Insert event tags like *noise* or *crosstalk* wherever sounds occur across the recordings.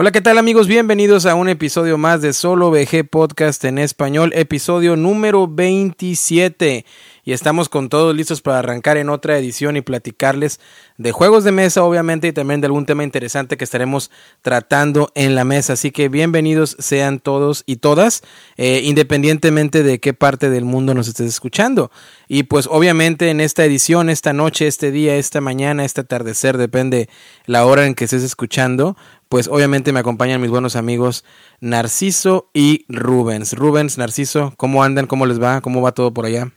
Hola, ¿qué tal amigos? Bienvenidos a un episodio más de Solo VG Podcast en español, episodio número 27. Y estamos con todos listos para arrancar en otra edición y platicarles de juegos de mesa, obviamente, y también de algún tema interesante que estaremos tratando en la mesa. Así que bienvenidos sean todos y todas, eh, independientemente de qué parte del mundo nos estés escuchando. Y pues obviamente en esta edición, esta noche, este día, esta mañana, este atardecer, depende la hora en que estés escuchando, pues obviamente me acompañan mis buenos amigos Narciso y Rubens. Rubens, Narciso, ¿cómo andan? ¿Cómo les va? ¿Cómo va todo por allá?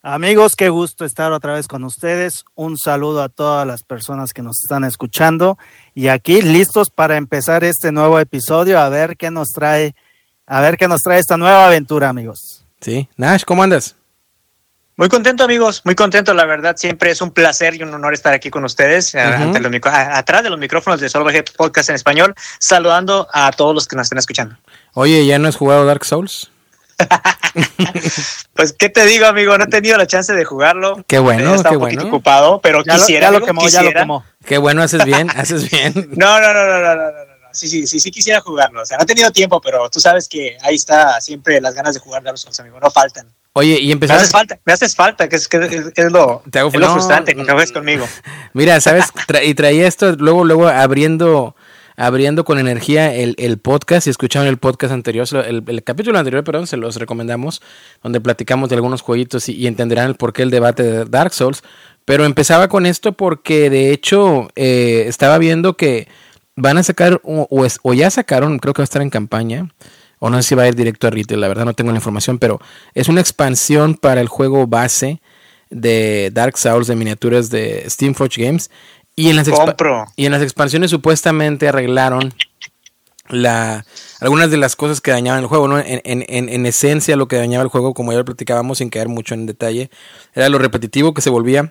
Amigos, qué gusto estar otra vez con ustedes. Un saludo a todas las personas que nos están escuchando y aquí listos para empezar este nuevo episodio a ver qué nos trae, a ver qué nos trae esta nueva aventura, amigos. Sí, Nash, ¿cómo andas? Muy contento, amigos, muy contento, la verdad. Siempre es un placer y un honor estar aquí con ustedes, uh -huh. atrás de los micrófonos de Solo Podcast en español, saludando a todos los que nos están escuchando. Oye, ¿ya no has jugado Dark Souls? *laughs* pues, ¿qué te digo, amigo? No he tenido la chance de jugarlo. Qué bueno, Está qué un poquito bueno. ocupado, pero Ya, quisiera. lo, ya amigo, lo quemó, quisiera. ya lo quemó. Qué bueno, haces bien, haces bien. *laughs* No, no, no, no, no, no, no. Sí, sí, sí, sí quisiera jugarlo. O sea, no he tenido tiempo, pero tú sabes que ahí está siempre las ganas de jugar Dark Souls, amigo. No faltan. Oye, y Me empezaste. haces falta, me haces falta, que es, que es, es lo, Te hago- es lo frustrante que juegues conmigo. *laughs* Mira, ¿sabes? Tra- y traía esto luego, luego abriendo, abriendo con energía el, el podcast. Si escucharon el podcast anterior, el, el capítulo anterior, perdón, se los recomendamos, donde platicamos de algunos jueguitos y, y entenderán el porqué el debate de Dark Souls. Pero empezaba con esto porque de hecho eh, estaba viendo que van a sacar, o, o es- o ya sacaron, creo que va a estar en campaña, o no sé si va a ir directo a retail, la verdad no tengo la información, pero es una expansión para el juego base de Dark Souls de miniaturas de Steamforge Games. Y en las, Compro. y en las expansiones supuestamente arreglaron la, algunas de las cosas que dañaban el juego, ¿no? En, en- en- en esencia lo que dañaba el juego, como ya lo platicábamos sin caer mucho en detalle, era lo repetitivo que se volvía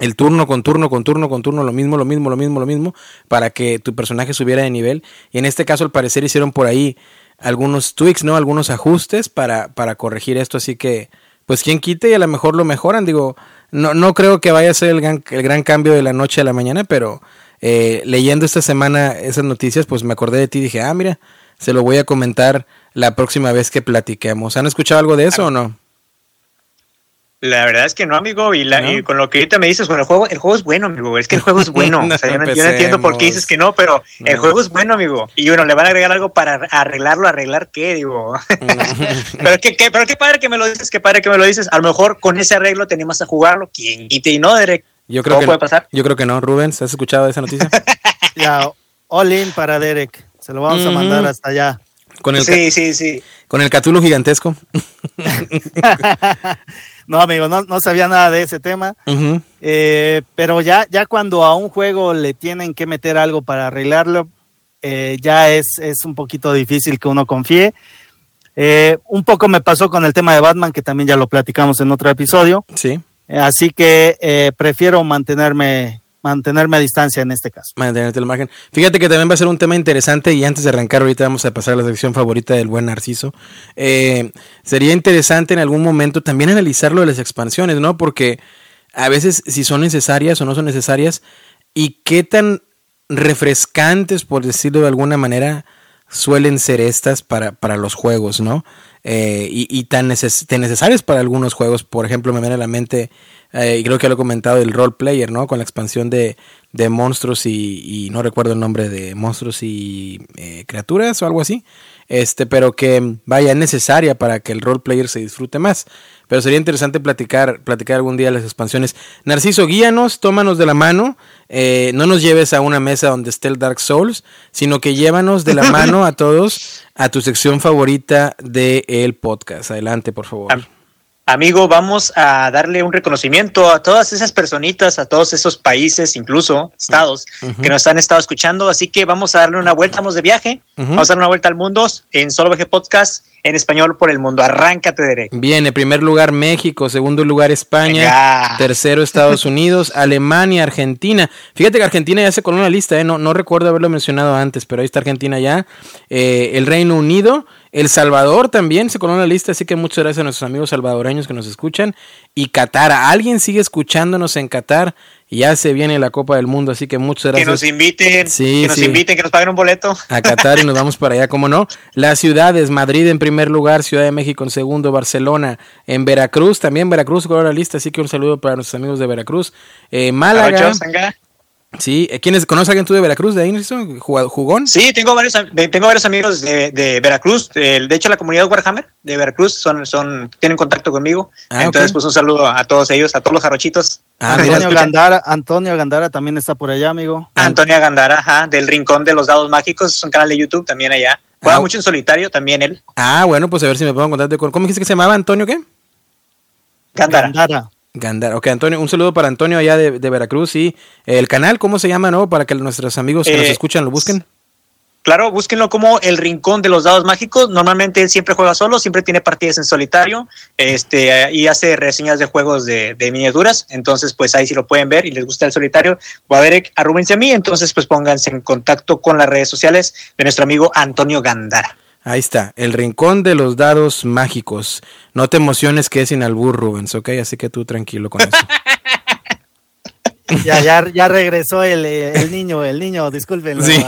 el turno con turno con turno con turno, lo mismo, lo mismo, lo mismo, lo mismo, para que tu personaje subiera de nivel. Y en este caso, al parecer, hicieron por ahí algunos tweaks, ¿no? Algunos ajustes para, para corregir esto. Así que, pues, quien quite y a lo mejor lo mejoran. Digo, no, no creo que vaya a ser el gran, el gran cambio de la noche a la mañana, pero eh, leyendo esta semana esas noticias, pues me acordé de ti y dije, ah, mira, se lo voy a comentar la próxima vez que platiquemos. ¿Han escuchado algo de eso o no? La verdad es que no, amigo, y, la- ¿No? y con lo que ahorita me dices, bueno, el juego, el juego es bueno, amigo, es que el juego es *laughs* bueno. No o sea, yo, no, yo no entiendo por qué dices que no, pero el juego es bueno, amigo. Y bueno, le van a agregar algo para arreglarlo, arreglar qué, digo. *laughs* pero, qué, qué- pero qué padre que me lo dices, qué padre que me lo dices. A lo mejor con ese arreglo tenemos a jugarlo. ¿Quién quite y no, Derek? Yo creo ¿Cómo que puede pasar? Yo creo que no. Rubens, ¿has escuchado esa noticia? *laughs* Ya, all in para Derek. Se lo vamos a Ujú. mandar hasta allá. Con el, Sí, sí, sí. con el Catulo gigantesco. No, amigo, no, no sabía nada de ese tema. Eh, pero ya, ya cuando a un juego le tienen que meter algo para arreglarlo, eh, ya es, es un poquito difícil que uno confíe. Eh, un poco me pasó con el tema de Batman, que también ya lo platicamos en otro episodio. Sí, así que prefiero mantenerme, mantenerme a distancia en este caso. mantenerte el margen. Fíjate que también va a ser un tema interesante y antes de arrancar ahorita vamos a pasar a la sección favorita del buen Narciso. Eh, sería interesante en algún momento también analizar lo de las expansiones, ¿no? Porque a veces si son necesarias o no son necesarias y qué tan refrescantes, por decirlo de alguna manera, suelen ser estas para, para los juegos, ¿no? Eh, y, tan, neces tan necesarias para algunos juegos. Por ejemplo, me viene a la mente, eh, y creo que lo he comentado, el role player, ¿no? Con la expansión de, de monstruos y, y no recuerdo el nombre de monstruos y eh, criaturas o algo así. Este, pero que vaya, es necesaria para que el role player se disfrute más. Pero sería interesante platicar, platicar algún día las expansiones. Narciso, guíanos, tómanos de la mano. eh, no nos lleves a una mesa donde esté el Dark Souls, sino que llévanos de la *laughs* mano a todos a tu sección favorita del podcast. Adelante, por favor. Am- Amigo, vamos a darle un reconocimiento a todas esas personitas, a todos esos países, incluso estados, que nos han estado escuchando. Así que vamos a darle una vuelta, vamos de viaje, vamos a darle una vuelta al mundo en Solo VG Podcast en español por el mundo. Arráncate, Derek. Bien, en primer lugar México, segundo lugar España, Venga. tercero Estados Unidos, *laughs* Alemania, Argentina. Fíjate que Argentina ya se coló en la lista, ¿eh? no, no recuerdo haberlo mencionado antes, pero ahí está Argentina ya. Eh, el Reino Unido El Salvador también se coló en la lista, así que muchas gracias a nuestros amigos salvadoreños que nos escuchan. Y Qatar, alguien sigue escuchándonos en Qatar. Ya se viene la Copa del Mundo, así que muchas gracias. Que nos inviten, que nos inviten, que nos paguen un boleto. A Qatar y nos vamos para allá, ¿cómo no? Las ciudades, Madrid en primer lugar, Ciudad de México en segundo, Barcelona, en Veracruz, también Veracruz coló la lista, así que un saludo para nuestros amigos de Veracruz. Eh, Málaga. Sí, eh, ¿quiénes conoce a alguien tú de Veracruz, de ahí, ¿Jugón? Sí, tengo varios, tengo varios amigos de, Veracruz. De, hecho, la comunidad Warhammer de Veracruz son, son, tienen contacto conmigo. Ah, Entonces, pues un saludo a todos ellos, a todos los jarochitos. Ah, Antonio Gandara, Antonio Gandara también está por allá, amigo. Antonio Gandara, ajá, del Rincón de los Dados Mágicos, es un canal de YouTube también allá. Juega ah. mucho en solitario también él. Ah, bueno, pues a ver si me puedo encontrar con. ¿Cómo dijiste que se llamaba Antonio qué? Gandara. Gandara. Gandara. Ok, Antonio, un saludo para Antonio allá de, Veracruz y el canal, ¿cómo se llama, no? Para que nuestros amigos que nos eh, escuchan lo busquen. Claro, búsquenlo como el rincón de los dados mágicos. Normalmente él siempre juega solo, siempre tiene partidas en solitario, este, y hace reseñas de juegos de, miniaturas. Entonces, pues ahí si lo pueden ver y les gusta el solitario, o a ver, arrúbense a mí. Entonces, pues pónganse en contacto con las redes sociales de nuestro amigo Antonio Gandara. Ahí está, el rincón de los dados mágicos. No te emociones que es sin albur, Rubens, ¿ok? Así que tú tranquilo con eso. *laughs* Ya, ya, ya regresó el, el, niño, el niño, disculpen. Sí,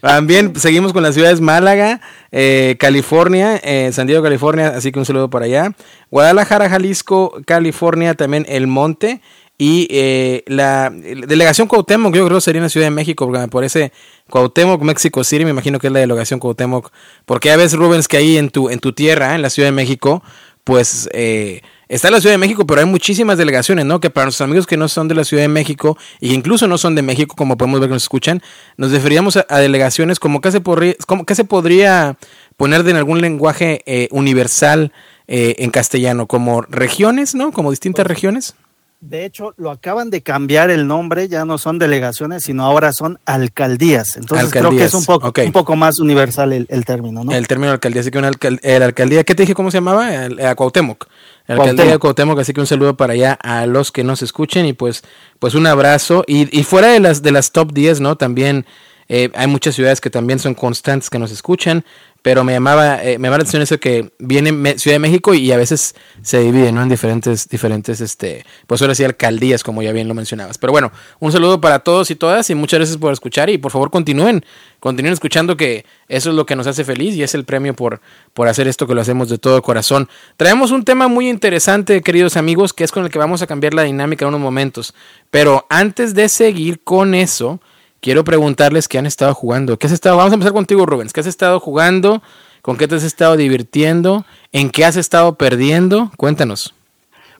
También *laughs* *laughs* seguimos con las ciudades Málaga, eh, California, eh, San Diego, California, así que un saludo para allá. Guadalajara, Jalisco, California, también El Monte. Y eh, la, delegación Cuauhtémoc, yo creo que sería en la Ciudad de México, porque me parece Cuauhtémoc, México City, me imagino que es la delegación Cuauhtémoc, porque a veces, Rubens, que ahí en tu, en tu tierra, en la Ciudad de México, pues eh, está la Ciudad de México, pero hay muchísimas delegaciones, ¿no? Que para nuestros amigos que no son de la Ciudad de México, y incluso no son de México, como podemos ver que nos escuchan, nos referíamos a, delegaciones como que se, podría, como que se podría poner de en algún lenguaje eh, universal en castellano, como regiones, ¿no? Como distintas regiones. De hecho, lo acaban de cambiar el nombre, ya no son delegaciones, sino ahora son alcaldías. Entonces creo que es un poco, un poco más universal el, término, ¿no? El término alcaldía, así que una alcaldía, ¿qué te dije cómo se llamaba? El, a Cuauhtémoc. La alcaldía de Cuauhtémoc, así que un saludo para allá a los que nos escuchen y pues, pues un abrazo. Y, y fuera de las, de las top 10, ¿no? También eh, hay muchas ciudades que también son constantes que nos escuchan pero me llamaba, eh, me llamaba la atención eso que viene Ciudad de México y a veces se divide, ¿no? En diferentes, diferentes, este, pues ahora sí, alcaldías, como ya bien lo mencionabas. Pero bueno, un saludo para todos y todas y muchas gracias por escuchar y por favor continúen, continúen escuchando que eso es lo que nos hace feliz y es el premio por, por hacer esto que lo hacemos de todo corazón. Traemos un tema muy interesante, queridos amigos, que es con el que vamos a cambiar la dinámica en unos momentos. Pero antes de seguir con eso, quiero preguntarles qué han estado jugando. ¿Qué has estado? Vamos a empezar contigo, Rubens. ¿Qué has estado jugando? ¿Con qué te has estado divirtiendo? ¿En qué has estado perdiendo? Cuéntanos.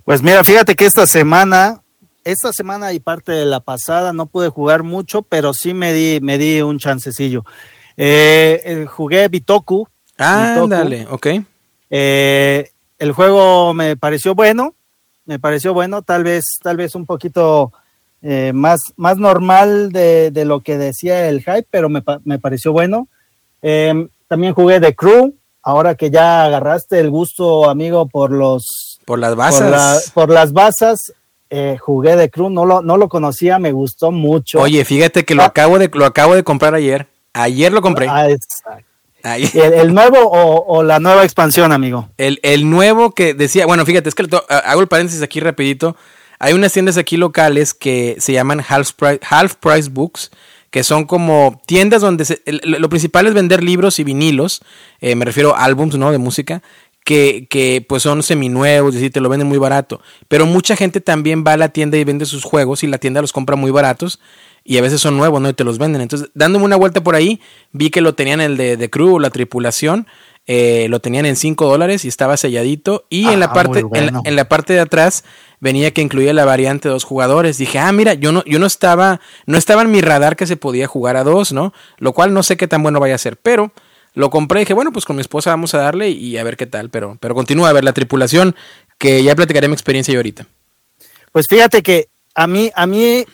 Pues mira, fíjate que esta semana, esta semana y parte de la pasada no pude jugar mucho, pero sí me di, me di un chancecillo. Eh, eh jugué Bitoku. Ah, dale, ok. Eh, el juego me pareció bueno, me pareció bueno, tal vez, tal vez un poquito eh, más, más normal de, lo que decía el hype, pero me, pareció bueno. Em, también jugué The Crew, ahora que ya agarraste el gusto, amigo, por los... Por las basas. Por, las basas, eh, jugué The Crew, no lo, no lo conocía, me gustó mucho. Oye, fíjate que lo, ah. acabo, de, lo acabo de comprar ayer. Ayer lo compré. Ah, ¿El, nuevo o, la nueva expansión, amigo? El, el nuevo que decía, bueno, fíjate, es que hago el paréntesis aquí rapidito. Hay unas tiendas aquí locales que se llaman Half Price, Half Price Books, que son como tiendas donde lo principal es vender libros y vinilos, eh, me refiero a álbums, ¿no? De música, que, que, pues son seminuevos, y te lo venden muy barato. Pero mucha gente también va a la tienda y vende sus juegos y la tienda los compra muy baratos y a veces son nuevos, ¿no? Y te los venden. Entonces, dándome una vuelta por ahí, vi que lo tenían el de, de Crew, la tripulación, eh, lo tenían en 5 dólares y estaba selladito. Y en, la ah, parte, en, la, parte de atrás venía que incluía la variante de dos jugadores. Dije, ah, mira, yo no, yo no estaba, no estaba en mi radar que se podía jugar a dos, ¿no? Lo cual no sé qué tan bueno vaya a ser, pero lo compré y dije, bueno, pues con mi esposa vamos a darle y, a ver qué tal, pero, pero continúa a ver la tripulación, que ya platicaré mi experiencia yo ahorita. Pues fíjate que a mí, a mí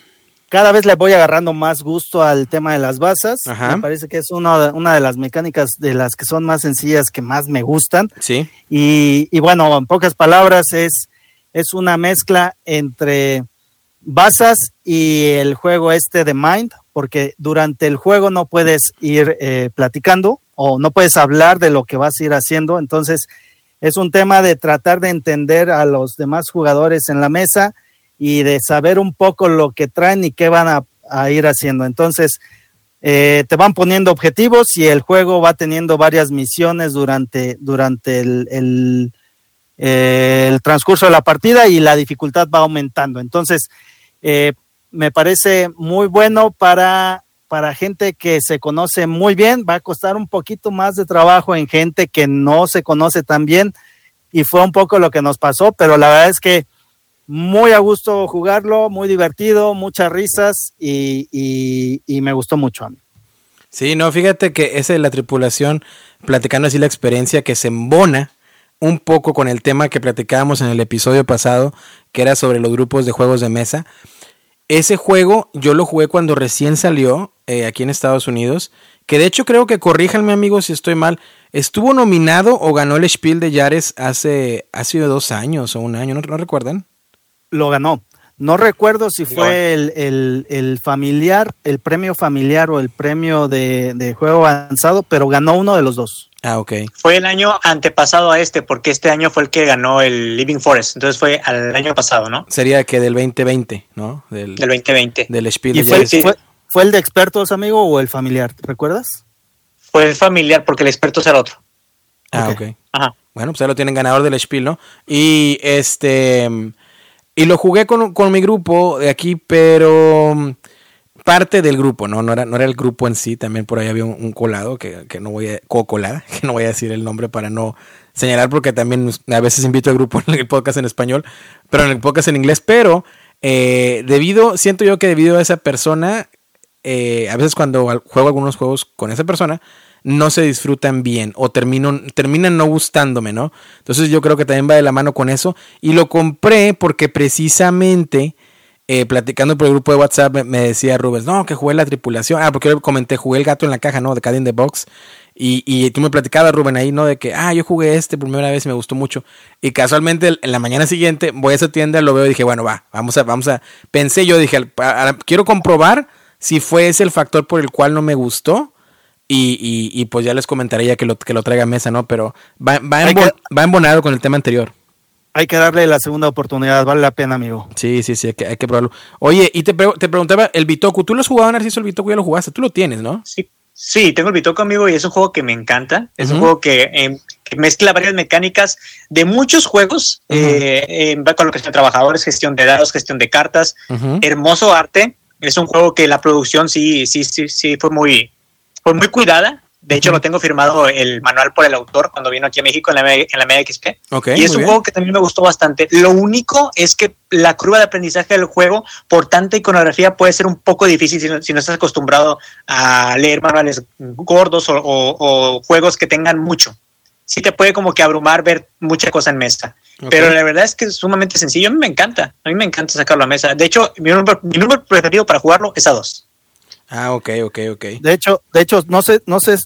cada vez le voy agarrando más gusto al tema de las basas. Me parece que es una, una de las mecánicas de las que son más sencillas que más me gustan. Sí. Y, y bueno, en pocas palabras es, es una mezcla entre basas y el juego este de Mind, porque durante el juego no puedes ir eh, platicando, o no puedes hablar de lo que vas a ir haciendo. Entonces, es un tema de tratar de entender a los demás jugadores en la mesa y de saber un poco lo que traen y qué van a, ir haciendo. Entonces, eh, te van poniendo objetivos y el juego va teniendo varias misiones durante, durante el, el, transcurso de la partida y la dificultad va aumentando. Entonces, eh, me parece muy bueno para, para gente que se conoce muy bien. Va a costar un poquito más de trabajo en gente que no se conoce tan bien. Y fue un poco lo que nos pasó, pero la verdad es que muy a gusto jugarlo, muy divertido, muchas risas y, me gustó mucho a mí. Sí, no, fíjate que esa es la tripulación, platicando así la experiencia que se embona un poco con el tema que platicábamos en el episodio pasado, que era sobre los grupos de juegos de mesa. Ese juego yo lo jugué cuando recién salió eh, aquí en Estados Unidos, que de hecho creo que, corríjanme amigos si estoy mal, estuvo nominado o ganó el Spiel de Yares hace, dos años o un año, ¿no, ¿no recuerdan? lo ganó. No recuerdo si fue el, familiar, el premio familiar o el premio de, juego avanzado, pero ganó uno de los dos. Ah, ok. Fue el año antepasado a este, porque este año fue el que ganó el Living Forest. Entonces fue al año pasado, ¿no? Sería que del 2020, ¿no? Del, 2020. Del Spiel. ¿Y fue, fue, el de expertos, amigo, o el familiar? ¿Recuerdas? Fue el familiar, porque el experto era otro. Ah, ok. Ajá. Bueno, pues ya lo tienen ganador del Spiel, ¿no? Y este y lo jugué con, mi grupo de aquí, pero mm, parte del grupo, ¿no? No era, no era el grupo en sí, también por ahí había un, colado, que, no voy a, co-colada, *laughs* que no voy a decir el nombre para no señalar, porque también a veces invito al grupo *laughs* en el podcast en español, pero en el podcast en inglés, pero eh, debido, siento yo que debido a esa persona, eh, a veces cuando juego algunos juegos con esa persona, no se disfrutan bien o termino, terminan no gustándome, ¿no? Entonces yo creo que también va de la mano con eso. Y lo compré porque precisamente, eh, platicando por el grupo de WhatsApp, me, decía Rubens, no, que jugué la tripulación. Ah, porque yo comenté, jugué el gato en la caja, ¿no? De Cat the Box. Y, y, tú me platicabas, Rubén, ahí, ¿no? De que, ah, yo jugué este primera vez y me gustó mucho. Y casualmente en la mañana siguiente voy a esa tienda, lo veo y dije, bueno, va, vamos a, vamos a. Pensé yo, dije, quiero comprobar si fue ese el factor por el cual no me gustó y, y, pues ya les comentaré ya que lo, que lo traiga a mesa, ¿no? Pero va, va, embonado con el tema anterior. Hay que darle la segunda oportunidad, vale la pena, amigo. Sí, sí, sí, hay que, hay que probarlo. Oye, y te, te preguntaba, el Bitoku, ¿tú lo has jugado, Narciso? El Bitoku ya lo jugaste, tú lo tienes, ¿no? Sí, sí, tengo el Bitoku, amigo, y es un juego que me encanta. Es un juego em, que, mezcla varias mecánicas de muchos juegos, eh, con lo que son trabajadores, gestión de datos, gestión de cartas, hermoso arte. Es un juego que la producción sí, sí, sí, sí fue muy, fue muy cuidada. De hecho, lo tengo firmado el manual por el autor cuando vino aquí a México en la, en la XP. y es un juego que también me gustó bastante. Lo único es que la curva de aprendizaje del juego, por tanta iconografía, puede ser un poco difícil si no, estás acostumbrado a leer manuales gordos o, juegos que tengan mucho. Sí te puede como que abrumar ver mucha cosa en mesa. Pero la verdad es que es sumamente sencillo. A mí me encanta. A mí me encanta sacarlo a mesa. De hecho, mi número, mi número preferido para jugarlo es a dos. Ah, ok, ok, ok. De hecho, de hecho, no sé, no sé,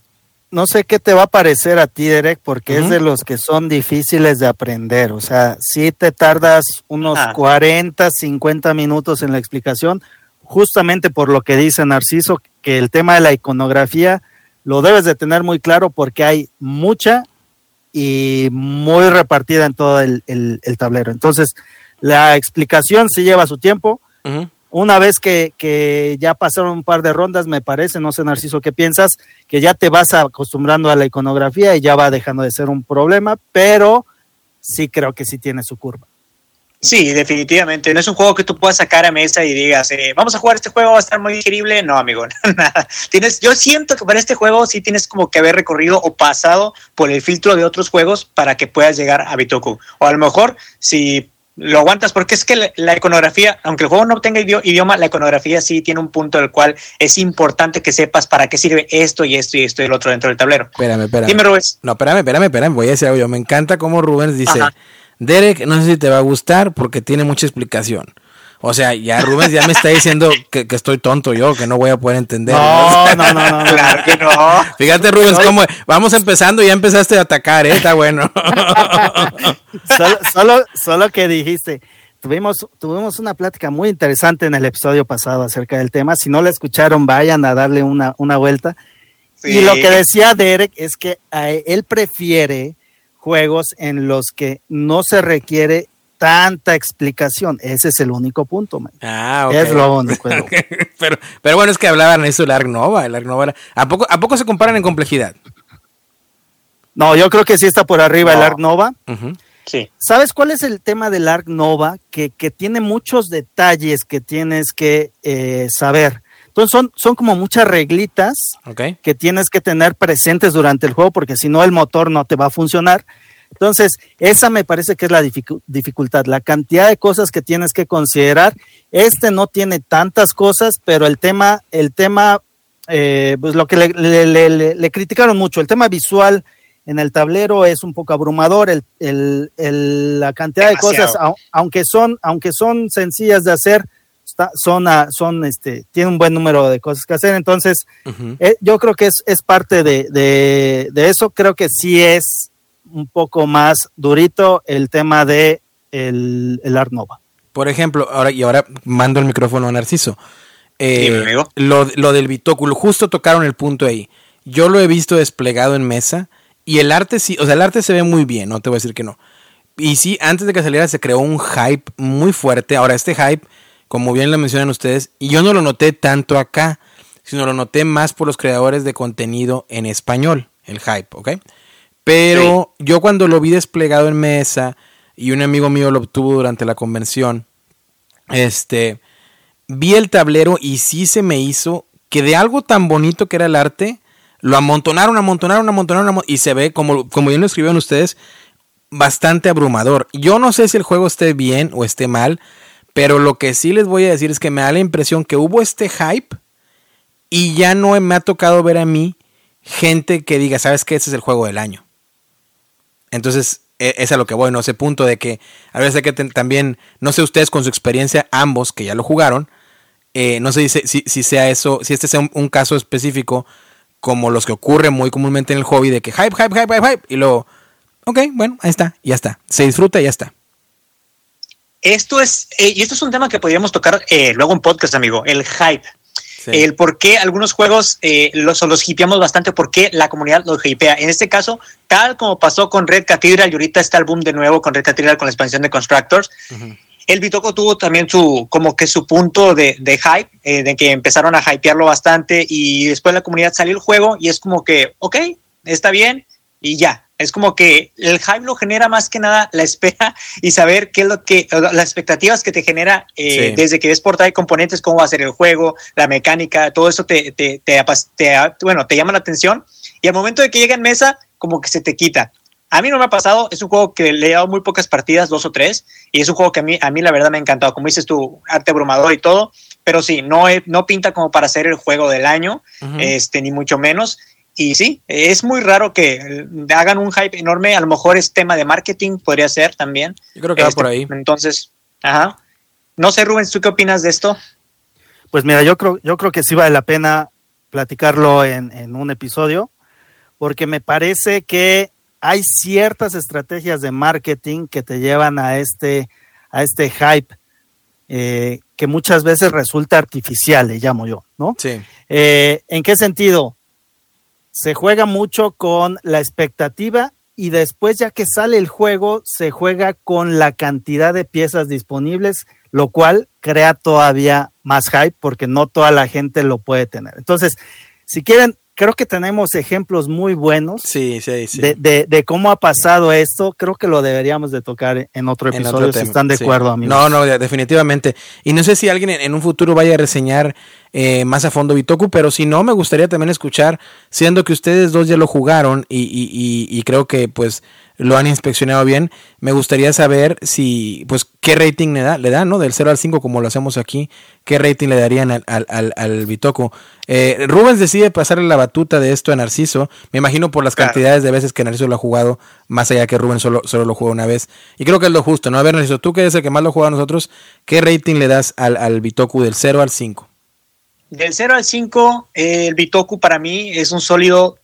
no sé qué te va a parecer a ti, Derek, porque es de los que son difíciles de aprender. O sea, si te tardas unos 40, 50 minutos en la explicación, justamente por lo que dice Narciso, que el tema de la iconografía lo debes de tener muy claro porque hay mucha y muy repartida en todo el, tablero. Entonces, la explicación sí lleva su tiempo una vez que, ya pasaron un par de rondas, me parece, no sé Narciso, ¿qué piensas? Que ya te vas acostumbrando a la iconografía y ya va dejando de ser un problema, pero sí creo que sí tiene su curva. Sí, definitivamente. No es un juego que tú puedas sacar a mesa y digas, eh, vamos a jugar este juego, va a estar muy increíble. No, amigo, *laughs* nada. Tienes, yo siento que para este juego sí tienes como que haber recorrido o pasado por el filtro de otros juegos para que puedas llegar a Bitoku. O a lo mejor, si lo aguantas porque es que la, iconografía, aunque el juego no tenga idioma, la iconografía sí tiene un punto del cual es importante que sepas para qué sirve esto y esto y esto y el otro dentro del tablero. Espérame, espérame. Dime, Rubens. No, espérame, espérame, espérame. Voy a decir algo yo. Me encanta cómo Rubens dice, Derek, no sé si te va a gustar porque tiene mucha explicación. O sea, ya Rubens ya me está diciendo que, estoy tonto yo, que no voy a poder entender. No, no, no, no, claro que no. Fíjate, Rubens, cómo vamos empezando y ya empezaste a atacar, ¿eh? Está bueno. *laughs* solo, solo, que dijiste, tuvimos, tuvimos una plática muy interesante en el episodio pasado acerca del tema. Si no la escucharon, vayan a darle una, una vuelta. Y lo que decía Derek es que él prefiere juegos en los que no se requiere tanta explicación. Ese es el único punto, man. Ah, ok. Es lo único. *laughs* pero, pero bueno, es que hablaban eso del Ark Nova. El Ark Nova ¿a, poco, ¿A poco se comparan en complejidad? No, yo creo que sí está por arriba el Ark Nova. Sí. ¿Sabes cuál es el tema del Ark Nova? Que, que tiene muchos detalles que tienes que eh, saber. Entonces son, son como muchas reglitas que tienes que tener presentes durante el juego porque si no el motor no te va a funcionar. Entonces, esa me parece que es la dificultad, la cantidad de cosas que tienes que considerar. Este no tiene tantas cosas, pero el tema, el tema, eh, pues lo que le, criticaron mucho, el tema visual en el tablero es un poco abrumador, el, la cantidad de cosas, aunque son, aunque son sencillas de hacer, son, son este, tiene un buen número de cosas que hacer. Entonces, eh, yo creo que es, es parte de, de, eso. Creo que sí es un poco más durito el tema de el, el Arnova. Por ejemplo, ahora y ahora mando el micrófono a Narciso. Eh, lo, lo, del bitóculo, justo tocaron el punto ahí. Yo lo he visto desplegado en mesa y el arte sí, o sea, el arte se ve muy bien, no te voy a decir que no. Y sí, antes de que saliera se creó un hype muy fuerte. Ahora, este hype, como bien lo mencionan ustedes, y yo no lo noté tanto acá, sino lo noté más por los creadores de contenido en español, el hype, ¿ok? Pero yo cuando lo vi desplegado en mesa y un amigo mío lo obtuvo durante la convención, este, vi el tablero y sí se me hizo que de algo tan bonito que era el arte, lo amontonaron, amontonaron, amontonaron, y se ve, como, como bien lo escribieron ustedes, bastante abrumador. Yo no sé si el juego esté bien o esté mal, pero lo que sí les voy a decir es que me da la impresión que hubo este hype y ya no me ha tocado ver a mí gente que diga, ¿sabes qué? Ese es el juego del año. Entonces, e, es a lo que voy, ¿no? Ese punto de que a veces que también, no sé ustedes con su experiencia, ambos que ya lo jugaron, eh, no sé si, si, sea eso, si este sea un, caso específico como los que ocurren muy comúnmente en el hobby de que hype, hype, hype, hype, hype, y luego, ok, bueno, ahí está, ya está, se disfruta y ya está. Esto es, eh, y esto es un tema que podríamos tocar eh, luego en podcast, amigo, el hype. El por qué algunos juegos eh, los, los hipeamos bastante, por qué la comunidad los hipea. En este caso, tal como pasó con Red Cathedral y ahorita está el boom de nuevo con Red Cathedral con la expansión de Constructors. El Bitoco tuvo también su, como que su punto de, de hype, eh, de que empezaron a hypearlo bastante y después la comunidad salió el juego y es como que, ok, está bien y ya. Es como que el hype lo genera más que nada la espera *laughs* y saber qué es lo que, las expectativas que te genera eh, desde que ves portada de componentes, cómo va a ser el juego, la mecánica, todo eso te, te, te, bueno, te llama la atención y al momento de que llega en mesa, como que se te quita. A mí no me ha pasado, es un juego que le he dado muy pocas partidas, dos o tres, y es un juego que a mí, a mí la verdad me ha encantado, como dices tú, arte abrumador y todo, pero sí, no, no pinta como para ser el juego del año, este, ni mucho menos. Y sí, es muy raro que hagan un hype enorme. A lo mejor es tema de marketing, podría ser también. Yo creo que va por este, ahí. Entonces, ajá. No sé, Rubens, ¿tú qué opinas de esto? Pues mira, yo creo, yo creo que sí vale la pena platicarlo en, en un episodio, porque me parece que hay ciertas estrategias de marketing que te llevan a este, a este hype eh, que muchas veces resulta artificial, le llamo yo, ¿no? Sí. Eh, ¿En qué sentido? Se juega mucho con la expectativa y después ya que sale el juego se juega con la cantidad de piezas disponibles, lo cual crea todavía más hype porque no toda la gente lo puede tener. Entonces, si quieren creo que tenemos ejemplos muy buenos sí, sí, sí. De, de, cómo ha pasado esto. Creo que lo deberíamos de tocar en otro episodio, si están de acuerdo, amigos. No, no, definitivamente. Y no sé si alguien en, un futuro vaya a reseñar eh, más a fondo Bitoku, pero si no, me gustaría también escuchar, siendo que ustedes dos ya lo jugaron y, y, y creo que pues lo han inspeccionado bien. Me gustaría saber si, pues, qué rating le da, le da, ¿no? Del 0 al 5, como lo hacemos aquí, qué rating le darían al, al, al, Bitoco. Eh, Rubens decide pasarle la batuta de esto a Narciso, me imagino por las cantidades de veces que Narciso lo ha jugado, más allá que Rubens solo, solo lo jugó una vez. Y creo que es lo justo, ¿no? A ver, Narciso, tú que eres el que más lo juega a nosotros, ¿qué rating le das al, al Bitoku del 0 al 5? Del 0 al 5, el Bitoku para mí es un sólido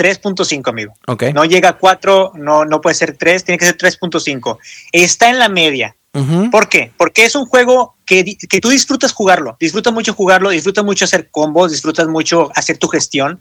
3.5, amigo. Okay. No llega a 4, no, no puede ser 3, tiene que ser 3.5. Está en la media. ¿Por qué? Porque es un juego que, que, tú disfrutas jugarlo, disfrutas mucho jugarlo, disfrutas mucho hacer combos, disfrutas mucho hacer tu gestión.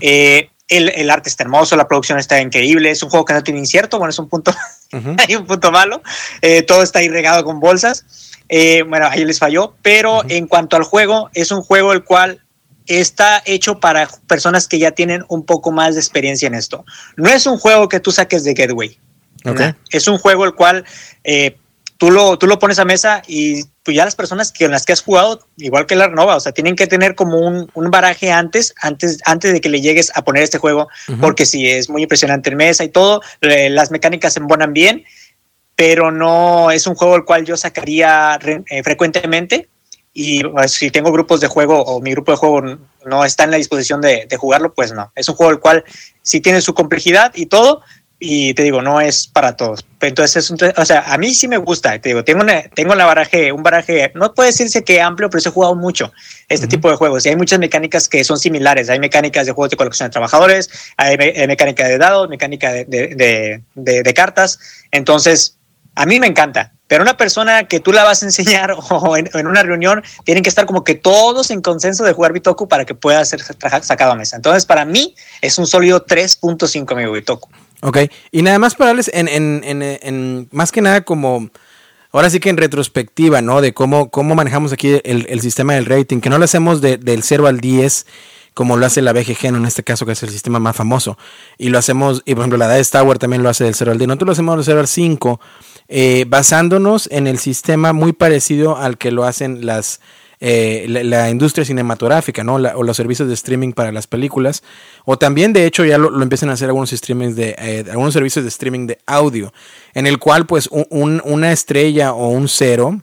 eh, el, el, arte está hermoso, la producción está increíble, es un juego que no tiene incierto, bueno, es un punto, *laughs* hay un punto malo, eh, todo está ahí regado con bolsas, eh, bueno, ahí les falló, pero en cuanto al juego, es un juego el cual está hecho para personas que ya tienen un poco más de experiencia en esto. No es un juego que tú saques de Getaway. Okay. Es un juego el cual eh, tú, lo, tú lo pones a mesa y pues ya las personas que, en las que has jugado, igual que la Renova, o sea, tienen que tener como un, un baraje antes, antes, antes de que le llegues a poner este juego, uh -huh. porque sí, es muy impresionante en mesa y todo, eh, las mecánicas se embonan bien, pero no es un juego el cual yo sacaría eh, frecuentemente y pues, si tengo grupos de juego o mi grupo de juego no está en la disposición de, de, jugarlo, pues no. Es un juego el cual sí tiene su complejidad y todo, y te digo, no es para todos. Entonces, es un, o sea, a mí sí me gusta, te digo, tengo, una, tengo la baraje, un baraje, no puede decirse que amplio, pero he jugado mucho este uh -huh. tipo de juegos y hay muchas mecánicas que son similares. Hay mecánicas de juegos de colección de trabajadores, hay, hay mecánica de dados, mecánica de, de, de, de cartas. Entonces, a mí me encanta, pero una persona que tú la vas a enseñar *laughs* o en, una reunión, tienen que estar como que todos en consenso de jugar Bitoku para que pueda ser sacado a mesa. Entonces, para mí es un sólido 3.5 mi Bitoku. Ok, y nada más para darles en, en, en, más que nada como, ahora sí que en retrospectiva, ¿no? De cómo, cómo manejamos aquí el, el sistema del rating, que no lo hacemos de, del 0 al 10 como lo hace la BGG, en este caso que es el sistema más famoso, y lo hacemos, y por ejemplo la Dice Tower también lo hace del 0 al 10, nosotros lo hacemos del 0 al 5, eh, basándonos en el sistema muy parecido al que lo hacen las eh, la, industria cinematográfica, ¿no? La, o los servicios de streaming para las películas. O también, de hecho, ya lo, lo empiezan a hacer algunos streamings de, eh, algunos servicios de streaming de audio, en el cual, pues, un, una estrella o un cero,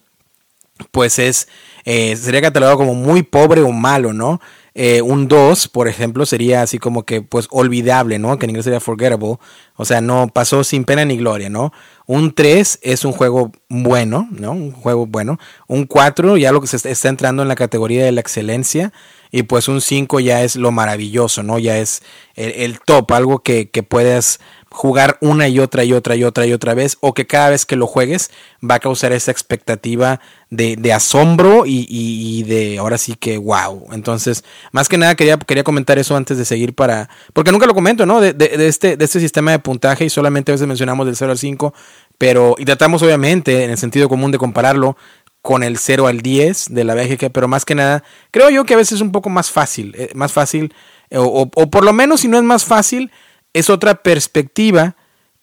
pues es, eh, sería catalogado como muy pobre o malo, ¿no? Eh, un 2, por ejemplo, sería así como que, pues, olvidable, ¿no? Que en inglés sería forgettable. O sea, no pasó sin pena ni gloria, ¿no? Un 3 es un juego bueno, ¿no? Un juego bueno. Un 4 ya lo que se está, está entrando en la categoría de la excelencia. Y pues un 5 ya es lo maravilloso, ¿no? Ya es el, top, algo que, que puedas jugar una y otra y otra y otra y otra vez o que cada vez que lo juegues va a causar esa expectativa de, asombro y, y, de ahora sí que wow. Entonces, más que nada quería, quería comentar eso antes de seguir para... Porque nunca lo comento, ¿no? De, de, de, este, de este sistema de puntaje y solamente a veces mencionamos del 0 al 5, pero y tratamos obviamente en el sentido común de compararlo con el 0 al 10 de la BGG, pero más que nada, creo yo que a veces es un poco más fácil, eh, más fácil, o, o, por lo menos si no es más fácil, es otra perspectiva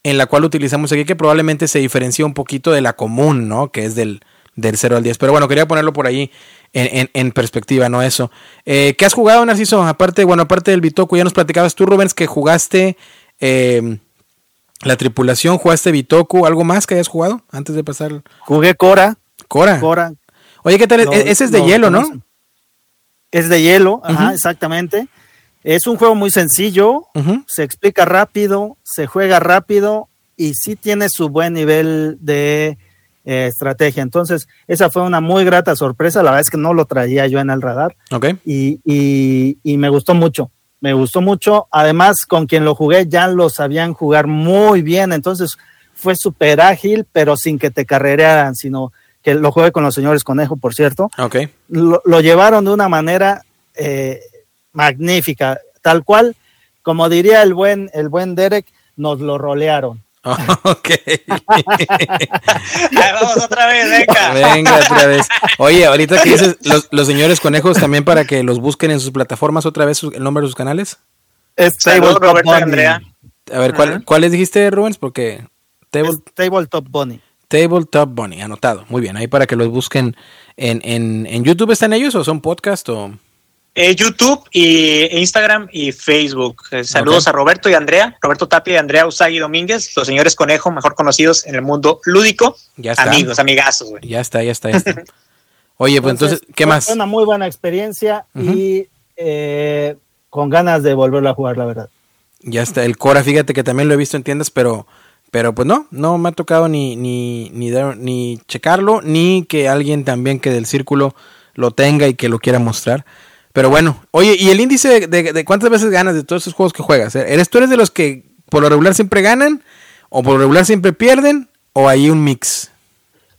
en la cual utilizamos aquí que probablemente se diferencia un poquito de la común, ¿no? Que es del, del 0 al 10. Pero bueno, quería ponerlo por ahí en, en, perspectiva, ¿no? Eso. Eh, ¿Qué has jugado, Narciso? Aparte, bueno, aparte del Bitoku, ya nos platicabas tú, Rubens, que jugaste eh, la tripulación, jugaste Bitoku, ¿algo más que hayas jugado antes de pasar? Jugué Cora. Cora. Cora. Oye, ¿qué tal? No, Ese es de no, hielo, ¿no? Es de hielo, ajá, uh -huh. exactamente. Es un juego muy sencillo, uh -huh. se explica rápido, se juega rápido y sí tiene su buen nivel de eh, estrategia. Entonces, esa fue una muy grata sorpresa. La verdad es que no lo traía yo en el radar. Okay. Y, y, y, me gustó mucho. Me gustó mucho. Además, con quien lo jugué ya lo sabían jugar muy bien. Entonces, fue súper ágil, pero sin que te carrerearan, sino que lo jugué con los señores Conejo, por cierto. Okay. Lo, lo llevaron de una manera. Eh, magnífica, tal cual, como diría el buen, el buen Derek, nos lo rolearon. Oh, *laughs* ok. vamos otra vez, venga. *laughs* Venga, otra vez. Oye, ahorita que dices los, los, señores conejos también para que los busquen en sus plataformas otra vez el nombre de sus canales. Es Tabletop Bunny. Andrea. A ver, ¿cuál, uh -huh. ¿cuáles dijiste, Rubens? Porque Table... Tabletop Bunny. Tabletop Bunny, anotado. Muy bien, ahí para que los busquen en, en, en YouTube están ellos o son podcast o eh, YouTube y Instagram y Facebook. Eh, saludos okay. a Roberto y Andrea, Roberto Tapia y Andrea Usagi Domínguez, los señores Conejo, mejor conocidos en el mundo lúdico. Ya está. Amigos, amigazos, güey. Ya está, ya está, ya está. *laughs* Oye, pues entonces, entonces ¿qué más? Fue una muy buena experiencia uh -huh. y eh, con ganas de volverlo a jugar, la verdad. Ya está, el Cora, fíjate que también lo he visto en tiendas, pero pero pues no, no me ha tocado ni ni ni, ni checarlo, ni que alguien también que del círculo lo tenga y que lo quiera mostrar. Pero bueno, oye, ¿y el índice de, de, de, cuántas veces ganas de todos esos juegos que juegas? ¿Eres tú eres de los que por lo regular siempre ganan? ¿O por lo regular siempre pierden? ¿O hay un mix?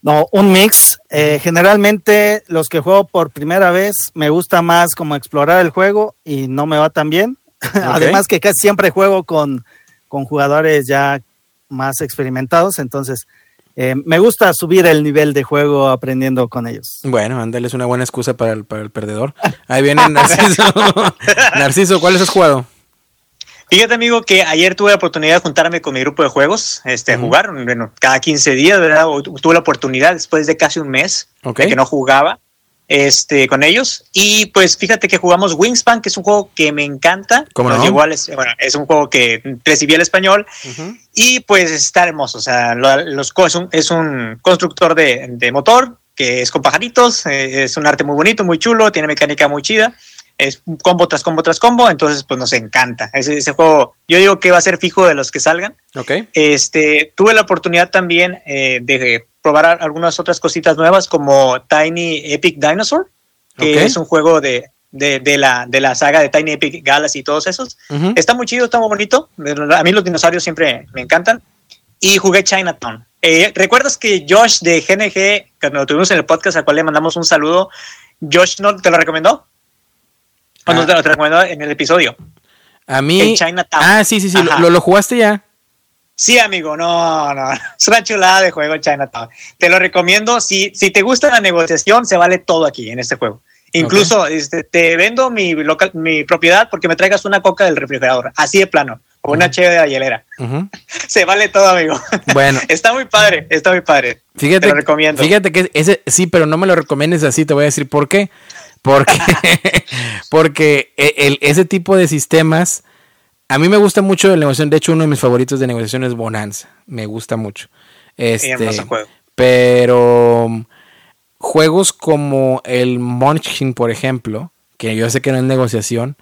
No, un mix. Eh, generalmente los que juego por primera vez me gusta más como explorar el juego y no me va tan bien. *laughs* Además que casi siempre juego con, con jugadores ya más experimentados, entonces eh, me gusta subir el nivel de juego aprendiendo con ellos. Bueno, ándale, es una buena excusa para el, para el perdedor. Ahí viene Narciso. *laughs* Narciso, ¿cuáles has jugado? Fíjate, amigo, que ayer tuve la oportunidad de juntarme con mi grupo de juegos, este, a jugar, bueno, cada 15 días, ¿verdad? Tuve la oportunidad después de casi un mes que no jugaba este, con ellos. Y pues fíjate que jugamos Wingspan, que es un juego que me encanta. ¿Cómo no? Igual es, bueno, es un juego que recibí el español y pues está hermoso. O sea, los, es, un, es un constructor de, de, motor que es con pajaritos, eh, es un arte muy bonito, muy chulo, tiene mecánica muy chida es combo tras combo tras combo, entonces pues nos encanta. Ese, ese, juego, yo digo que va a ser fijo de los que salgan. Ok. Este, tuve la oportunidad también eh, de probar algunas otras cositas nuevas como Tiny Epic Dinosaur, que es un juego de, de, de, la, de la saga de Tiny Epic Galaxy y todos esos. Está muy chido, está muy bonito. A mí los dinosaurios siempre me encantan. Y jugué Chinatown. Eh, ¿Recuerdas que Josh de GNG, que lo tuvimos en el podcast, al cual le mandamos un saludo, Josh no te lo recomendó? Cuando ah. te lo en el episodio. A mí. Chinatown. Ah, sí, sí, sí. ¿Lo, ¿Lo, jugaste ya? Sí, amigo, no, no. Es una chulada de juego Chinatown. Te lo recomiendo. Si, si te gusta la negociación, se vale todo aquí en este juego. Incluso este, te vendo mi, local, mi propiedad porque me traigas una coca del refrigerador. Así de plano. O una chévere de la hielera. *laughs* Se vale todo, amigo. Bueno. *laughs* está muy padre, está muy padre. Fíjate, te lo recomiendo. Fíjate que ese, sí, pero no me lo recomiendes así. Te voy a decir por qué. Porque, *laughs* porque e, el, ese tipo de sistemas, a mí me gusta mucho la negociación. De hecho, uno de mis favoritos de negociación es Bonanza. Me gusta mucho. Este, pero um, juegos como el Munchkin, por ejemplo, que yo sé que no es negociación,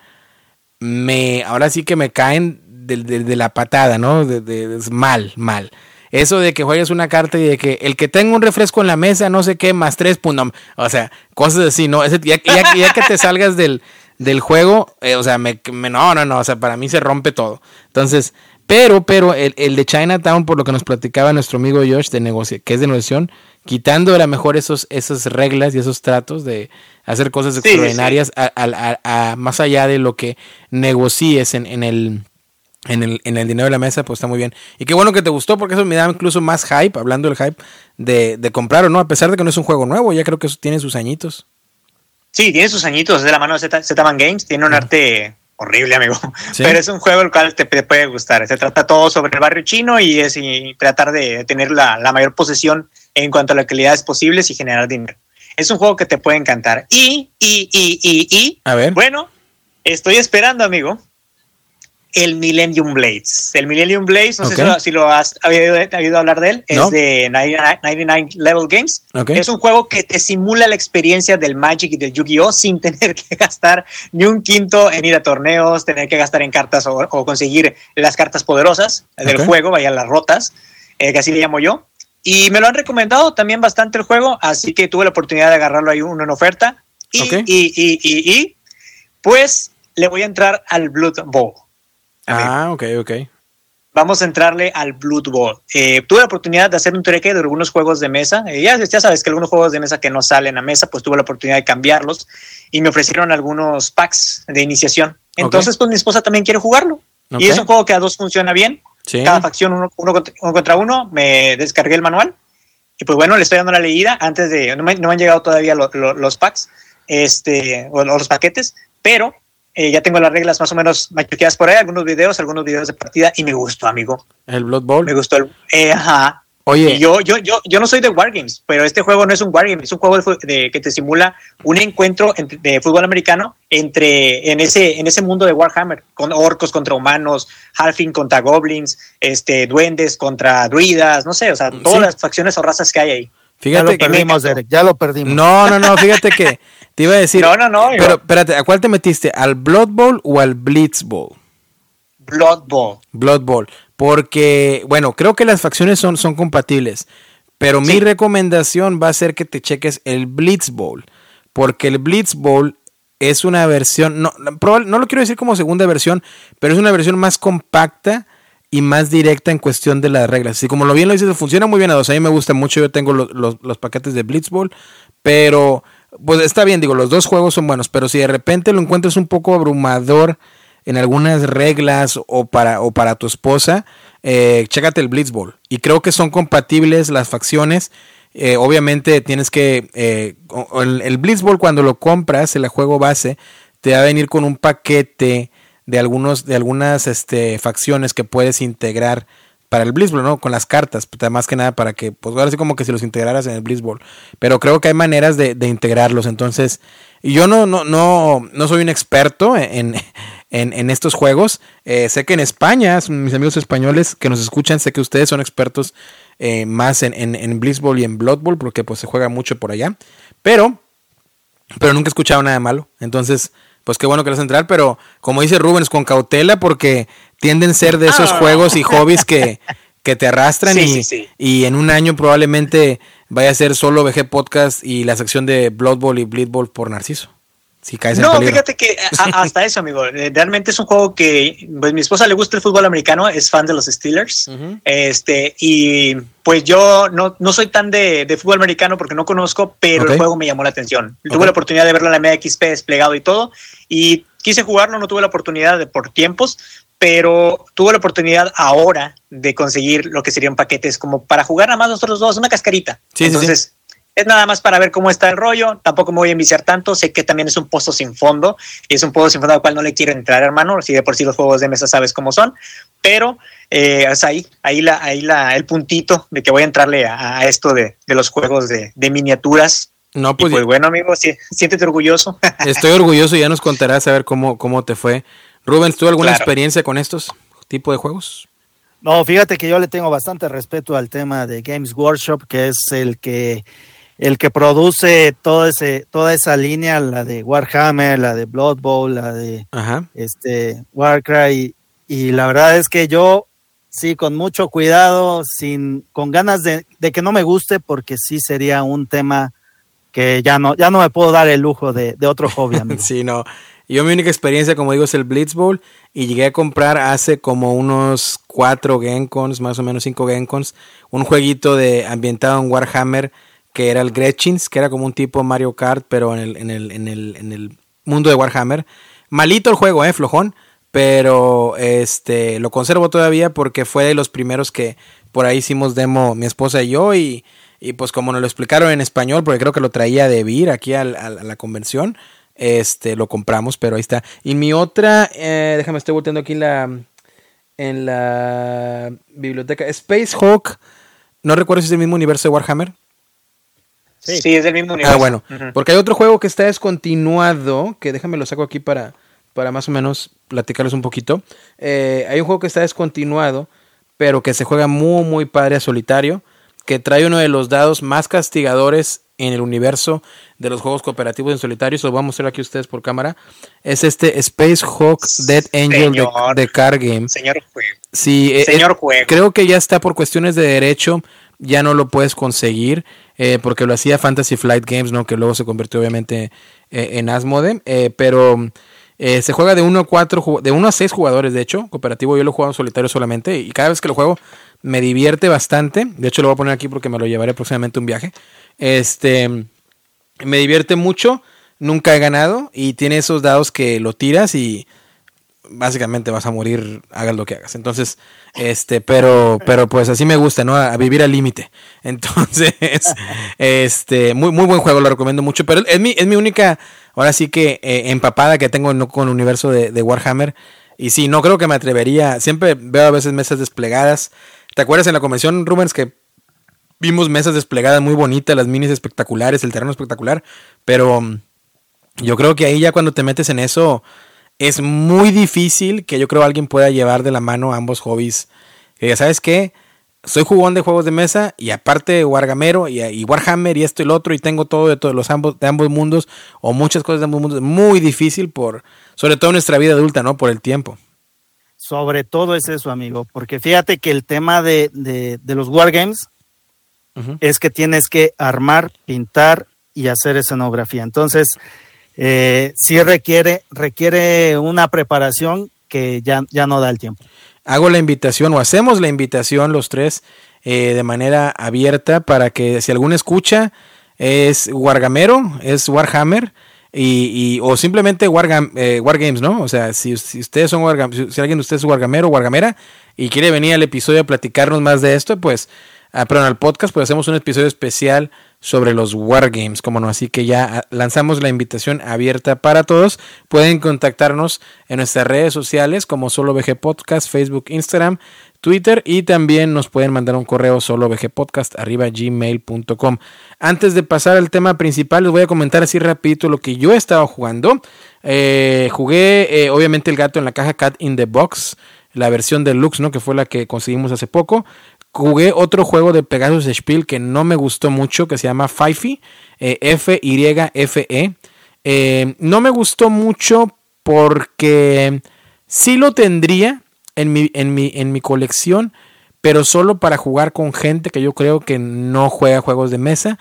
me, ahora sí que me caen de, la patada, ¿no? De, mal, mal. Eso de que juegues una carta y de que el que tenga un refresco en la mesa, no sé qué, más tres, pues O sea, cosas así, ¿no? Ese, ya, ya, que te salgas del, del juego, eh, o sea, me, no, no, no, o sea, para mí se rompe todo. Entonces, pero, pero el, el, de Chinatown, por lo que nos platicaba nuestro amigo Josh, de negocio, que es de negociación, quitando a lo mejor esos, esas reglas y esos tratos de hacer cosas extraordinarias A, más allá de lo que negocies en, en el en el, en el dinero de la mesa, pues está muy bien. Y qué bueno que te gustó, porque eso me da incluso más hype, hablando del hype, de, de comprar o no, a pesar de que no es un juego nuevo, ya creo que eso tiene sus añitos. Sí, tiene sus añitos, es de la mano de Z-Man Games, tiene un arte horrible, amigo. *laughs* Pero es un juego el cual te, puede gustar. Se trata todo sobre el barrio chino y es tratar de tener la, la, mayor posesión en cuanto a localidades posibles y generar dinero. Es un juego que te puede encantar. Y, y, y, y, y. A ver. Bueno, estoy esperando, amigo, el Millennium Blades. El Millennium Blades, no sé si lo, has oído, hablar de él, es de 99 Level Games. Es un juego que te simula la experiencia del Magic y del Yu-Gi-Oh! sin *laughs* tener que gastar ni un quinto en ir a torneos, tener que gastar en cartas o, conseguir las cartas poderosas del juego, vaya las rotas, eh, que así le llamo yo. Y me lo han recomendado también bastante el juego, así que tuve la oportunidad de agarrarlo ahí uno en oferta. Y, y, y, y, y, pues le voy a entrar al Blood Bowl. Ah, ok, ok. Vamos a entrarle al Blood Bowl. Eh, tuve la oportunidad de hacer un treque de algunos juegos de mesa. Eh, ya, ya sabes que algunos juegos de mesa que no salen a mesa, pues tuve la oportunidad de cambiarlos y me ofrecieron algunos packs de iniciación. Entonces, pues mi esposa también quiere jugarlo. Y es un juego que a dos funciona bien. Cada facción uno, contra, uno. Me descargué el manual. Y pues bueno, le estoy dando la leída antes de. No me, han llegado todavía los packs este, o los paquetes, pero eh, ya tengo las reglas más o menos machuqueadas por ahí, algunos videos, algunos videos de partida y me gustó, amigo. ¿El Blood Bowl? Me gustó el... Eh, ajá. Oye. yo, yo, yo, yo no soy de Wargames, pero este juego no es un Wargame, es un juego de, que te simula un encuentro de fútbol americano entre en ese, en ese mundo de Warhammer, con orcos contra humanos, halfing contra goblins, este, duendes contra druidas, no sé, o sea, todas las facciones o razas que hay ahí. Fíjate ya lo perdimos, Derek, ya lo perdimos. No, no, no, fíjate que *laughs* te iba a decir. No, no, no. Pero espérate, ¿a cuál te metiste? ¿Al Blood Bowl o al Blitz Bowl? Blood Bowl. Blood Bowl. Porque, bueno, creo que las facciones son, son compatibles. Pero mi recomendación va a ser que te cheques el Blitz Bowl. Porque el Blitz Bowl es una versión, no, no lo quiero decir como segunda versión, pero es una versión más compacta y más directa en cuestión de las reglas. Así como lo bien lo dices, funciona muy bien a dos. A mí me gusta mucho, yo tengo los, paquetes de Blitzball, pero pues está bien, digo, los dos juegos son buenos, pero si de repente lo encuentras un poco abrumador en algunas reglas o para, o para tu esposa, eh, chécate el Blitzball. Y creo que son compatibles las facciones. Eh, obviamente tienes que... Eh, el, el Blitzball cuando lo compras, el juego base, te va a venir con un paquete de algunos de algunas este, facciones que puedes integrar para el Blitzball, ¿no? Con las cartas, pues, más que nada para que, pues ahora sí como que si los integraras en el Blitzball. Pero creo que hay maneras de, integrarlos. Entonces, yo no, no, no, no soy un experto en, en, *laughs* estos juegos. Eh, sé que en España, mis amigos españoles que nos escuchan, sé que ustedes son expertos eh, más en, en, en Blitzball y en Blood porque pues se juega mucho por allá. Pero, pero nunca he escuchado nada malo. Entonces, pues qué bueno que vas a entrar, pero como dice Rubens, con cautela porque tienden a ser de esos ah. juegos y hobbies que, *laughs* que te arrastran y, y, en un año probablemente vaya a ser solo VG Podcast y la sección de Blood Bowl y Bleed Bowl por Narciso no, fíjate que hasta eso, amigo. Eh, realmente es un juego que, pues, mi esposa le gusta el fútbol americano, es fan de los Steelers. Este, y pues yo no, no soy tan de, de fútbol americano porque no conozco, pero el juego me llamó la atención. Tuve la oportunidad de verlo en la MXP desplegado y todo. Y quise jugarlo, no tuve la oportunidad de, por tiempos, pero tuve la oportunidad ahora de conseguir lo que serían paquetes como para jugar nada más nosotros dos, una cascarita. Sí, Entonces, es nada más para ver cómo está el rollo. Tampoco me voy a enviciar tanto. Sé que también es un pozo sin fondo. Y es un pozo sin fondo al cual no le quiero entrar, hermano. Si de por sí los juegos de mesa sabes cómo son. Pero eh, es ahí, ahí, la, ahí la, el puntito de que voy a entrarle a, esto de, los juegos de, miniaturas. No, pues, pues bueno, amigo, sí, siéntete orgulloso. *laughs* Estoy orgulloso y ya nos contarás a ver cómo, cómo te fue. Rubens, ¿tú alguna experiencia con estos tipos de juegos? No, fíjate que yo le tengo bastante respeto al tema de Games Workshop, que es el que el que produce todo ese, toda esa línea, la de Warhammer, la de Blood Bowl, la de este Warcry, y, la verdad es que yo sí, con mucho cuidado, sin, con ganas de, que no me guste, porque sí sería un tema que ya no, ya no me puedo dar el lujo de, otro hobby. *laughs* sí, no. Yo mi única experiencia, como digo, es el Blitz Bowl y llegué a comprar hace como unos cuatro Gencons, más o menos cinco Gencons, un jueguito de ambientado en Warhammer que era el Gretchins, que era como un tipo Mario Kart, pero en el, en el, en el, en el mundo de Warhammer. Malito el juego, eh, flojón, pero este lo conservo todavía porque fue de los primeros que por ahí hicimos demo mi esposa y yo y, y pues como nos lo explicaron en español, porque creo que lo traía de Vir aquí a, la convención, este lo compramos, pero ahí está. Y mi otra, eh, déjame estoy volteando aquí en la en la biblioteca Space Hawk. No recuerdo si es el mismo universo de Warhammer. Sí. es del mismo universo. Ah, bueno. Porque hay otro juego que está descontinuado, que déjame lo saco aquí para, para más o menos platicarles un poquito. Eh, hay un juego que está descontinuado, pero que se juega muy, muy padre a solitario, que trae uno de los dados más castigadores en el universo de los juegos cooperativos en solitario. Eso lo vamos a mostrar aquí ustedes por cámara. Es este Space Hawk Dead Angel de, Car Game. Señor juego. Sí, eh, Señor juego. creo que ya está por cuestiones de derecho, ya no lo puedes conseguir. Eh, porque lo hacía Fantasy Flight Games, ¿no? que luego se convirtió obviamente eh, en Asmode, eh, pero se juega de 1 a 4, de 1 a 6 jugadores, de hecho, cooperativo, yo lo juego en solitario solamente, y cada vez que lo juego me divierte bastante, de hecho lo voy a poner aquí porque me lo llevaré próximamente un viaje, este, me divierte mucho, nunca he ganado, y tiene esos dados que lo tiras y básicamente vas a morir, hagas lo que hagas. Entonces, este, pero, pero pues así me gusta, ¿no? A, vivir al límite. *laughs* Entonces, este, muy, muy buen juego, lo recomiendo mucho. Pero es mi, es mi única, ahora sí que eh, empapada que tengo con el universo de, Warhammer. Y sí, no creo que me atrevería. Siempre veo a veces mesas desplegadas. ¿Te acuerdas en la convención, Rubens, que vimos mesas desplegadas muy bonitas, las minis espectaculares, el terreno espectacular? Pero yo creo que ahí ya cuando te metes en eso es muy difícil que yo creo alguien pueda llevar de la mano ambos hobbies. Que ¿sabes qué? Soy jugón de juegos de mesa y aparte Wargamero y, Warhammer y esto y lo otro y tengo todo de todos los ambos, de ambos mundos o muchas cosas de ambos mundos. Muy difícil por, sobre todo en nuestra vida adulta, ¿no? Por el tiempo. Sobre todo es eso, amigo, porque fíjate que el tema de, los wargames es que tienes que armar, pintar y hacer escenografía. Entonces, eh, requiere, requiere una preparación que ya, ya no da el tiempo. hago la invitación o hacemos la invitación los tres eh, de manera abierta para que si alguno escucha es Wargamero, es Warhammer. Y, o simplemente Wargam, eh, Wargames, ¿no? O sea, si, ustedes son Wargam, si, alguien de ustedes es Wargamero o Wargamera y quiere venir al episodio a platicarnos más de esto, pues, ah, perdón, al podcast, pues hacemos un episodio especial sobre los Wargames, como no. Así que ya ah, lanzamos la invitación abierta para todos. Pueden contactarnos en nuestras redes sociales como Solo VG Podcast, Facebook, Instagram, Twitter y también nos pueden mandar un correo solo Podcast arriba gmail.com. Antes de pasar al tema principal, les voy a comentar así rapidito lo que yo he estado jugando. Eh, jugué eh, obviamente el gato en la caja Cat in the Box, la versión deluxe, ¿no? Que fue la que conseguimos hace poco. Jugué otro juego de Pegasus Spiel que no me gustó mucho, que se llama Fife, eh, F-Y-F-E. Eh, no me gustó mucho porque sí lo tendría en mi, en, mi, en mi colección, pero solo para jugar con gente que yo creo que no juega juegos de mesa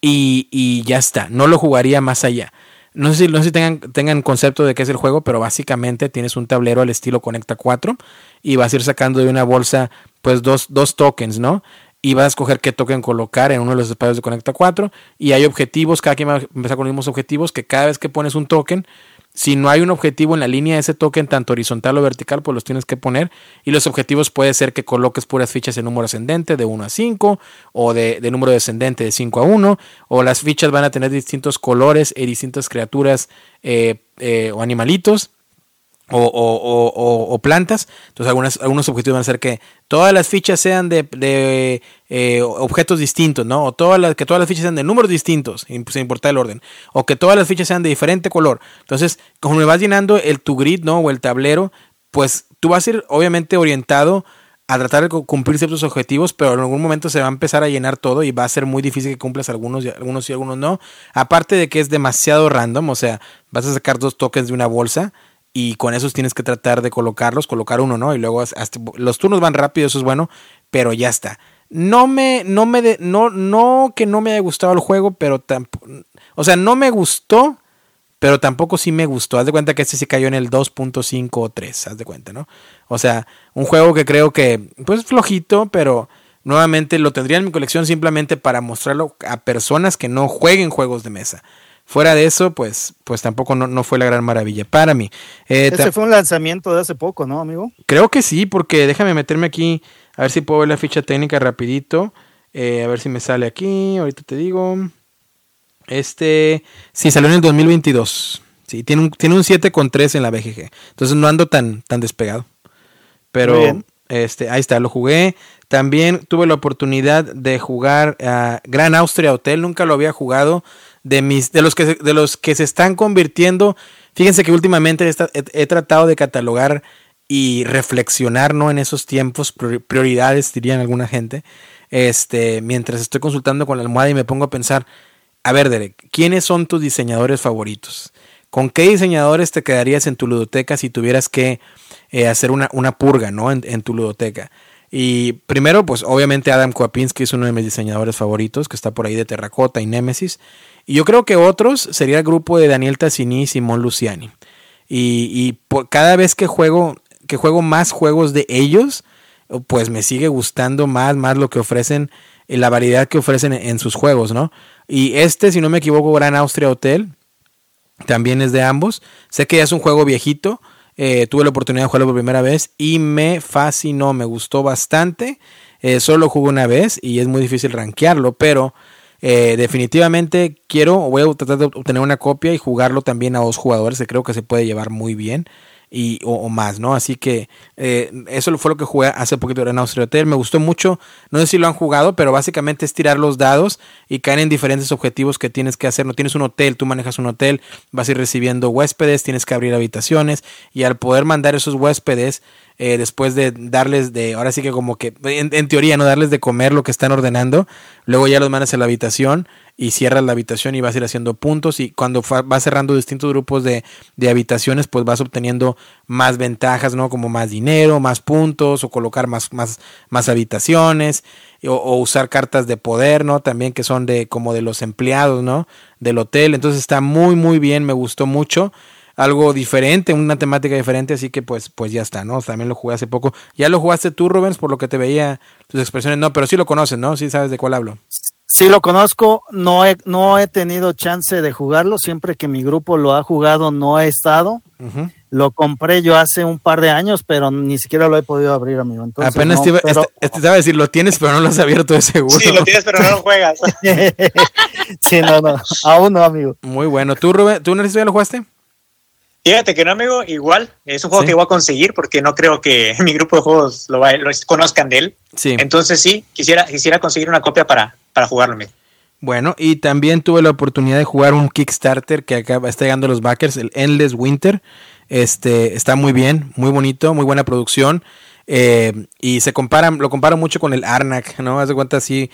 y, y ya está, no lo jugaría más allá. No sé si, no sé si tengan, tengan concepto de qué es el juego, pero básicamente tienes un tablero al estilo Conecta 4 y vas a ir sacando de una bolsa pues dos, dos tokens, ¿no? Y vas a escoger qué token colocar en uno de los espacios de Conecta 4 y hay objetivos, cada quien va a empezar con los mismos objetivos que cada vez que pones un token si no hay un objetivo en la línea de ese token, tanto horizontal o vertical, pues los tienes que poner. Y los objetivos puede ser que coloques puras fichas en número ascendente de 1 a 5 o de, número descendente de 5 a 1. O las fichas van a tener distintos colores y distintas criaturas eh, eh, o animalitos o, plantas. Entonces algunas, algunos objetivos van a ser que todas las fichas sean de, eh, objetos distintos, ¿no? O todas que todas las fichas sean de números distintos, sin importar el orden. O que todas las fichas sean de diferente color. Entonces, como me vas llenando el tu grid, ¿no? O el tablero, pues tú vas a ir obviamente orientado a tratar de cumplir ciertos objetivos, pero en algún momento se va a empezar a llenar todo y va a ser muy difícil que cumplas algunos algunos y algunos no. Aparte de que es demasiado random, o sea, vas a sacar dos tokens de una bolsa y con esos tienes que tratar de colocarlos, colocar uno, ¿no? Y luego los turnos van rápido, eso es bueno, pero ya está. No me, no me, de, no, no que no me haya gustado el juego, pero tampoco, o sea, no me gustó, pero tampoco sí me gustó. Haz de cuenta que este sí cayó en el 2.5 o 3, haz de cuenta, ¿no? O sea, un juego que creo que, pues flojito, pero nuevamente lo tendría en mi colección simplemente para mostrarlo a personas que no jueguen juegos de mesa. Fuera de eso, pues, pues tampoco no, fue la gran maravilla para mí. Eh, Ese fue un lanzamiento de hace poco, ¿no, amigo? Creo que sí, porque déjame meterme aquí, a ver si puedo ver la ficha técnica rapidito. Eh, a ver si me sale aquí, ahorita te digo. Este, sí, salió en el 2022. Sí, tiene un, tiene un 7,3 en la BGG. Entonces no ando tan, tan despegado. Pero, este, ahí está, lo jugué. También tuve la oportunidad de jugar a Gran Austria Hotel. Nunca lo había jugado de, mis, de, los que, de los que se están convirtiendo. Fíjense que últimamente he, tratado de catalogar y reflexionar ¿no? en esos tiempos, prioridades, dirían alguna gente, este, mientras estoy consultando con la almohada y me pongo a pensar, a ver, Derek, ¿quiénes son tus diseñadores favoritos? ¿Con qué diseñadores te quedarías en tu ludoteca si tuvieras que eh, hacer una, una, purga ¿no? en, en tu ludoteca? Y primero, pues obviamente Adam Kwapinski es uno de mis diseñadores favoritos, que está por ahí de Terracota y Nemesis. Y yo creo que otros sería el grupo de Daniel Tassini y Simón Luciani. Y, por, cada vez que juego, que juego más juegos de ellos, pues me sigue gustando más, más lo que ofrecen, eh, la variedad que ofrecen en, sus juegos, ¿no? Y este, si no me equivoco, Gran Austria Hotel, también es de ambos. Sé que ya es un juego viejito, eh, tuve la oportunidad de jugarlo por primera vez y me fascinó, me gustó bastante. Eh, solo jugué una vez y es muy difícil rankearlo, pero eh, definitivamente quiero, voy a tratar de obtener una copia y jugarlo también a dos jugadores, que creo que se puede llevar muy bien y, o, más, ¿no? Así que eh, eso fue lo que jugué hace poquito en Austria Hotel. Me gustó mucho, no sé si lo han jugado, pero básicamente es tirar los dados y caen en diferentes objetivos que tienes que hacer. No tienes un hotel, tú manejas un hotel, vas a ir recibiendo huéspedes, tienes que abrir habitaciones y al poder mandar esos huéspedes, eh, después de darles de, ahora sí que como que, en, teoría, no darles de comer lo que están ordenando, luego ya los mandas a la habitación y cierras la habitación y vas a ir haciendo puntos y cuando vas cerrando distintos grupos de, habitaciones pues vas obteniendo más ventajas, ¿no? Como más dinero, más puntos o colocar más, más, más habitaciones o, usar cartas de poder, ¿no? También que son de como de los empleados, ¿no? Del hotel. Entonces está muy muy bien, me gustó mucho. Algo diferente, una temática diferente, así que pues, pues ya está, ¿no? También lo jugué hace poco. ¿Ya lo jugaste tú, Rubens, por lo que te veía tus expresiones? No, pero sí lo conoces, ¿no? Sí sabes de cuál hablo. Sí lo conozco, no he, no he tenido chance de jugarlo, siempre que mi grupo lo ha jugado no he estado. Lo compré yo hace un par de años, pero ni siquiera lo he podido abrir, amigo. Entonces, Apenas te, iba, este, este a decir, lo tienes, pero no lo has abierto de seguro. Sí, lo tienes, pero no lo juegas. *laughs* sí, no, no, aún no, amigo. Muy bueno. ¿Tú, Rubén, tú, Narciso, ya lo jugaste? Fíjate que no, amigo, igual, es un juego que voy a conseguir porque no creo que *laughs* mi grupo de juegos lo, lo conozcan de él. Sí. Entonces sí, quisiera, quisiera conseguir una copia para, para jugarlo, amigo. Bueno, y también tuve la oportunidad de jugar un Kickstarter que acá está llegando los backers, el Endless Winter. Este está muy bien, muy bonito, muy buena producción. Eh, y se compara, lo comparo mucho con el Arnak, ¿no? Haz de cuenta así,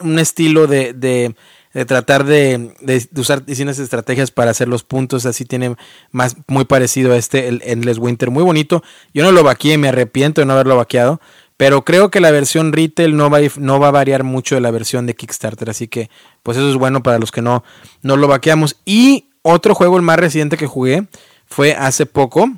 un estilo de, de, tratar de, de, usar distintas estrategias para hacer los puntos, así tiene más, muy parecido a este, el Endless Winter, muy bonito. Yo no lo vaqueé, me arrepiento de no haberlo vaqueado, pero creo que la versión retail no va, no va a variar mucho de la versión de Kickstarter, así que pues eso es bueno para los que no, no lo vaqueamos. Y otro juego, el más reciente que jugué, fue hace poco,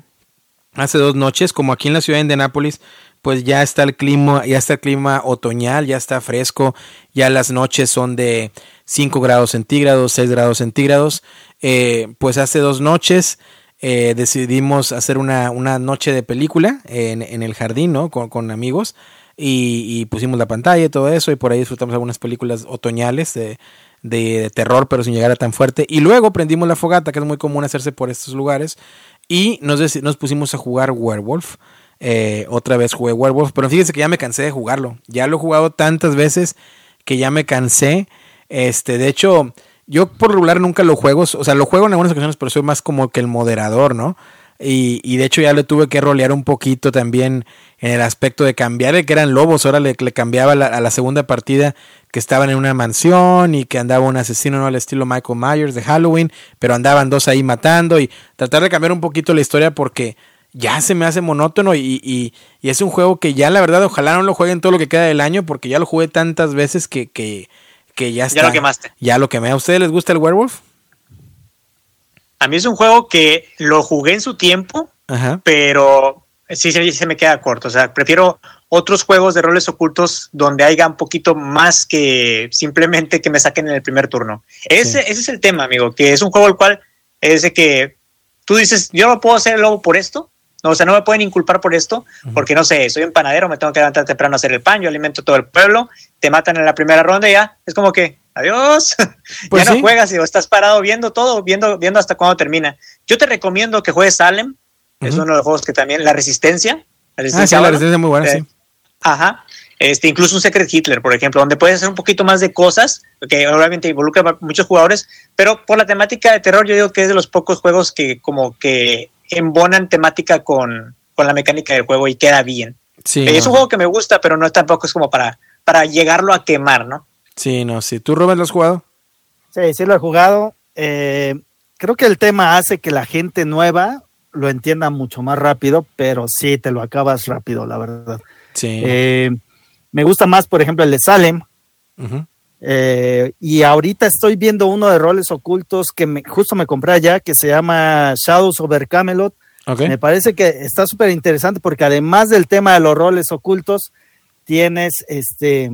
hace dos noches, como aquí en la ciudad de Indianápolis, pues ya está el clima, ya está el clima otoñal, ya está fresco, ya las noches son de 5 grados centígrados, 6 grados centígrados. Eh, pues hace dos noches eh, decidimos hacer una, una, noche de película en, en el jardín, ¿no? Con, con amigos. Y, pusimos la pantalla y todo eso. Y por ahí disfrutamos algunas películas otoñales de, de, terror, pero sin llegar a tan fuerte. Y luego prendimos la fogata, que es muy común hacerse por estos lugares. Y nos, nos pusimos a jugar Werewolf. Eh, otra vez jugué Werewolf. Pero fíjense que ya me cansé de jugarlo. Ya lo he jugado tantas veces que ya me cansé. Este, de hecho, yo por regular nunca lo juego, o sea, lo juego en algunas ocasiones, pero soy más como que el moderador, ¿no? Y, y de hecho ya le tuve que rolear un poquito también en el aspecto de cambiar, que eran lobos, ahora le, le cambiaba a la segunda partida que estaban en una mansión y que andaba un asesino ¿no? al estilo Michael Myers de Halloween, pero andaban dos ahí matando y tratar de cambiar un poquito la historia porque ya se me hace monótono y, y, y, es un juego que ya la verdad ojalá no lo jueguen todo lo que queda del año porque ya lo jugué tantas veces que, que, que ya está. Ya lo quemaste. Ya lo quemé. ¿A ustedes les gusta el Werewolf? A mí es un juego que lo jugué en su tiempo, pero sí se, me queda corto. O sea, prefiero otros juegos de roles ocultos donde haya un poquito más que simplemente que me saquen en el primer turno. Ese, ese es el tema, amigo, que es un juego el cual es de que tú dices, yo no puedo hacer lobo por esto, no, o sea, no me pueden inculpar por esto, porque no sé, soy un panadero, me tengo que levantar temprano a hacer el pan, yo alimento todo el pueblo, te matan en la primera ronda y ya, es como que, adiós, *laughs* pues ya no juegas y estás parado viendo todo, viendo, viendo hasta cuándo termina. Yo te recomiendo que juegues Salem, es uno de los juegos que también, la resistencia. La resistencia, ah, la resistencia es muy buena, sí. Eh, ajá. Este, incluso un Secret Hitler, por ejemplo, donde puedes hacer un poquito más de cosas, que obviamente involucra a muchos jugadores, pero por la temática de terror, yo digo que es de los pocos juegos que como que embonan temática con, con la mecánica del juego y queda bien. Sí, es un juego que me gusta, pero no tampoco es como para, para llegarlo a quemar, ¿no? Sí, no, sí. ¿Tú, Rubén, lo has jugado? Sí, sí lo he jugado. Eh, creo que el tema hace que la gente nueva lo entienda mucho más rápido, pero sí te lo acabas rápido, la verdad. Sí. Eh, me gusta más, por ejemplo, el de Salem. Eh, y ahorita estoy viendo uno de roles ocultos que me, justo me compré allá, que se llama Shadows over Camelot. Me parece que está súper interesante porque además del tema de los roles ocultos, tienes este,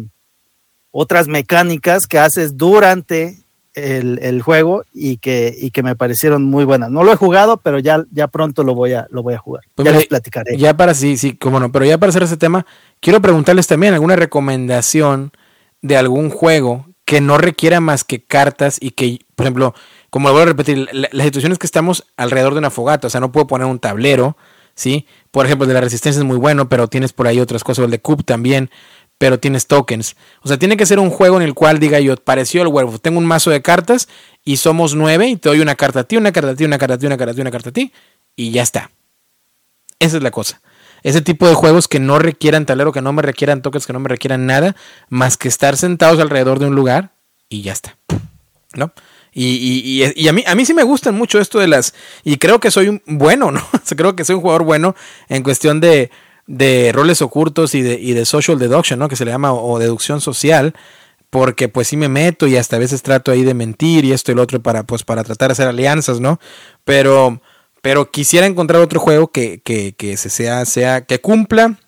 otras mecánicas que haces durante el, juego y que, y que me parecieron muy buenas. No lo he jugado, pero ya, ya pronto lo voy a, lo voy a jugar. Pues ya les platicaré. Ya para sí, sí, cómo no, pero ya para hacer ese tema, quiero preguntarles también alguna recomendación de algún juego que no requiera más que cartas y que, por ejemplo, como lo voy a repetir, la, la situación es que estamos alrededor de una fogata, o sea, no puedo poner un tablero, ¿sí? Por ejemplo, el de la resistencia es muy bueno, pero tienes por ahí otras cosas, el de Cube también, pero tienes tokens. O sea, tiene que ser un juego en el cual diga yo, pareció el huevo, tengo un mazo de cartas y somos nueve y te doy una carta a ti, una carta a ti, una carta a ti, una carta a ti, una carta a ti y ya está. Esa es la cosa. Ese tipo de juegos que no requieran talero, que no me requieran tokens, que no me requieran nada, más que estar sentados alrededor de un lugar y ya está. ¿No? Y, y, a, mí, a mí sí me gustan mucho esto de las... Y creo que soy un bueno, *laughs* ¿no? creo que soy un jugador bueno en cuestión de, de roles ocultos y de, y de social deduction, ¿no? Que se le llama o, deducción social. porque pues sí me meto y hasta a veces trato ahí de mentir y esto y lo otro para pues para tratar de hacer alianzas, ¿no? Pero pero quisiera encontrar otro juego que, que, que se sea, sea, que cumpla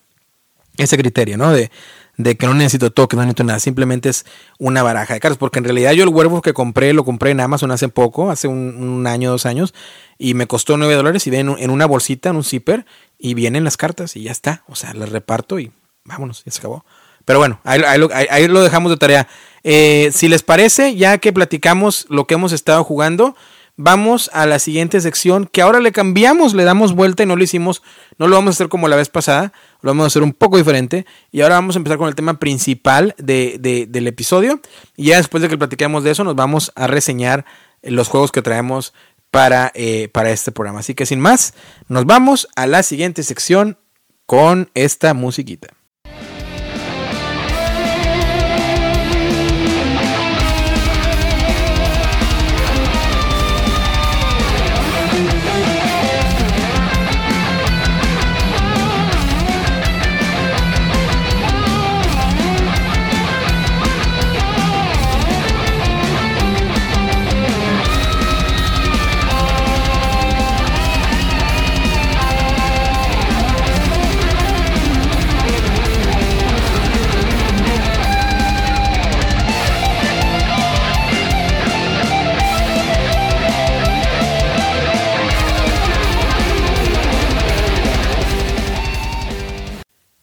ese criterio, ¿no? De, de que no necesito toque, no necesito nada, simplemente es una baraja de cartas, porque en realidad yo el huevo que compré, lo compré en Amazon hace poco, hace un, año, dos años, y me costó 9 dólares y viene en una bolsita, en un zipper, y vienen las cartas y ya está, o sea, las reparto y vámonos, ya se acabó. Pero bueno, ahí, ahí, lo, dejamos de tarea. Eh, si les parece, ya que platicamos lo que hemos estado jugando, vamos a la siguiente sección que ahora le cambiamos, le damos vuelta y no lo hicimos, no lo vamos a hacer como la vez pasada, lo vamos a hacer un poco diferente y ahora vamos a empezar con el tema principal de, del episodio y ya después de que platiquemos de eso nos vamos a reseñar los juegos que traemos para, eh, para este programa. Así que sin más, nos vamos a la siguiente sección con esta musiquita.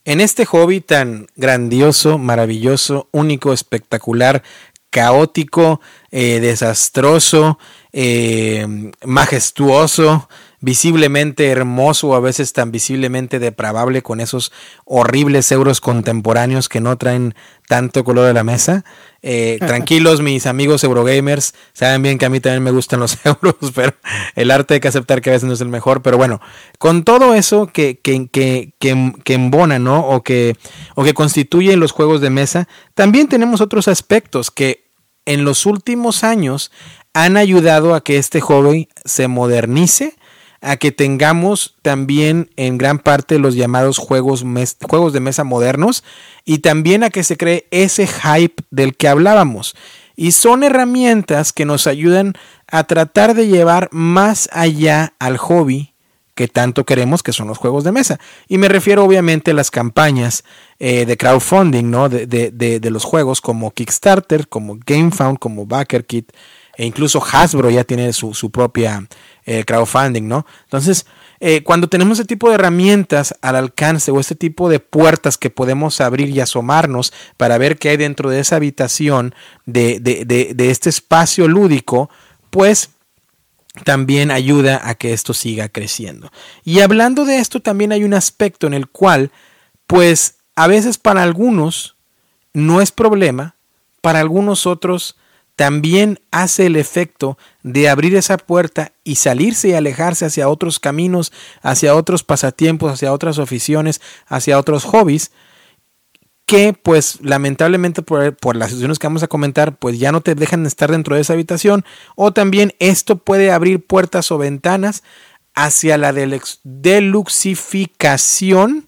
En este hobby tan grandioso, maravilloso, único, espectacular, caótico, eh, desastroso, eh, majestuoso, visiblemente hermoso, a veces tan visiblemente depravable con esos horribles euros contemporáneos que no traen tanto color a la mesa. Eh, *laughs* tranquilos, mis amigos Eurogamers, saben bien que a mí también me gustan los *laughs* euros, pero el arte hay que aceptar que a veces no es el mejor. Pero bueno, con todo eso que, que, que, que, embona, ¿no? O que, o que constituye los juegos de mesa, también tenemos otros aspectos que en los últimos años han ayudado a que este hobby se modernice a que tengamos también en gran parte los llamados juegos, juegos de mesa modernos y también a que se cree ese hype del que hablábamos. Y son herramientas que nos ayudan a tratar de llevar más allá al hobby que tanto queremos, que son los juegos de mesa. Y me refiero obviamente a las campañas eh, de crowdfunding, ¿no? De, de, los juegos como Kickstarter, como GameFound, como BackerKit, e incluso Hasbro ya tiene su, su propia eh, crowdfunding, ¿no? Entonces, eh, cuando tenemos ese tipo de herramientas al alcance o este tipo de puertas que podemos abrir y asomarnos para ver qué hay dentro de esa habitación, de, de este espacio lúdico, pues también ayuda a que esto siga creciendo. Y hablando de esto, también hay un aspecto en el cual, pues a veces para algunos no es problema, para algunos otros también hace el efecto de abrir esa puerta y salirse y alejarse hacia otros caminos, hacia otros pasatiempos, hacia otras aficiones, hacia otros hobbies, que pues lamentablemente por, por, las situaciones que vamos a comentar, pues ya no te dejan estar dentro de esa habitación, o también esto puede abrir puertas o ventanas hacia la deluxificación,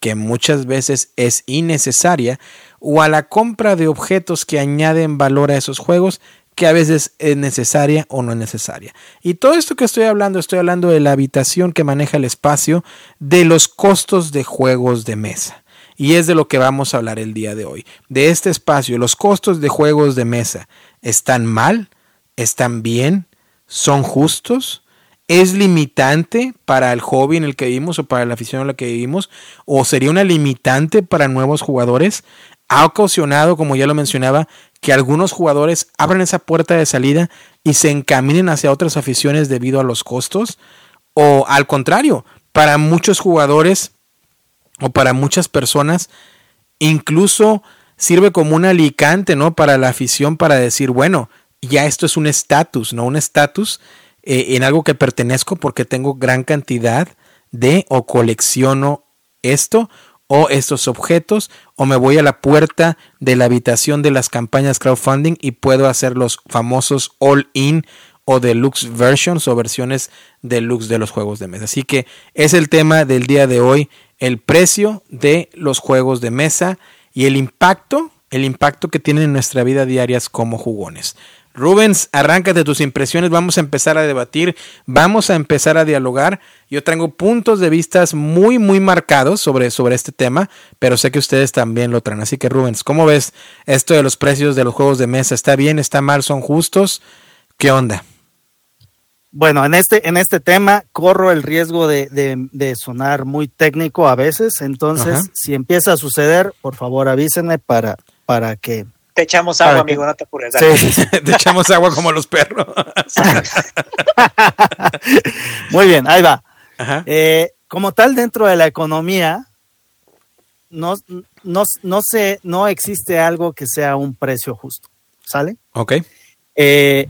que muchas veces es innecesaria, o a la compra de objetos que añaden valor a esos juegos que a veces es necesaria o no es necesaria. Y todo esto que estoy hablando, estoy hablando de la habitación que maneja el espacio, de los costos de juegos de mesa. Y es de lo que vamos a hablar el día de hoy. De este espacio, los costos de juegos de mesa, ¿están mal? ¿Están bien? ¿Son justos? ¿Es limitante para el hobby en el que vivimos o para la afición en la que vivimos? ¿O sería una limitante para nuevos jugadores? Ha ocasionado, como ya lo mencionaba, que algunos jugadores abran esa puerta de salida y se encaminen hacia otras aficiones debido a los costos? O al contrario, para muchos jugadores o para muchas personas, incluso sirve como un alicante, ¿no? Para la afición, para decir, bueno, ya esto es un estatus, ¿no? Un estatus eh, en algo que pertenezco porque tengo gran cantidad de o colecciono esto o estos objetos o me voy a la puerta de la habitación de las campañas crowdfunding y puedo hacer los famosos all-in o deluxe versions o versiones deluxe de los juegos de mesa. Así que es el tema del día de hoy, el precio de los juegos de mesa y el impacto el impacto que tienen en nuestra vida diaria como jugones. Rubens, arráncate tus impresiones, vamos a empezar a debatir, vamos a empezar a dialogar. Yo tengo puntos de vista muy, muy marcados sobre, sobre este tema, pero sé que ustedes también lo traen. Así que Rubens, ¿cómo ves esto de los precios de los juegos de mesa? ¿Está bien? ¿Está mal? ¿Son justos? ¿Qué onda? Bueno, en este, en este tema corro el riesgo de, de, sonar muy técnico a veces, entonces si empieza a suceder, por favor avísenme para, para que te echamos agua, amigo, no te apures. Sí, *laughs* te echamos agua como los perros. *laughs* Muy bien, ahí va. Eh, como tal, dentro de la economía, no, no, no, no existe algo que sea un precio justo. ¿Sale? Ok. Eh,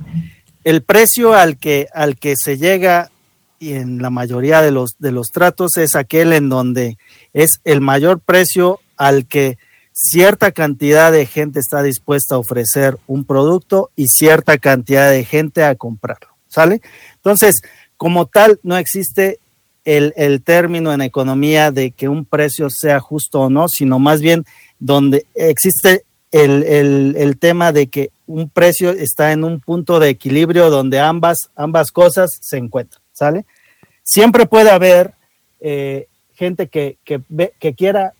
el precio al que, al que se llega y en la mayoría de los, de los tratos es aquel en donde es el mayor precio al que cierta cantidad de gente está dispuesta a ofrecer un producto y cierta cantidad de gente a comprarlo, ¿sale? Entonces, como tal, no existe el, término en economía de que un precio sea justo o no, sino más bien donde existe el, el, tema de que un precio está en un punto de equilibrio donde ambas, ambas cosas se encuentran, ¿sale? Siempre puede haber eh, gente que, que, que quiera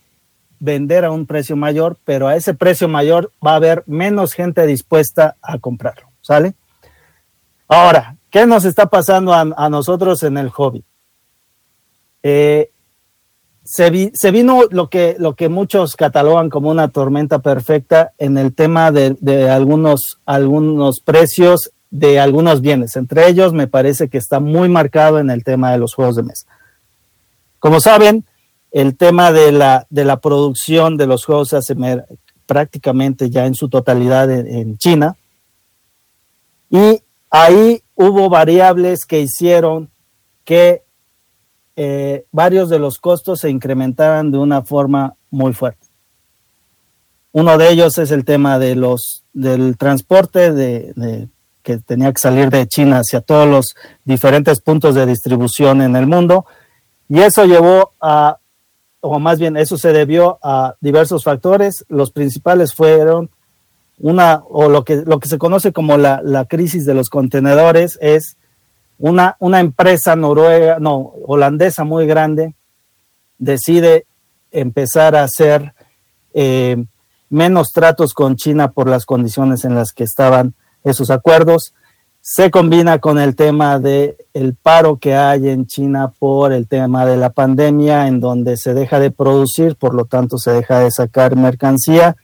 vender a un precio mayor, pero a ese precio mayor va a haber menos gente dispuesta a comprarlo, ¿sale? Ahora, ¿qué nos está pasando a, nosotros en el hobby? Eh, se, vino lo que, lo que muchos catalogan como una tormenta perfecta en el tema de, de algunos, algunos precios de algunos bienes. Entre ellos, me parece que está muy marcado en el tema de los juegos de mesa. Como saben, el tema de la, de la producción de los juegos se hace prácticamente ya en su totalidad en, China. Y ahí hubo variables que hicieron que eh, varios de los costos se incrementaran de una forma muy fuerte. Uno de ellos es el tema de los, del transporte de, que tenía que salir de China hacia todos los diferentes puntos de distribución en el mundo. Y eso llevó a o más bien eso se debió a diversos factores. Los principales fueron una, o lo que, lo que se conoce como la, la crisis de los contenedores, es una, una empresa noruega, no, holandesa muy grande, decide empezar a hacer eh, menos tratos con China por las condiciones en las que estaban esos acuerdos se combina con el tema de el paro que hay en China por el tema de la pandemia, en donde se deja de producir, por lo tanto se deja de sacar mercancía,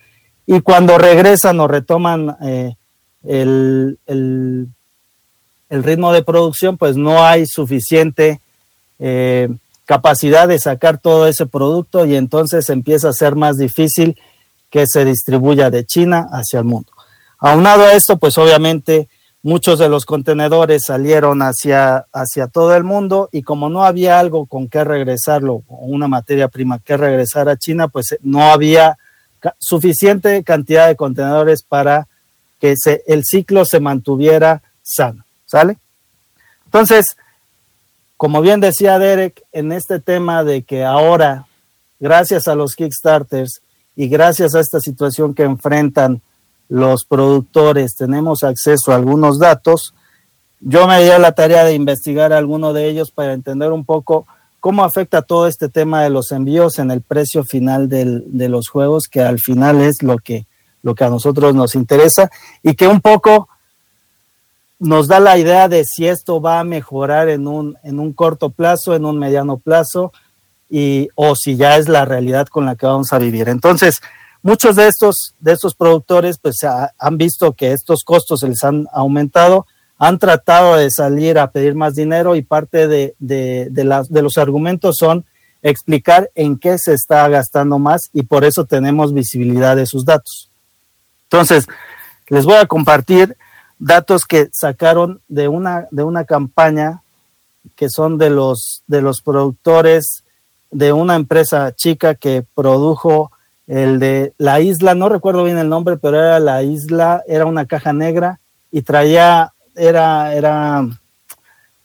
y cuando regresan o retoman eh, el, el, ritmo de producción, pues no hay suficiente eh, capacidad de sacar todo ese producto y entonces empieza a ser más difícil que se distribuya de China hacia el mundo. Aunado a esto, pues obviamente muchos de los contenedores salieron hacia, hacia todo el mundo y como no había algo con qué regresarlo, una materia prima que regresar a China, pues no había suficiente cantidad de contenedores para que el ciclo se mantuviera sano, ¿sale? Entonces, como bien decía Derek, en este tema de que ahora, gracias a los Kickstarters y gracias a esta situación que enfrentan los productores tenemos acceso a algunos datos, yo me di a la tarea de investigar alguno de ellos para entender un poco cómo afecta todo este tema de los envíos en el precio final de los juegos, que al final es lo que, lo que a nosotros nos interesa y que un poco nos da la idea de si esto va a mejorar en un, en un corto plazo, en un mediano plazo, y, o si ya es la realidad con la que vamos a vivir. Entonces, Muchos de estos, de estos productores pues han visto que estos costos se les han aumentado, han tratado de salir a pedir más dinero y parte de, de, de los argumentos son explicar en qué se está gastando más y por eso tenemos visibilidad de sus datos. Entonces, les voy a compartir datos que sacaron de una, de una campaña que son de los, de los productores de una empresa chica que produjo el de la isla, no recuerdo bien el nombre, pero era la isla, era una caja negra y traía, era, era,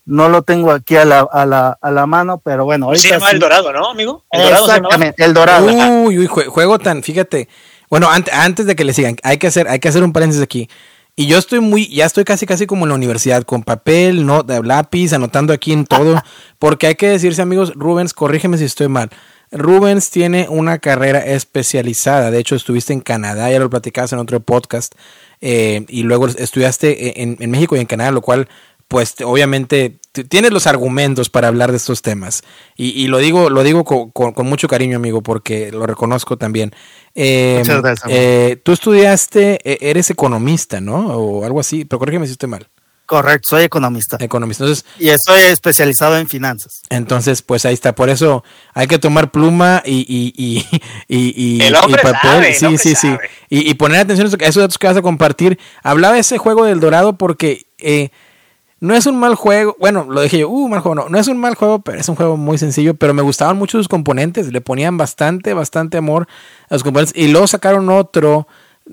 no lo tengo aquí a la, a la, a la mano, pero bueno. se llama El Dorado, ¿no, amigo? El Exactamente, El Dorado. Uy, uy, juego tan, fíjate, Bueno, antes de que le sigan, hay que hacer, hay que hacer un paréntesis aquí. Y yo estoy muy, ya estoy casi casi como en la universidad, con papel, no, de lápiz, anotando aquí en todo, *laughs* porque hay que decirse amigos, Rubens, corrígeme si estoy mal. Rubens tiene una carrera especializada, de hecho estuviste en Canadá, ya lo platicabas en otro podcast, eh, y luego estudiaste en, en, México y en Canadá, lo cual pues obviamente tienes los argumentos para hablar de estos temas. Y, lo digo, lo digo con, mucho cariño, amigo, porque lo reconozco también. Eh, Muchas gracias. Eh, tú estudiaste, e, eres economista, ¿no? O algo así, pero corrígeme si estoy mal. Correcto, soy economista. Economista. y estoy especializado en finanzas. Entonces, pues ahí está. Por eso hay que tomar pluma y, y, y, y, papel. sí, sí, sí. Y, poner atención a esos datos que vas a compartir. Hablaba de ese juego del Dorado porque eh, no es un mal juego. Bueno, lo dije yo, uh, mal juego. No, no es un mal juego, pero es un juego muy sencillo. Pero me gustaban mucho sus componentes. Le ponían bastante, bastante amor a los componentes. Y luego sacaron otro.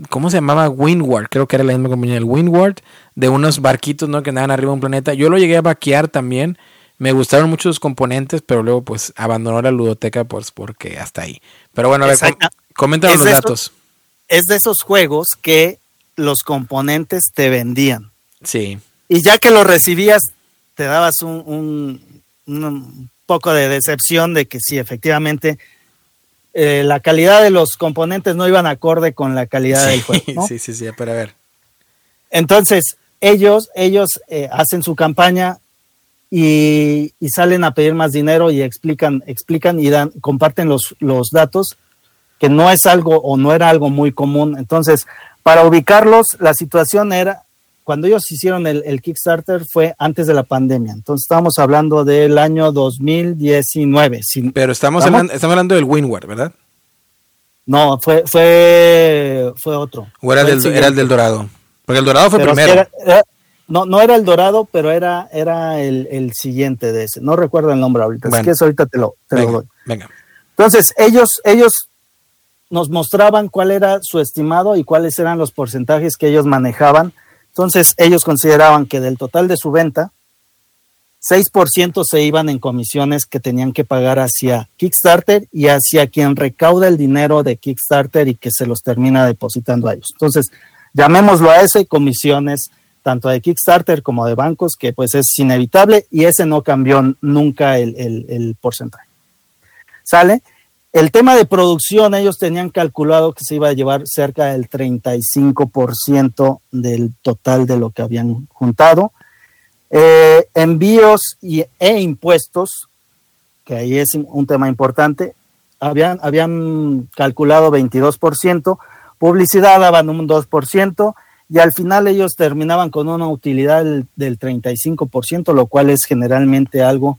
¿Cómo se llamaba? Windward. Creo que era la misma compañía. El Windward. De unos barquitos, ¿no? Que andaban arriba de un planeta. Yo lo llegué a vaquear también. Me gustaron mucho sus componentes, pero luego pues abandonó la ludoteca pues porque hasta ahí. Pero bueno, a ver, coméntanos los datos. es de esos juegos que los componentes te vendían. Sí y ya que lo recibías, te dabas un, un, poco de decepción de que sí, efectivamente, eh, la calidad de los componentes no iban acorde con la calidad del juego. Sí, sí, sí, pero a ver. Entonces, ellos, ellos eh, hacen su campaña y, y, salen a pedir más dinero y explican, explican y dan, comparten los, los datos, que no es algo o no era algo muy común. Entonces, para ubicarlos, la situación era, cuando ellos hicieron el, Kickstarter fue antes de la pandemia. Entonces estamos hablando del año 2019. Pero estamos hablando, estamos hablando del Windward, ¿verdad? No, fue, fue, fue otro. ¿O era, el, era el del Dorado? Porque el Dorado fue primero. no, no era el Dorado, pero era, era el, siguiente de ese. No recuerdo el nombre ahorita. Así que eso ahorita te lo, doy. Venga. Entonces, ellos, ellos nos mostraban cuál era su estimado y cuáles eran los porcentajes que ellos manejaban entonces, ellos consideraban que del total de su venta, 6% se iban en comisiones que tenían que pagar hacia Kickstarter y hacia quien recauda el dinero de Kickstarter y que se los termina depositando a ellos. Entonces, llamémoslo a ese comisiones tanto de Kickstarter como de bancos, que pues es inevitable y ese no cambió nunca el, el porcentaje. ¿Sale? El tema de producción, ellos tenían calculado que se iba a llevar cerca del 35% del total de lo que habían juntado. Eh, envíos y, e impuestos, que ahí es un tema importante, habían, habían calculado 22%, publicidad daban un 2%, y al final ellos terminaban con una utilidad del, del 35%, lo cual es generalmente algo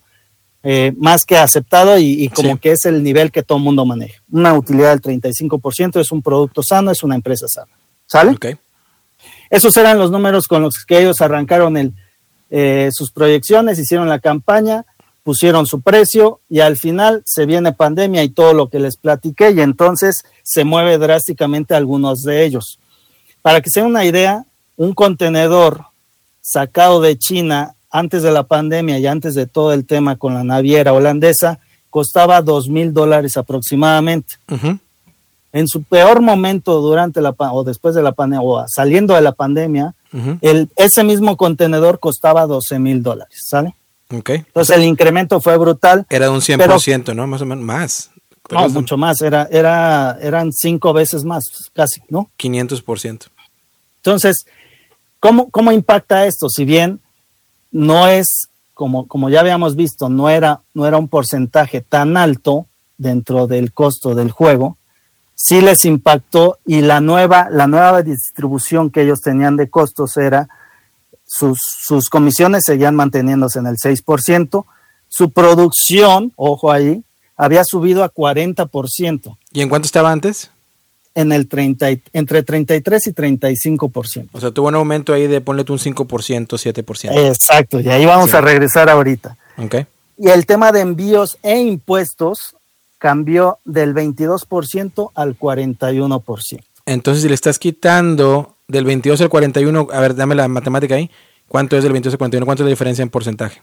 eh, más que aceptado y, como que es el nivel que todo el mundo maneja. Una utilidad del 35% es un producto sano, es una empresa sana. ¿Sale? Esos eran los números con los que ellos arrancaron el, eh, sus proyecciones, hicieron la campaña, pusieron su precio y al final se viene pandemia y todo lo que les platiqué y entonces se mueve drásticamente algunos de ellos. Para que se den una idea, un contenedor sacado de China antes de la pandemia y antes de todo el tema con la naviera holandesa, costaba dos mil dólares aproximadamente. En su peor momento durante la o después de la pandemia o saliendo de la pandemia, el, ese mismo contenedor costaba 12 mil dólares, ¿sale? Okay. Entonces el incremento fue brutal. Era de un 100%, ¿no? Más o menos, más. no, mucho más, era, era, eran cinco veces más, casi, ¿no? 500%. Entonces, ¿cómo, ¿cómo impacta esto? Si bien no es, como, como ya habíamos visto, no era, no era un porcentaje tan alto dentro del costo del juego, sí les impactó y la nueva, la nueva distribución que ellos tenían de costos era sus, sus comisiones seguían manteniéndose en el 6%, su producción, ojo ahí, había subido a 40%. ¿Y en cuánto estaba antes? En el 30, entre 33 y 35%. O sea, tuvo un aumento ahí de ponle tú un 5%, 7%. Exacto, y ahí vamos a regresar ahorita. Okay. Y el tema de envíos e impuestos cambió del 22% al 41%. Entonces, si le estás quitando del 22 al 41, a ver, dame la matemática ahí. ¿Cuánto es del 22 al 41? ¿Cuánto es la diferencia en porcentaje?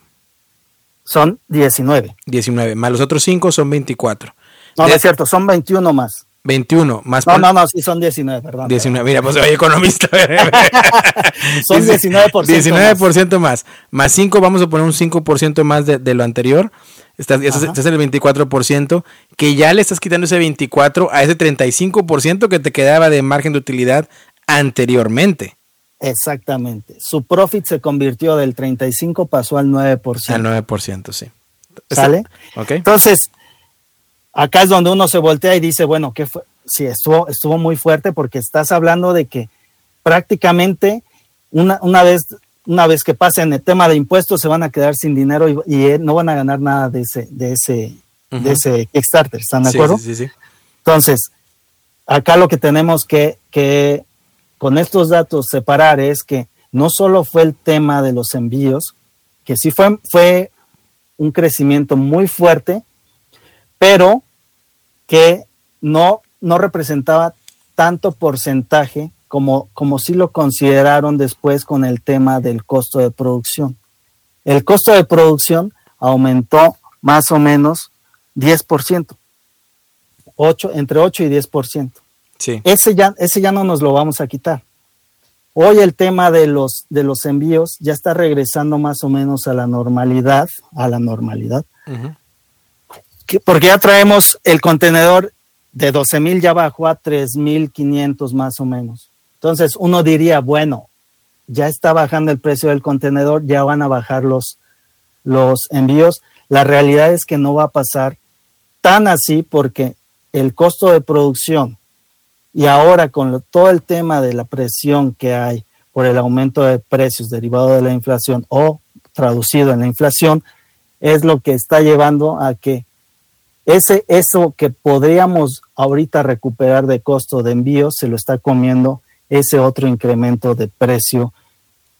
Son 19. 19, más los otros 5 son 24. No, no es cierto, son 21 más. 21 más. No, no, no, sí son 19, perdón. 19, mira, pues soy economista. *laughs* son 19%. 19% más. más. Más 5, vamos a poner un 5% más de, de, lo anterior. Estás, estás, en el 24%, que ya le estás quitando ese 24 a ese 35% que te quedaba de margen de utilidad anteriormente. Exactamente. Su profit se convirtió del 35, pasó al 9%. Al 9%, sí. ¿Sale? Okay. Entonces, acá es donde uno se voltea y dice, bueno, ¿qué fue? Sí, estuvo, estuvo muy fuerte porque estás hablando de que prácticamente una, una vez una vez que pasen el tema de impuestos se van a quedar sin dinero y, y no van a ganar nada de ese de ese uh -huh. de ese Kickstarter, ¿están de acuerdo? Sí, sí, sí. Entonces, acá lo que tenemos que, que con estos datos separar es que no solo fue el tema de los envíos, que sí fue, fue un crecimiento muy fuerte, pero que no, no representaba tanto porcentaje como, como sí lo consideraron después con el tema del costo de producción. El costo de producción aumentó más o menos 10%, 8, entre 8 y 10%. Sí. Ese, ya, ese ya no nos lo vamos a quitar. Hoy el tema de los, de los envíos ya está regresando más o menos a la normalidad, a la normalidad, uh -huh. Que, porque ya traemos el contenedor de 12 mil ya bajó a 3.500 más o menos. Entonces uno diría, bueno, ya está bajando el precio del contenedor, ya van a bajar los, los envíos. La realidad es que no va a pasar tan así porque el costo de producción y ahora con todo el tema de la presión que hay por el aumento de precios derivado de la inflación o traducido en la inflación, es lo que está llevando a que ese, eso que podríamos ahorita recuperar de costo de envío se lo está comiendo ese otro incremento de precio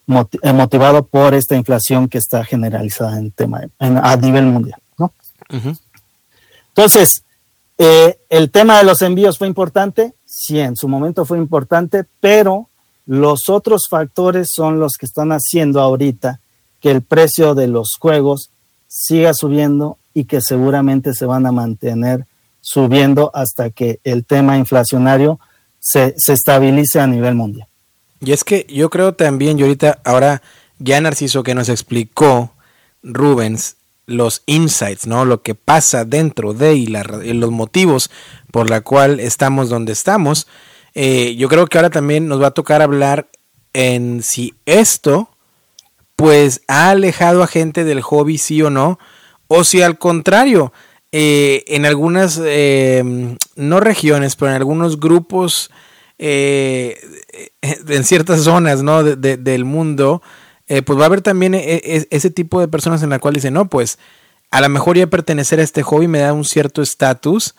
motivado por esta inflación que está generalizada en tema en, a nivel mundial, ¿no? Uh -huh. Entonces, eh, el tema de los envíos fue importante, sí, en su momento fue importante, pero los otros factores son los que están haciendo ahorita que el precio de los juegos siga subiendo y que seguramente se van a mantener subiendo hasta que el tema inflacionario se, se estabilice a nivel mundial. Y es que yo creo también, y ahorita, ahora ya Narciso que nos explicó Rubens los insights, ¿no? Lo que pasa dentro de y, la, los motivos por la cual estamos donde estamos. Eh, yo creo que ahora también nos va a tocar hablar en si esto, pues, ha alejado a gente del hobby, sí o no, o si al contrario, eh, en algunas, eh, no regiones, pero en algunos grupos, eh, en ciertas zonas, ¿no? De, de, del mundo, eh, pues va a haber también e, e, ese tipo de personas en la cual dicen, no, pues a lo mejor ya pertenecer a este hobby me da un cierto estatus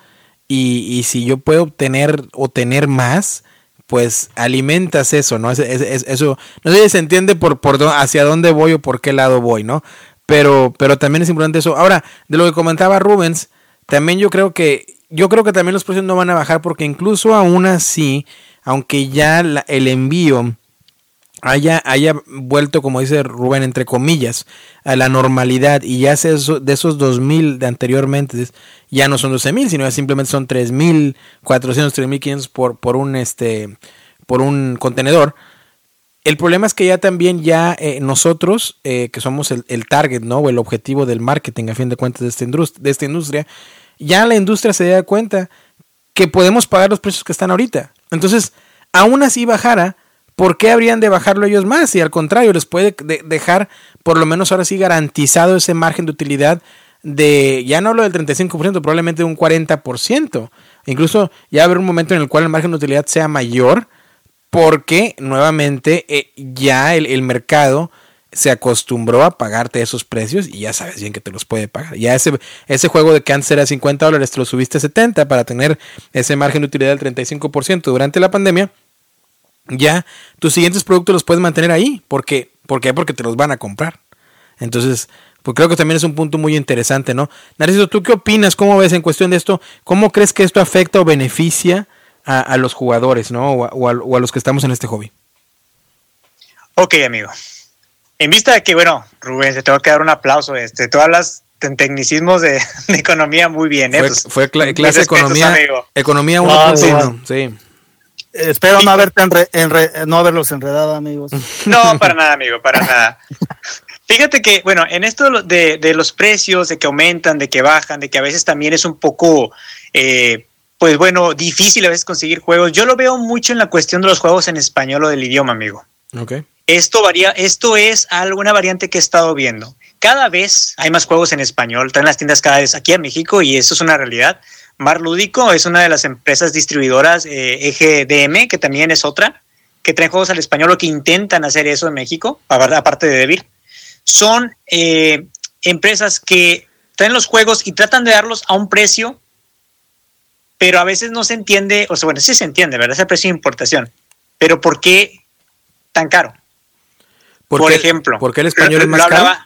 y, y, si yo puedo obtener o tener más, pues alimentas eso, ¿no? Es, es, eso, no sé si se entiende por, por hacia dónde voy o por qué lado voy, ¿no? Pero, pero también es importante eso. Ahora, de lo que comentaba Rubens, también yo creo que, yo creo que también los precios no van a bajar porque incluso aún así, aunque ya la, el envío haya, haya vuelto, como dice Rubén, entre comillas, a la normalidad y ya de esos 2.000 de anteriormente, ya no son 12.000, sino ya simplemente son 3.400, 3.500 por, por, un, este, por un contenedor. El problema es que ya también ya eh, nosotros, eh, que somos el, el, target, ¿no? O el objetivo del marketing, a fin de cuentas, de esta, industria, de esta industria, ya la industria se da cuenta que podemos pagar los precios que están ahorita. Entonces, aún así bajara, ¿por qué habrían de bajarlo ellos más? Y al contrario, les puede de dejar por lo menos ahora sí garantizado ese margen de utilidad de, ya no hablo del 35%, probablemente de un 40%. Incluso ya haber un momento en el cual el margen de utilidad sea mayor porque nuevamente eh, ya el, el, mercado se acostumbró a pagarte esos precios y ya sabes bien que te los puede pagar. Ya ese, ese juego de antes era 50 dólares te lo subiste a 70 para tener ese margen de utilidad del 35% durante la pandemia ya tus siguientes productos los puedes mantener ahí. porque ¿Por qué? Porque te los van a comprar. Entonces, pues creo que también es un punto muy interesante, ¿no? Narciso, ¿tú qué opinas? ¿Cómo ves en cuestión de esto? ¿Cómo crees que esto afecta o beneficia a, a los jugadores, ¿no? O a, o, a, o a, los que estamos en este hobby. Ok, amigo. En vista de que, bueno, Rubén, te tengo que dar un aplauso. Este, tú hablas tecnicismos *laughs* de, economía muy bien. ¿eh? Fue, pues, clase economía, economía 1.1, sí. Espero no, haberte no haberlos enredado, amigos. *laughs* No, para nada, amigo, para nada. Fíjate que, bueno, en esto de, de, los precios, de que aumentan, de que bajan, de que a veces también es un poco, eh, pues bueno, difícil a veces conseguir juegos. Yo lo veo mucho en la cuestión de los juegos en español o del idioma, amigo. Ok. Esto varía, esto es alguna variante que he estado viendo. Cada vez hay más juegos en español, están en las tiendas cada vez aquí en México y eso es una realidad. Mar Lúdico es una de las empresas distribuidoras, eh, EGDM, que también es otra, que traen juegos al español o que intentan hacer eso en México, aparte de Devir. Son eh, empresas que traen los juegos y tratan de darlos a un precio, pero a veces no se entiende, o sea, bueno, sí se entiende, ¿verdad? Ese precio de importación, pero ¿por qué tan caro? Por, ejemplo, ¿por qué el español es más caro?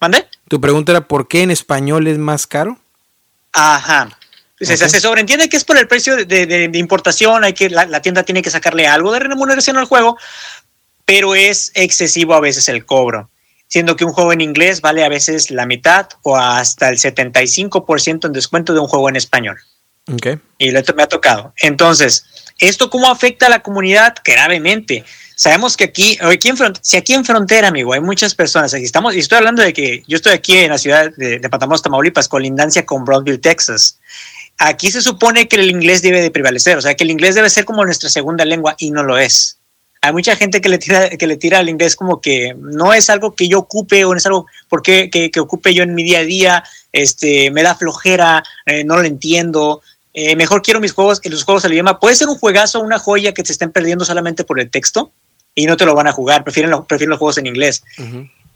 ¿Mande? Tu pregunta era ¿por qué en español es más caro? Ajá. Se, sobreentiende que es por el precio de, importación, hay que la, tienda tiene que sacarle algo de remuneración al juego, pero es excesivo a veces el cobro, siendo que un juego en inglés vale a veces la mitad o hasta el 75% en descuento de un juego en español. Okay. Y me ha tocado. Entonces, ¿esto cómo afecta a la comunidad? Gravemente. Sabemos que aquí, aquí en si aquí en frontera, amigo, hay muchas personas, aquí estamos, y estoy hablando de que yo estoy aquí en la ciudad de, de Matamoros, Tamaulipas, colindancia con Brownsville, Texas. Aquí se supone que el inglés debe de prevalecer, o sea, que el inglés debe ser como nuestra segunda lengua y no lo es. Hay mucha gente que le tira, que le tira al inglés como que no es algo que yo ocupe o no es algo porque, que, que ocupe yo en mi día a día, este, me da flojera, eh, no lo entiendo, eh, mejor quiero mis juegos, los juegos al idioma. Puede ser un juegazo, una joya que se estén perdiendo solamente por el texto, y no te lo van a jugar, prefieren, prefieren los juegos en inglés.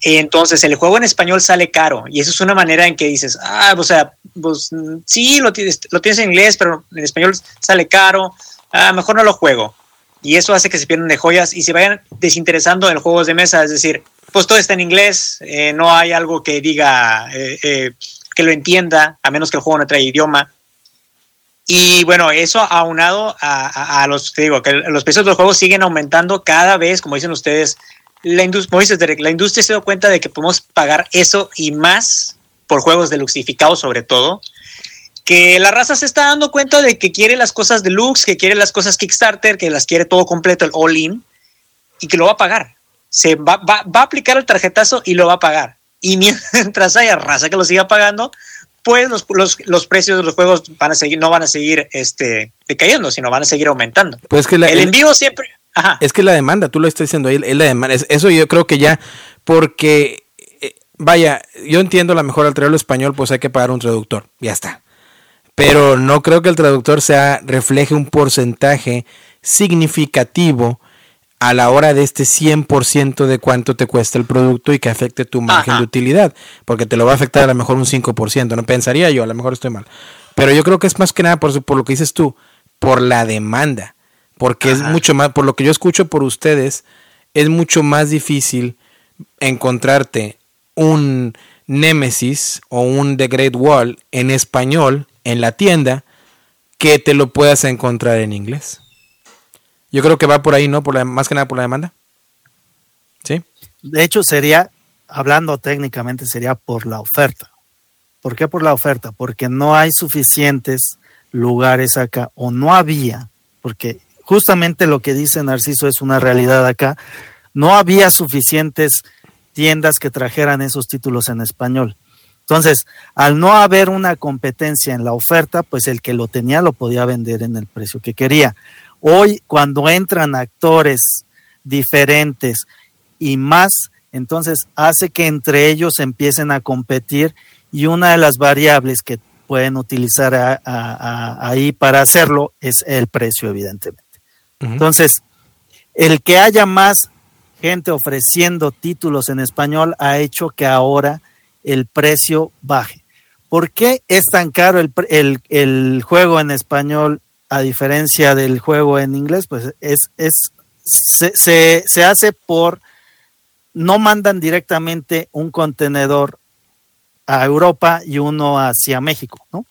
Entonces, el juego en español sale caro y eso es una manera en que dices, ah, o sea, pues sí, lo tienes, lo tienes en inglés, pero en español sale caro, ah, mejor no lo juego. Y eso hace que se pierdan de joyas y se vayan desinteresando en juegos de mesa, es decir, pues todo está en inglés, eh, no hay algo que diga, eh, eh, que lo entienda, a menos que el juego no trae idioma. Y bueno, eso aunado a, a, los, digo, que los precios de los juegos siguen aumentando cada vez, como dicen ustedes, la, industria, la industria se da cuenta de que podemos pagar eso y más por juegos deluxificados sobre todo, que la raza se está dando cuenta de que quiere las cosas deluxe, que quiere las cosas Kickstarter, que las quiere todo completo, el all-in, y que lo va a pagar. Se va, va, va a aplicar el tarjetazo y lo va a pagar. Y mientras haya raza que lo siga pagando, pues los, los, los, precios de los juegos van a seguir, no van a seguir este, decayendo, sino van a seguir aumentando. Pues que el, envío siempre. Es que la demanda, tú lo estás diciendo ahí, es la demanda. eso yo creo que ya, porque, eh, vaya, yo entiendo la mejor al traerlo español, pues hay que pagar un traductor, ya está. Pero no creo que el traductor sea, refleje un porcentaje significativo a la hora de este 100% de cuánto te cuesta el producto y que afecte tu margen de utilidad, porque te lo va a afectar a lo mejor un 5%, no pensaría yo, a lo mejor estoy mal. Pero yo creo que es más que nada por, por lo que dices tú, por la demanda, porque es mucho más, por lo que yo escucho por ustedes, es mucho más difícil encontrarte un Nemesis o un The Great Wall en español en la tienda que te lo puedas encontrar en inglés. Yo creo que va por ahí, ¿no? Por la, más que nada por la demanda. ¿Sí? De hecho, sería, hablando técnicamente, sería por la oferta. ¿Por qué por la oferta? Porque no hay suficientes lugares acá, o no había, porque justamente lo que dice Narciso es una realidad acá, no había suficientes tiendas que trajeran esos títulos en español. Entonces, al no haber una competencia en la oferta, pues el que lo tenía lo podía vender en el precio que quería. Hoy, cuando entran actores diferentes y más, entonces hace que entre ellos empiecen a competir y una de las variables que pueden utilizar ahí para hacerlo es el precio, evidentemente. Entonces, el que haya más gente ofreciendo títulos en español ha hecho que ahora el precio baje. ¿Por qué es tan caro el, el juego en español a diferencia del juego en inglés, pues es, es se, se, hace por, no mandan directamente un contenedor a Europa y uno hacia México, ¿no?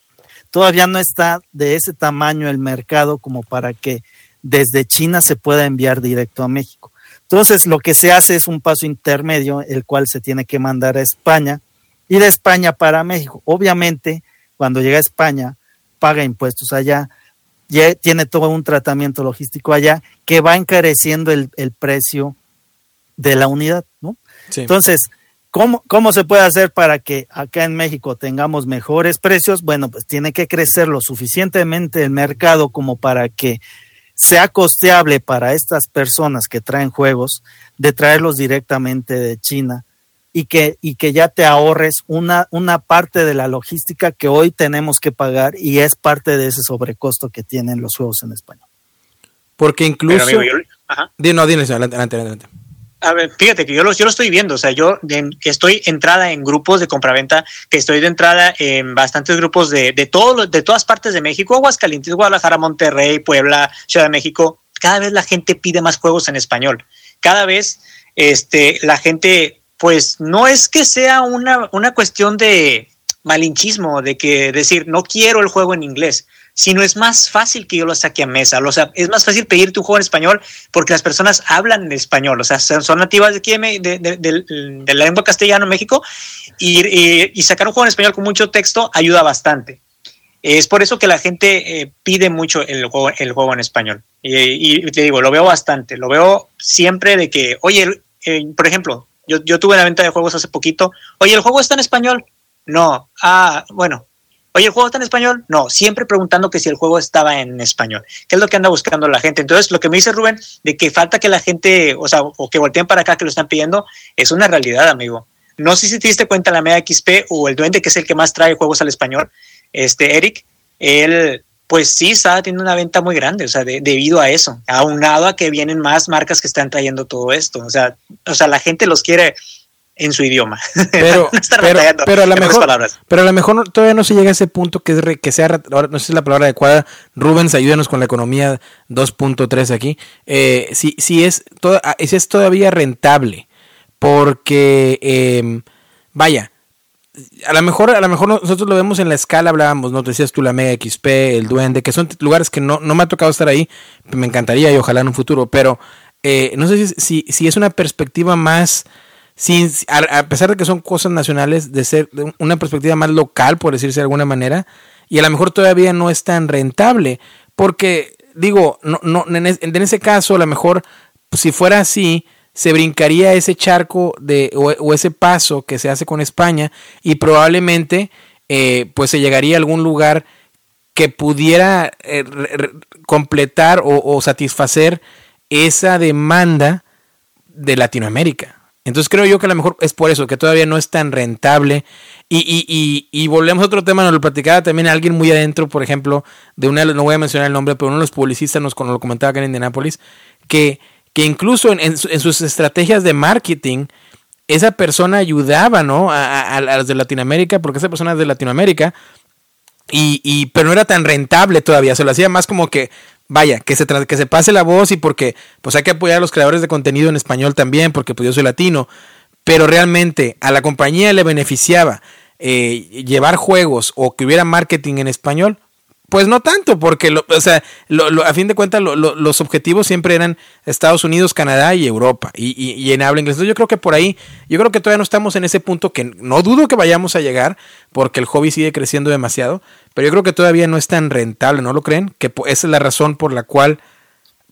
Todavía no está de ese tamaño el mercado como para que desde China se pueda enviar directo a México. Entonces, lo que se hace es un paso intermedio, el cual se tiene que mandar a España y de España para México. Obviamente, cuando llega a España, paga impuestos allá, ya tiene todo un tratamiento logístico allá que va encareciendo el, precio de la unidad, ¿no? Entonces, ¿cómo, ¿cómo se puede hacer para que acá en México tengamos mejores precios? Bueno, pues tiene que crecer lo suficientemente el mercado como para que sea costeable para estas personas que traen juegos de traerlos directamente de China y que, y que ya te ahorres una, una parte de la logística que hoy tenemos que pagar y es parte de ese sobrecosto que tienen los juegos en español. Porque incluso... no, adelante, adelante, A ver, fíjate que yo lo, yo lo estoy viendo, o sea, yo estoy entrada en grupos de compraventa, que estoy de entrada en bastantes grupos de, de, todo, de todas partes de México, Aguascalientes, Guadalajara, Monterrey, Puebla, Ciudad de México. Cada vez la gente pide más juegos en español. Cada vez este, la gente pues no es que sea una, una cuestión de malinchismo, de que decir, no quiero el juego en inglés, sino es más fácil que yo lo saque a mesa. O sea, es más fácil pedir tu juego en español porque las personas hablan español, o sea, son nativas de, aquí de, la lengua castellana en México y, sacar un juego en español con mucho texto ayuda bastante. Es por eso que la gente eh, pide mucho el juego, el juego en español. Y, te digo, lo veo bastante, lo veo siempre de que, oye, eh, por ejemplo, yo, yo tuve una venta de juegos hace poquito. Oye, ¿el juego está en español? No. Ah, bueno. Oye, ¿el juego está en español? No, siempre preguntando que si el juego estaba en español. ¿Qué es lo que anda buscando la gente? Entonces, lo que me dice Rubén, de que falta que la gente, o sea, o que volteen para acá que lo están pidiendo, es una realidad, amigo. No sé si te diste cuenta la Mega XP o el Duende, que es el que más trae juegos al español, este Eric, él pues sí estaba teniendo una venta muy grande, o sea, debido a eso, aunado a que vienen más marcas que están trayendo todo esto, o sea, o sea, la gente los quiere en su idioma. *laughs* Pero, pero, a lo mejor, pero a lo mejor todavía no se llega a ese punto que, es que sea, no sé si es la palabra adecuada, Rubens, ayúdanos con la economía 2.3 aquí, eh, si, si, es ah, si es todavía rentable, porque, eh, vaya, a lo mejor, a lo mejor nosotros lo vemos en la escala, hablábamos, ¿no? decías tú la Mega XP, el Duende, que son lugares que no, no me ha tocado estar ahí, me encantaría y ojalá en un futuro, pero eh, no sé si, si, es una perspectiva más, sin, a, pesar de que son cosas nacionales, de ser una perspectiva más local, por decirse de alguna manera, y a lo mejor todavía no es tan rentable, porque digo, no, no, en, en ese caso, a lo mejor, si fuera así, se brincaría ese charco de, o, ese paso que se hace con España y probablemente eh, pues se llegaría a algún lugar que pudiera eh, completar o, satisfacer esa demanda de Latinoamérica. Entonces creo yo que a lo mejor es por eso, que todavía no es tan rentable. Y, y, y, volvemos a otro tema, nos lo platicaba también alguien muy adentro, por ejemplo, de una, no voy a mencionar el nombre, pero uno de los publicistas nos, lo comentaba acá en Indianapolis, que que incluso en, sus estrategias de marketing, esa persona ayudaba, ¿no? A, a, los de Latinoamérica, porque esa persona es de Latinoamérica, y, y, pero no era tan rentable todavía, se lo hacía más como que, vaya, que se, que se pase la voz y porque pues hay que apoyar a los creadores de contenido en español también, porque pues yo soy latino, pero realmente a la compañía le beneficiaba eh, llevar juegos o que hubiera marketing en español, pues no tanto, porque lo, o sea, lo, a fin de cuentas los objetivos siempre eran Estados Unidos, Canadá y Europa, y, y, en habla inglés. Entonces yo creo que por ahí, yo creo que todavía no estamos en ese punto que no dudo que vayamos a llegar, porque el hobby sigue creciendo demasiado, pero yo creo que todavía no es tan rentable, ¿no lo creen? Que esa es la razón por la cual,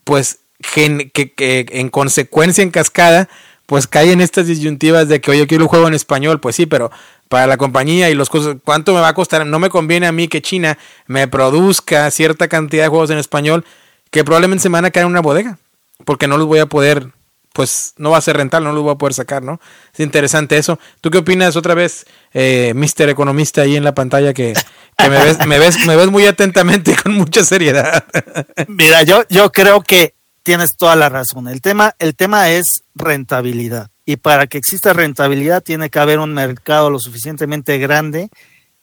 pues, que, que en consecuencia, en cascada, pues cae en estas disyuntivas de que, oye, quiero un juego en español, pues sí, pero para la compañía y los cosas, ¿cuánto me va a costar? No me conviene a mí que China me produzca cierta cantidad de juegos en español que probablemente se me van a caer en una bodega, porque no los voy a poder, pues no va a ser rentable, no los voy a poder sacar, ¿no? Es interesante eso. ¿Tú qué opinas otra vez, eh, Mister Economista, ahí en la pantalla que, me, ves, me, ves, me ves muy atentamente y *laughs* con mucha seriedad? Mira, yo, yo creo que tienes toda la razón. El tema, el tema es rentabilidad y para que exista rentabilidad tiene que haber un mercado lo suficientemente grande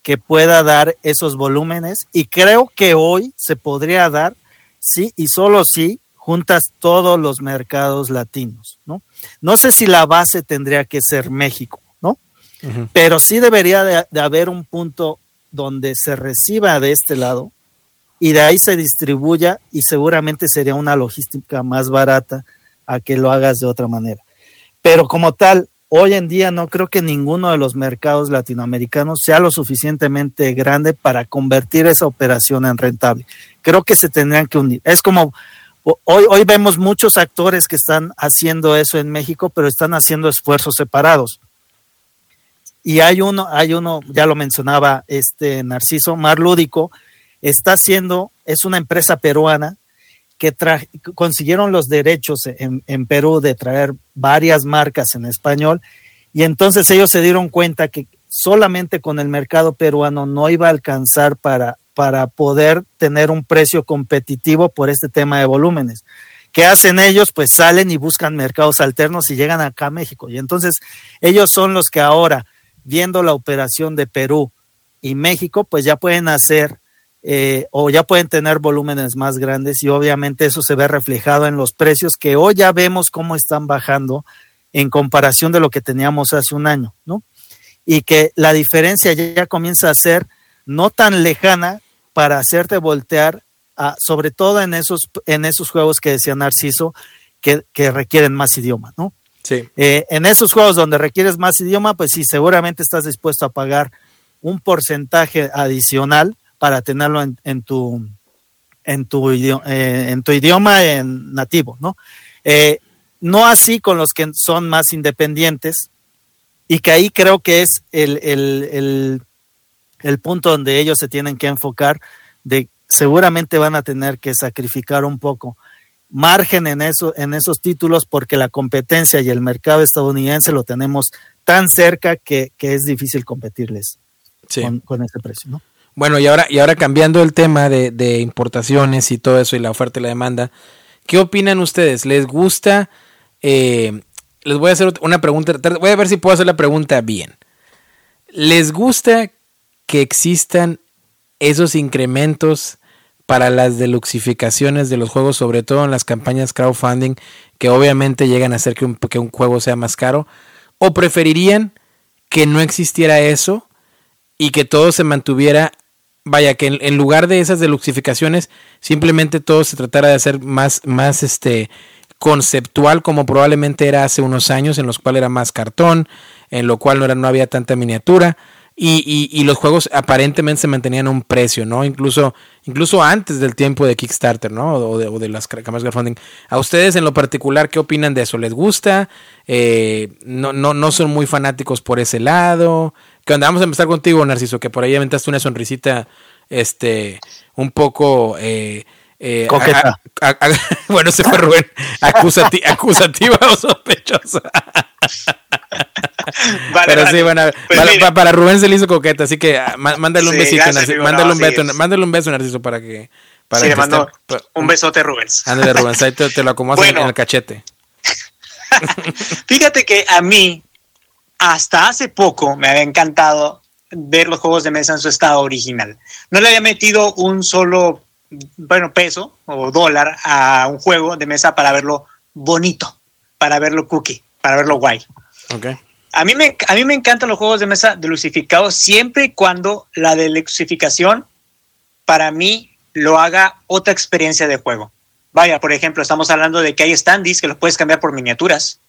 que pueda dar esos volúmenes y creo que hoy se podría dar sí y solo si juntas todos los mercados latinos, ¿no? No sé si la base tendría que ser México, ¿no? Pero sí debería de, haber un punto donde se reciba de este lado y de ahí se distribuya y seguramente sería una logística más barata a que lo hagas de otra manera. Pero como tal, hoy en día no creo que ninguno de los mercados latinoamericanos sea lo suficientemente grande para convertir esa operación en rentable. Creo que se tendrían que unir. Es como hoy, hoy vemos muchos actores que están haciendo eso en México, pero están haciendo esfuerzos separados. Y hay uno, hay uno, ya lo mencionaba este Narciso Mar Lúdico, está haciendo, es una empresa peruana que consiguieron los derechos en, Perú de traer varias marcas en español y entonces ellos se dieron cuenta que solamente con el mercado peruano no iba a alcanzar para, para poder tener un precio competitivo por este tema de volúmenes. ¿Qué hacen ellos? Pues salen y buscan mercados alternos y llegan acá a México. Y entonces ellos son los que ahora, viendo la operación de Perú y México, pues ya pueden hacer eh, o ya pueden tener volúmenes más grandes y obviamente eso se ve reflejado en los precios que hoy ya vemos cómo están bajando en comparación de lo que teníamos hace un año, ¿no? Y que la diferencia ya, comienza a ser no tan lejana para hacerte voltear, a, sobre todo en esos, en esos juegos que decía Narciso, que, que requieren más idioma, ¿no? Sí. Eh, en esos juegos donde requieres más idioma, pues sí, seguramente estás dispuesto a pagar un porcentaje adicional para tenerlo en, tu en tu, idioma, eh, en tu idioma en nativo, ¿no? Eh, no así con los que son más independientes y que ahí creo que es el, el, el, punto donde ellos se tienen que enfocar de seguramente van a tener que sacrificar un poco margen en, eso, en esos títulos porque la competencia y el mercado estadounidense lo tenemos tan cerca que, es difícil competirles con, con ese precio, ¿no? Bueno, y ahora, y ahora cambiando el tema de, de, importaciones y todo eso y la oferta y la demanda, ¿qué opinan ustedes? ¿Les gusta? Eh, les voy a hacer una pregunta, voy a ver si puedo hacer la pregunta bien. ¿Les gusta que existan esos incrementos para las deluxificaciones de los juegos, sobre todo en las campañas crowdfunding, que obviamente llegan a hacer que un, que un juego sea más caro? ¿O preferirían que no existiera eso y que todo se mantuviera vaya, que en, lugar de esas deluxificaciones, simplemente todo se tratara de hacer más, más este conceptual como probablemente era hace unos años, en los cuales era más cartón, en lo cual no, era, no había tanta miniatura. Y, y, los juegos aparentemente se mantenían a un precio, ¿no? Incluso, incluso antes del tiempo de Kickstarter, ¿no? O de, o de las cámaras de crowdfunding. ¿A ustedes en lo particular qué opinan de eso? ¿Les gusta? Eh, no, no, ¿No son muy fanáticos por ese lado? Que onda? Vamos a empezar contigo, Narciso, que por ahí aventaste una sonrisita, este, un poco... Eh, eh, Coqueta. *laughs* bueno, se fue Rubén. acusativa o sospechosa. *laughs* Pero sí, bueno, pues para, Rubén se le hizo coqueta, así que ah, mándale un besito, Narciso, mándale, un beso, mándale un beso, Narciso, para que... Para sí, le mando un besote, Rubens. Ándale, Rubens, ahí te, lo acomodas en el cachete. *laughs* Fíjate que a mí, hasta hace poco, me había encantado ver los juegos de mesa en su estado original. No le había metido un solo, bueno, peso o dólar a un juego de mesa para verlo bonito, para verlo cookie, para verlo guay. Okay. A mí, me, a mí me encantan los juegos de mesa delusificados siempre y cuando la delusificación para mí lo haga otra experiencia de juego. Vaya, por ejemplo, estamos hablando de que hay standees que los puedes cambiar por miniaturas.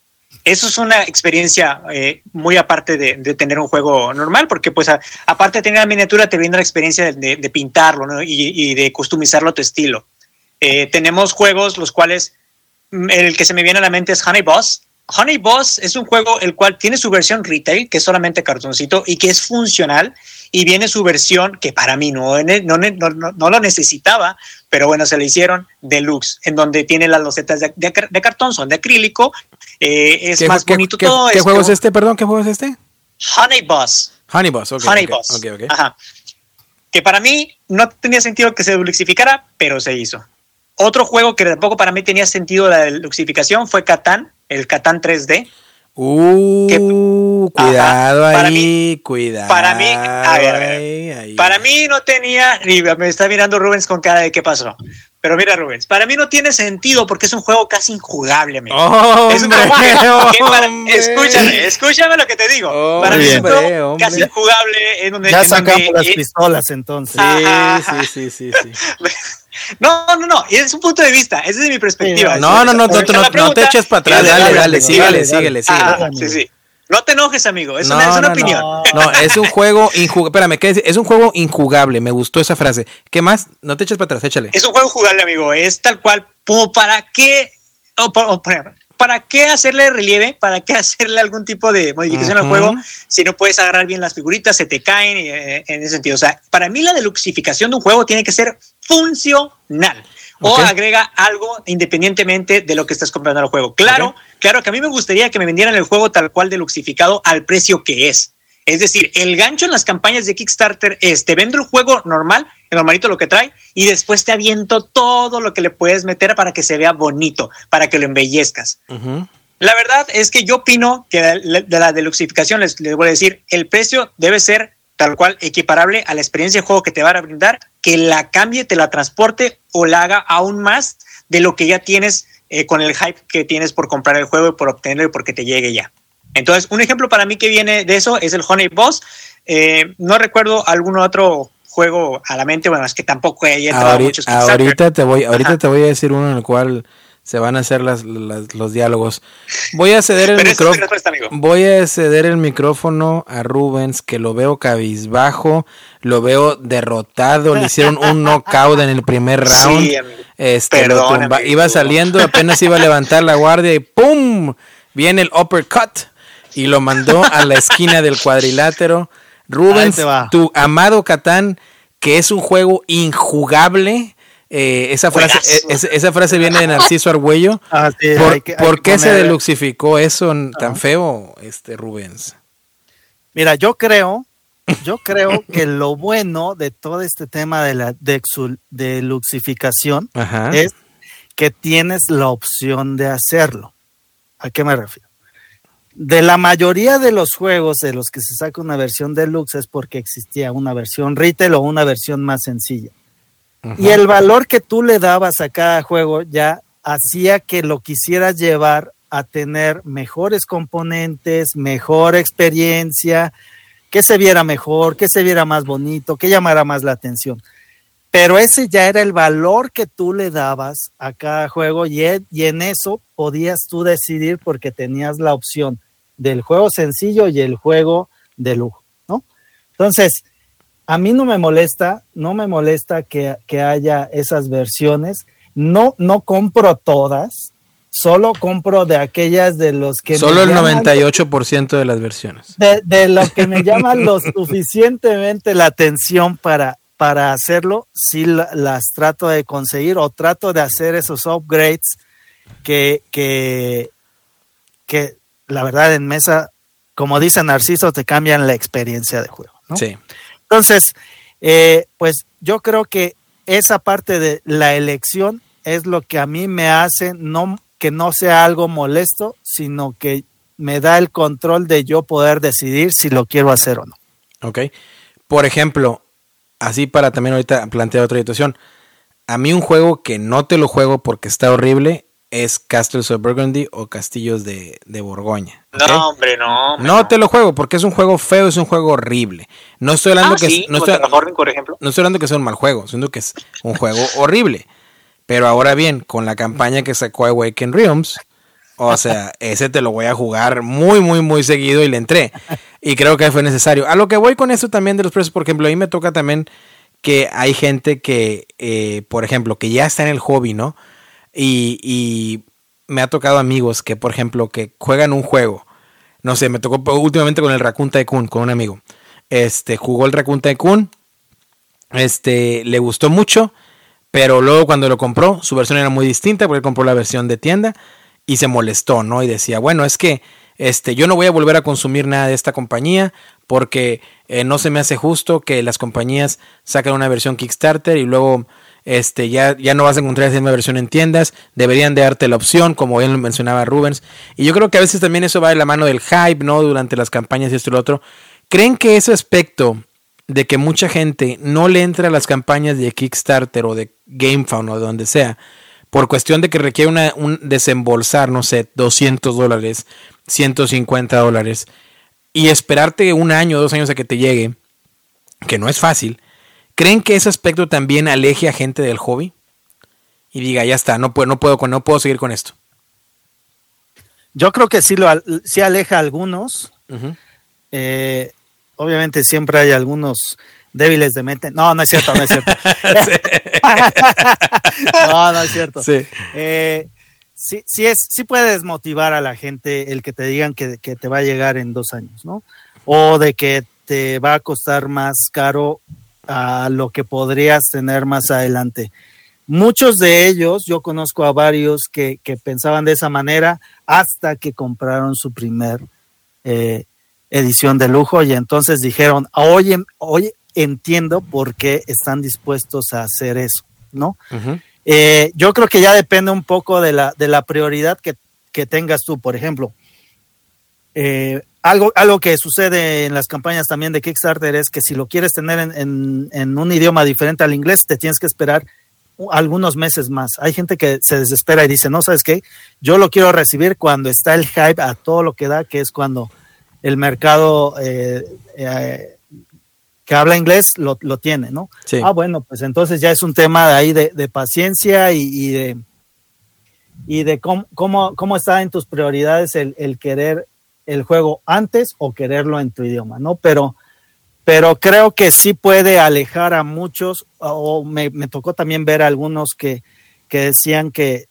Eso es una experiencia eh, muy aparte de, tener un juego normal, porque pues aparte de tener la miniatura te brinda la experiencia de, pintarlo y, de customizarlo a tu estilo. Eh, tenemos juegos los cuales mm, el que se me viene a la mente es Honey Boss, Honey Boss es un juego el cual tiene su versión retail, que es solamente cartoncito y que es funcional, y viene su versión, que para mí no, no, no, lo necesitaba, pero bueno, se le hicieron deluxe, en donde tiene las losetas de, cartón, son de acrílico, eh, es más bonito todo. ¿Qué juego es este, perdón? ¿Qué juego es este? Honey Boss. Honey Boss, ok. Honey Boss. Ajá. Que para mí no tenía sentido que se deluxificara, pero se hizo. Otro juego que tampoco para mí tenía sentido la deluxificación fue Catán, el Catán 3D. Uh, cuidado ahí, cuidado. Para mí, a ver, a ver, para mí no tenía, me está mirando Rubens con cara de qué pasó. Pero mira, Rubens, para mí no tiene sentido porque es un juego casi injugable, amigo. es un juego que *laughs* escúchame, escúchame lo que te digo. para mí es un juego casi injugable en donde ya sacamos las pistolas entonces. Sí, sí, sí, sí, sí. *laughs* No, no, no, es un punto de vista, esa es mi perspectiva. No, no, no, no, no, te eches para atrás, dale, dale, síguele, síguele, síguele. sí, sí. No te enojes, amigo. Es una, es una opinión. No. *laughs* es un juego injugable. Espérame, ¿qué es? es un juego injugable. Me gustó esa frase. ¿Qué más? No te eches para atrás, échale. Es un juego jugable, amigo. Es tal cual. Como para qué. ¿Para qué hacerle relieve? ¿Para qué *laughs* hacerle algún tipo de modificación al juego si no puedes agarrar bien las figuritas, se te caen eh, en ese sentido? O sea, para mí la deluxificación de un juego tiene que ser funcional o agrega algo independientemente de lo que estás comprando al juego. Claro, claro que a mí me gustaría que me vendieran el juego tal cual deluxificado al precio que es. Es decir, el gancho en las campañas de Kickstarter es, te vendo el juego normal, el normalito lo que trae, y después te aviento todo lo que le puedes meter para que se vea bonito, para que lo embellezcas. La verdad es que yo opino que de la deluxificación, les, les voy a decir, el precio debe ser tal cual equiparable a la experiencia de juego que te va a brindar, que la cambie, te la transporte o la haga aún más de lo que ya tienes eh, con el hype que tienes por comprar el juego y por obtenerlo y porque te llegue ya. Entonces, un ejemplo para mí que viene de eso es el Honey Boss. Eh, no recuerdo algún otro juego a la mente, bueno, es que tampoco hay ahorita, muchos ahorita te voy, ahorita te voy a decir uno en el cual se van a hacer las, los diálogos. Voy a ceder el micrófono. Voy a ceder el micrófono a Rubens, que lo veo cabizbajo, lo veo derrotado, le hicieron un knockout en el primer round. este, iba saliendo, apenas iba a levantar la guardia y ¡pum! Viene el uppercut y lo mandó a la esquina del cuadrilátero. Rubens, tu amado Catán, que es un juego injugable eh, esa, frase, eh, esa frase viene de Narciso Argüello. *laughs* Ah, ¿Por, qué se deluxificó eso tan feo, este Rubens? Mira, yo creo, yo creo que lo bueno de todo este tema de la deluxificación es que tienes la opción de hacerlo. ¿A qué me refiero? De la mayoría de los juegos de los que se saca una versión deluxe es porque existía una versión retail o una versión más sencilla. Y el valor que tú le dabas a cada juego ya hacía que lo quisieras llevar a tener mejores componentes, mejor experiencia, que se viera mejor, que se viera más bonito, que llamara más la atención. Pero ese ya era el valor que tú le dabas a cada juego y, y en eso podías tú decidir porque tenías la opción del juego sencillo y el juego de lujo, ¿no? Entonces, a mí no me molesta, no me molesta que, haya esas versiones. No, no compro todas, solo compro de aquellas de los que... Solo el 98% de las versiones. De, de lo que me llaman lo *laughs* suficientemente la atención para, para hacerlo, sí las trato de conseguir o trato de hacer esos upgrades que, que, que la verdad en mesa, como dice Narciso, te cambian la experiencia de juego. ¿no? Sí. Entonces, eh, pues yo creo que esa parte de la elección es lo que a mí me hace no que no sea algo molesto, sino que me da el control de yo poder decidir si lo quiero hacer o no. Ok. Por ejemplo, así para también ahorita plantear otra situación. A mí un juego que no te lo juego porque está horrible es Castles of Burgundy o Castillos de, Borgoña. No, hombre, no. no te lo juego porque es un juego feo, es un juego horrible. No estoy hablando ah, que no estoy, por ejemplo. No estoy hablando que sea un mal juego, sino que es un juego horrible. Pero ahora bien, con la campaña que sacó Awaken Realms, o sea, ese te lo voy a jugar muy, muy, muy seguido y le entré. Y creo que fue necesario. A lo que voy con eso también de los precios, por ejemplo, a mí me toca también que hay gente que, eh, por ejemplo, que ya está en el hobby, ¿no? Y, me ha tocado amigos que, por ejemplo, que juegan un juego. No sé, me tocó últimamente con el Raccoon Tycoon, con un amigo. Este, jugó el Raccoon Tycoon. Este, le gustó mucho. Pero luego cuando lo compró, su versión era muy distinta porque compró la versión de tienda y se molestó, ¿no? Y decía, bueno, es que este, yo no voy a volver a consumir nada de esta compañía porque eh, no se me hace justo que las compañías saquen una versión Kickstarter y luego este, ya, ya no vas a encontrar esa misma versión en tiendas, deberían de darte la opción, como bien lo mencionaba Rubens. Y yo creo que a veces también eso va de la mano del hype, ¿no? Durante las campañas y esto y lo otro. ¿Creen que ese aspecto de que mucha gente no le entra a las campañas de Kickstarter o de GameFound o de donde sea, por cuestión de que requiere un desembolsar, no sé, 200 dólares, 150 dólares, y esperarte un año dos años a que te llegue, que no es fácil, ¿Creen que ese aspecto también aleje a gente del hobby? Y diga, ya está, no puedo, no puedo, no puedo seguir con esto. Yo creo que sí, lo, sí aleja a algunos, Eh, obviamente siempre hay algunos débiles de mente. No, no es cierto, no es cierto. *laughs* no, no es cierto. Sí. Eh, sí, sí, es, sí puede desmotivar a la gente el que te digan que, que, te va a llegar en dos años, ¿no? O de que te va a costar más caro a lo que podrías tener más adelante. Muchos de ellos, yo conozco a varios que, que pensaban de esa manera hasta que compraron su primer eh, edición de lujo y entonces dijeron, oye, oye, entiendo por qué están dispuestos a hacer eso, ¿no? Eh, yo creo que ya depende un poco de la, de la prioridad que, que tengas tú, por ejemplo. Eh, algo, algo que sucede en las campañas también de Kickstarter es que si lo quieres tener en, en, un idioma diferente al inglés, te tienes que esperar algunos meses más. Hay gente que se desespera y dice, no, ¿sabes qué? Yo lo quiero recibir cuando está el hype a todo lo que da, que es cuando el mercado eh, eh, que habla inglés lo, tiene, ¿no? Ah, bueno, pues entonces ya es un tema de ahí de, paciencia y, de y de cómo, cómo, cómo, está en tus prioridades el, el querer el juego antes o quererlo en tu idioma, ¿no? Pero, pero creo que sí puede alejar a muchos, o me, tocó también ver a algunos que, que decían que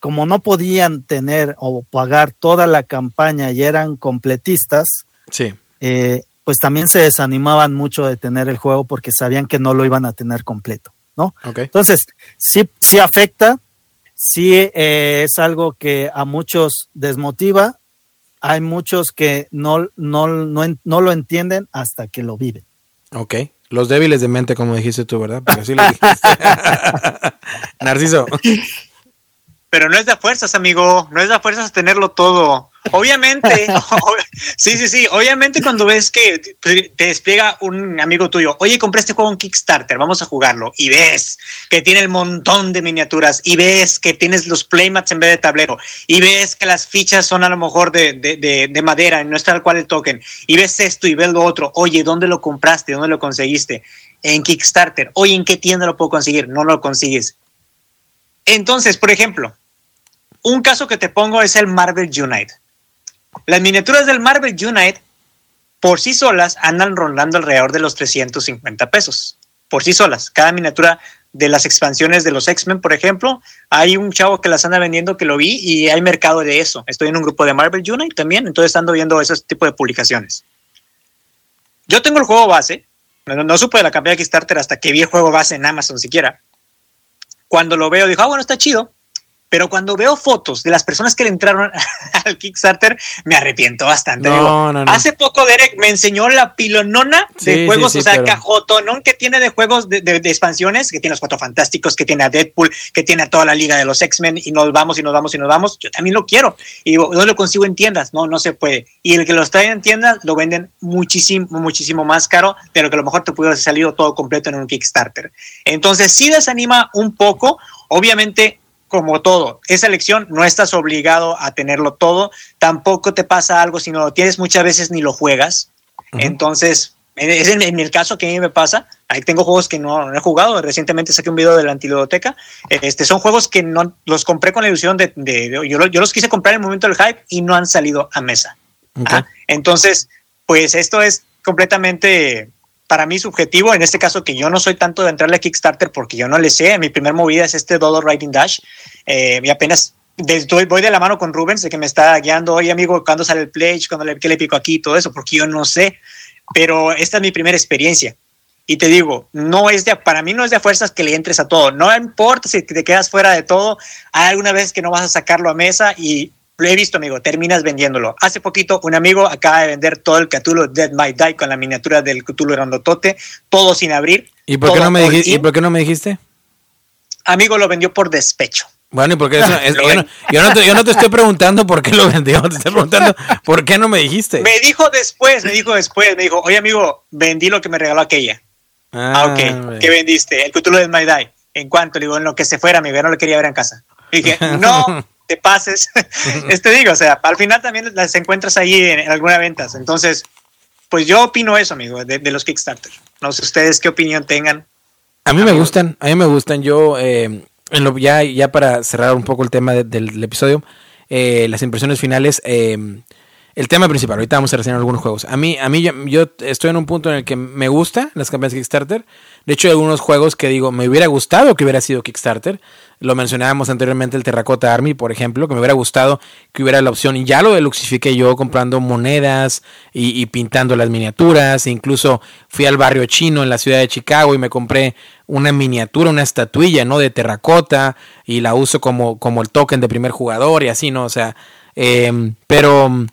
como no podían tener o pagar toda la campaña y eran completistas, sí. Eh, pues también se desanimaban mucho de tener el juego porque sabían que no lo iban a tener completo, ¿no? Entonces, sí, sí afecta, sí eh, es algo que a muchos desmotiva, hay muchos que no, no, no, lo entienden hasta que lo viven. Ok. Los débiles de mente, como dijiste tú, ¿verdad? Porque así lo dijiste. *laughs* Narciso. Pero no es de fuerzas, amigo. No es de fuerzas tenerlo todo. Obviamente, *laughs* sí, sí, sí. Obviamente, cuando ves que te despliega un amigo tuyo, oye, compré este juego en Kickstarter, vamos a jugarlo, y ves que tiene el montón de miniaturas, y ves que tienes los playmats en vez de tablero, y ves que las fichas son a lo mejor de, de, de, madera y no está tal cual el token, y ves esto y ves lo otro, oye, ¿dónde lo compraste? ¿Dónde lo conseguiste? En Kickstarter. Oye, ¿en qué tienda lo puedo conseguir? No lo consigues. Entonces, por ejemplo, un caso que te pongo es el Marvel Unite. Las miniaturas del Marvel Unite por sí solas andan rondando alrededor de los 350 pesos. Por sí solas. Cada miniatura de las expansiones de los X-Men, por ejemplo, hay un chavo que las anda vendiendo que lo vi y hay mercado de eso. Estoy en un grupo de Marvel Unite también, entonces ando viendo esos tipos de publicaciones. Yo tengo el juego base, no, no supe de la campaña de Kickstarter hasta que vi el juego base en Amazon siquiera. Cuando lo veo, dijo, ah, bueno, está chido pero cuando veo fotos de las personas que le entraron *laughs* al Kickstarter, me arrepiento bastante. Hace poco Derek me enseñó la pilonona de juegos, o sea, cajotonón que tiene de juegos de, expansiones, que tiene los Cuatro Fantásticos, que tiene a Deadpool, que tiene a toda la liga de los X-Men, y nos vamos y nos vamos y nos vamos. Yo también lo quiero. Y no lo consigo en tiendas, no, no se puede. Y el que los trae en tiendas lo venden muchísimo, muchísimo más caro de lo que a lo mejor te pudo haber salido todo completo en un Kickstarter. Entonces, sí desanima un poco. Obviamente, como todo, esa elección no estás obligado a tenerlo todo, tampoco te pasa algo si no lo tienes, muchas veces ni lo juegas. Entonces, es en, el caso que a mí me pasa, ahí tengo juegos que no, he jugado, recientemente saqué un video de la antiludoteca, este, son juegos que no los compré con la ilusión de, yo, los quise comprar en el momento del hype y no han salido a mesa. Entonces, pues esto es completamente para mí subjetivo, en este caso que yo no soy tanto de entrarle a Kickstarter porque yo no le sé, mi primer movida es este Dodo Riding Dash eh, y apenas voy de la mano con Rubens, de que me está guiando, oye amigo, cuando sale el pledge, cuando le, qué le pico aquí, todo eso, porque yo no sé, pero esta es mi primera experiencia. Y te digo, no es de, para mí no es de fuerzas que le entres a todo. No importa si te quedas fuera de todo, hay alguna vez que no vas a sacarlo a mesa y lo he visto, amigo, terminas vendiéndolo. Hace poquito un amigo acaba de vender todo el Cthulhu Dead Might Die con la miniatura del Cthulhu Grandotote, todo sin abrir. ¿Y por, qué no me dijiste, ¿Y por qué no me dijiste? Amigo, lo vendió por despecho. Bueno, y porque eso, *laughs* yo, no, te, yo, no, te, estoy preguntando por qué lo vendió, *laughs* te estoy preguntando por qué no me dijiste. Me dijo después, me dijo después, me dijo, oye amigo, vendí lo que me regaló aquella. Ah, ah ok, ¿qué vendiste? El Cthulhu Dead Might Die. ¿En cuánto? Le digo, en lo que se fuera, amigo, no lo quería ver en casa. dije, *laughs* no, *laughs* te pases. este digo, o sea, al final también las encuentras ahí en, alguna ventas. Entonces, pues yo opino eso, amigo, de, los Kickstarter. No sé ustedes qué opinión tengan. A mí me gustan, a mí me gustan. Yo, eh, en lo, ya, ya para cerrar un poco el tema del episodio, eh, las impresiones finales, eh, el tema principal. Ahorita vamos a reseñar algunos juegos. A mí, a mí yo, estoy en un punto en el que me gusta las campañas de Kickstarter. De hecho, hay algunos juegos que digo, me hubiera gustado que hubiera sido Kickstarter. Lo mencionábamos anteriormente, el Terracota Army, por ejemplo, que me hubiera gustado que hubiera la opción. Y ya lo deluxifiqué yo comprando monedas y, pintando las miniaturas. incluso fui al barrio chino en la ciudad de Chicago y me compré una miniatura, una estatuilla, ¿no? De terracota y la uso como, como el token de primer jugador y así, ¿no? O sea, em, pero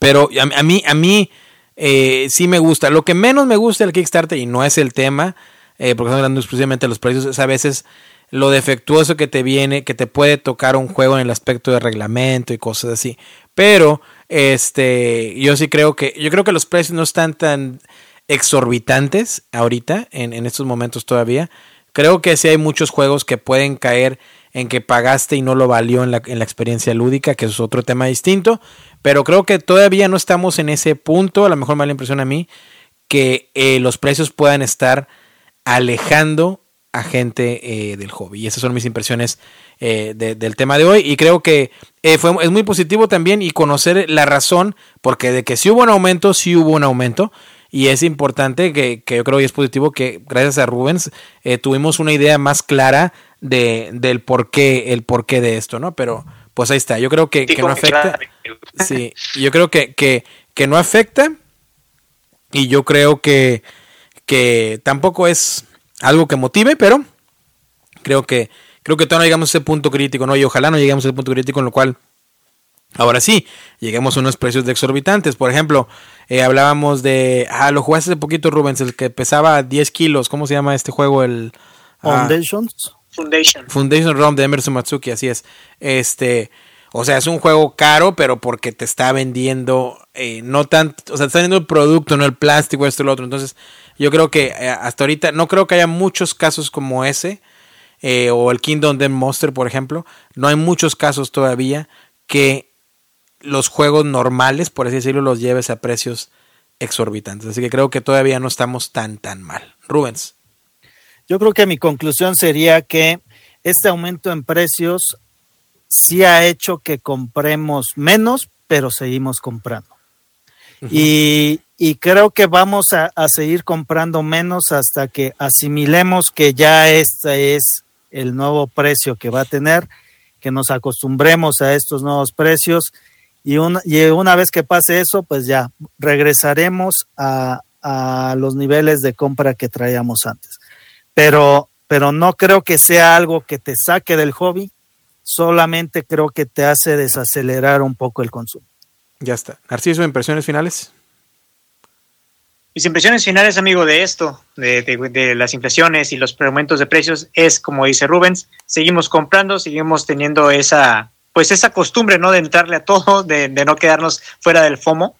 pero a, mí, a mí eh, sí me gusta. Lo que menos me gusta del Kickstarter, y no es el tema, eh, porque estamos hablando exclusivamente de los precios, es a veces lo defectuoso que te viene, que te puede tocar un juego en el aspecto de reglamento y cosas así. Pero, este, yo sí creo que, yo creo que los precios no están tan exorbitantes ahorita, en, en estos momentos todavía. Creo que sí hay muchos juegos que pueden caer en que pagaste y no lo valió en la, en la experiencia lúdica, que es otro tema distinto. Pero creo que todavía no estamos en ese punto, a lo mejor me da la impresión a mí, que eh, los precios puedan estar alejando a gente eh, del hobby. Y esas son mis impresiones eh, del tema de hoy. Y creo que fue, es muy positivo también y conocer la razón, porque de que si hubo un aumento, sí hubo un aumento. Y es importante que, que yo creo que es positivo que gracias a Rubens tuvimos una idea más clara de, del porqué, el porqué de esto, ¿no? Pero pues ahí está. Yo creo que, no afecta. *laughs* Sí, yo creo que, que, no afecta. Y yo creo que, que tampoco es algo que motive, pero creo que creo que todavía no llegamos a ese punto crítico, ¿no? Y ojalá no lleguemos a ese punto crítico en lo cual ahora sí, lleguemos a unos precios de exorbitantes. Por ejemplo, eh, hablábamos de. Ah, lo jugaste hace poquito, Rubens, el que pesaba 10 kilos. ¿Cómo se llama este juego? El. Ah, Foundations. Foundation. Foundation ROM de Emerson Matsuki, así es. Este, o sea, es un juego caro, pero porque te está vendiendo, eh, no tanto, o sea, te está vendiendo el producto, no el plástico, esto y lo otro. Entonces, yo creo que eh, hasta ahorita, no creo que haya muchos casos como ese, eh, o el Kingdom Death Monster, por ejemplo. No hay muchos casos todavía que los juegos normales, por así decirlo, los lleves a precios exorbitantes. Así que creo que todavía no estamos tan, tan mal. Rubens. Yo creo que mi conclusión sería que este aumento en precios sí ha hecho que compremos menos, pero seguimos comprando. y, creo que vamos a, seguir comprando menos hasta que asimilemos que ya este es el nuevo precio que va a tener, que nos acostumbremos a estos nuevos precios y, y una vez que pase eso, pues ya regresaremos a, a los niveles de compra que traíamos antes pero, pero no creo que sea algo que te saque del hobby, solamente creo que te hace desacelerar un poco el consumo. Ya está. Narciso, impresiones finales. Mis impresiones finales, amigo, de esto, de, las inflaciones y los aumentos de precios, es como dice Rubens, seguimos comprando, seguimos teniendo esa, pues esa costumbre, ¿no? De entrarle a todo, *laughs* de, de no quedarnos fuera del FOMO.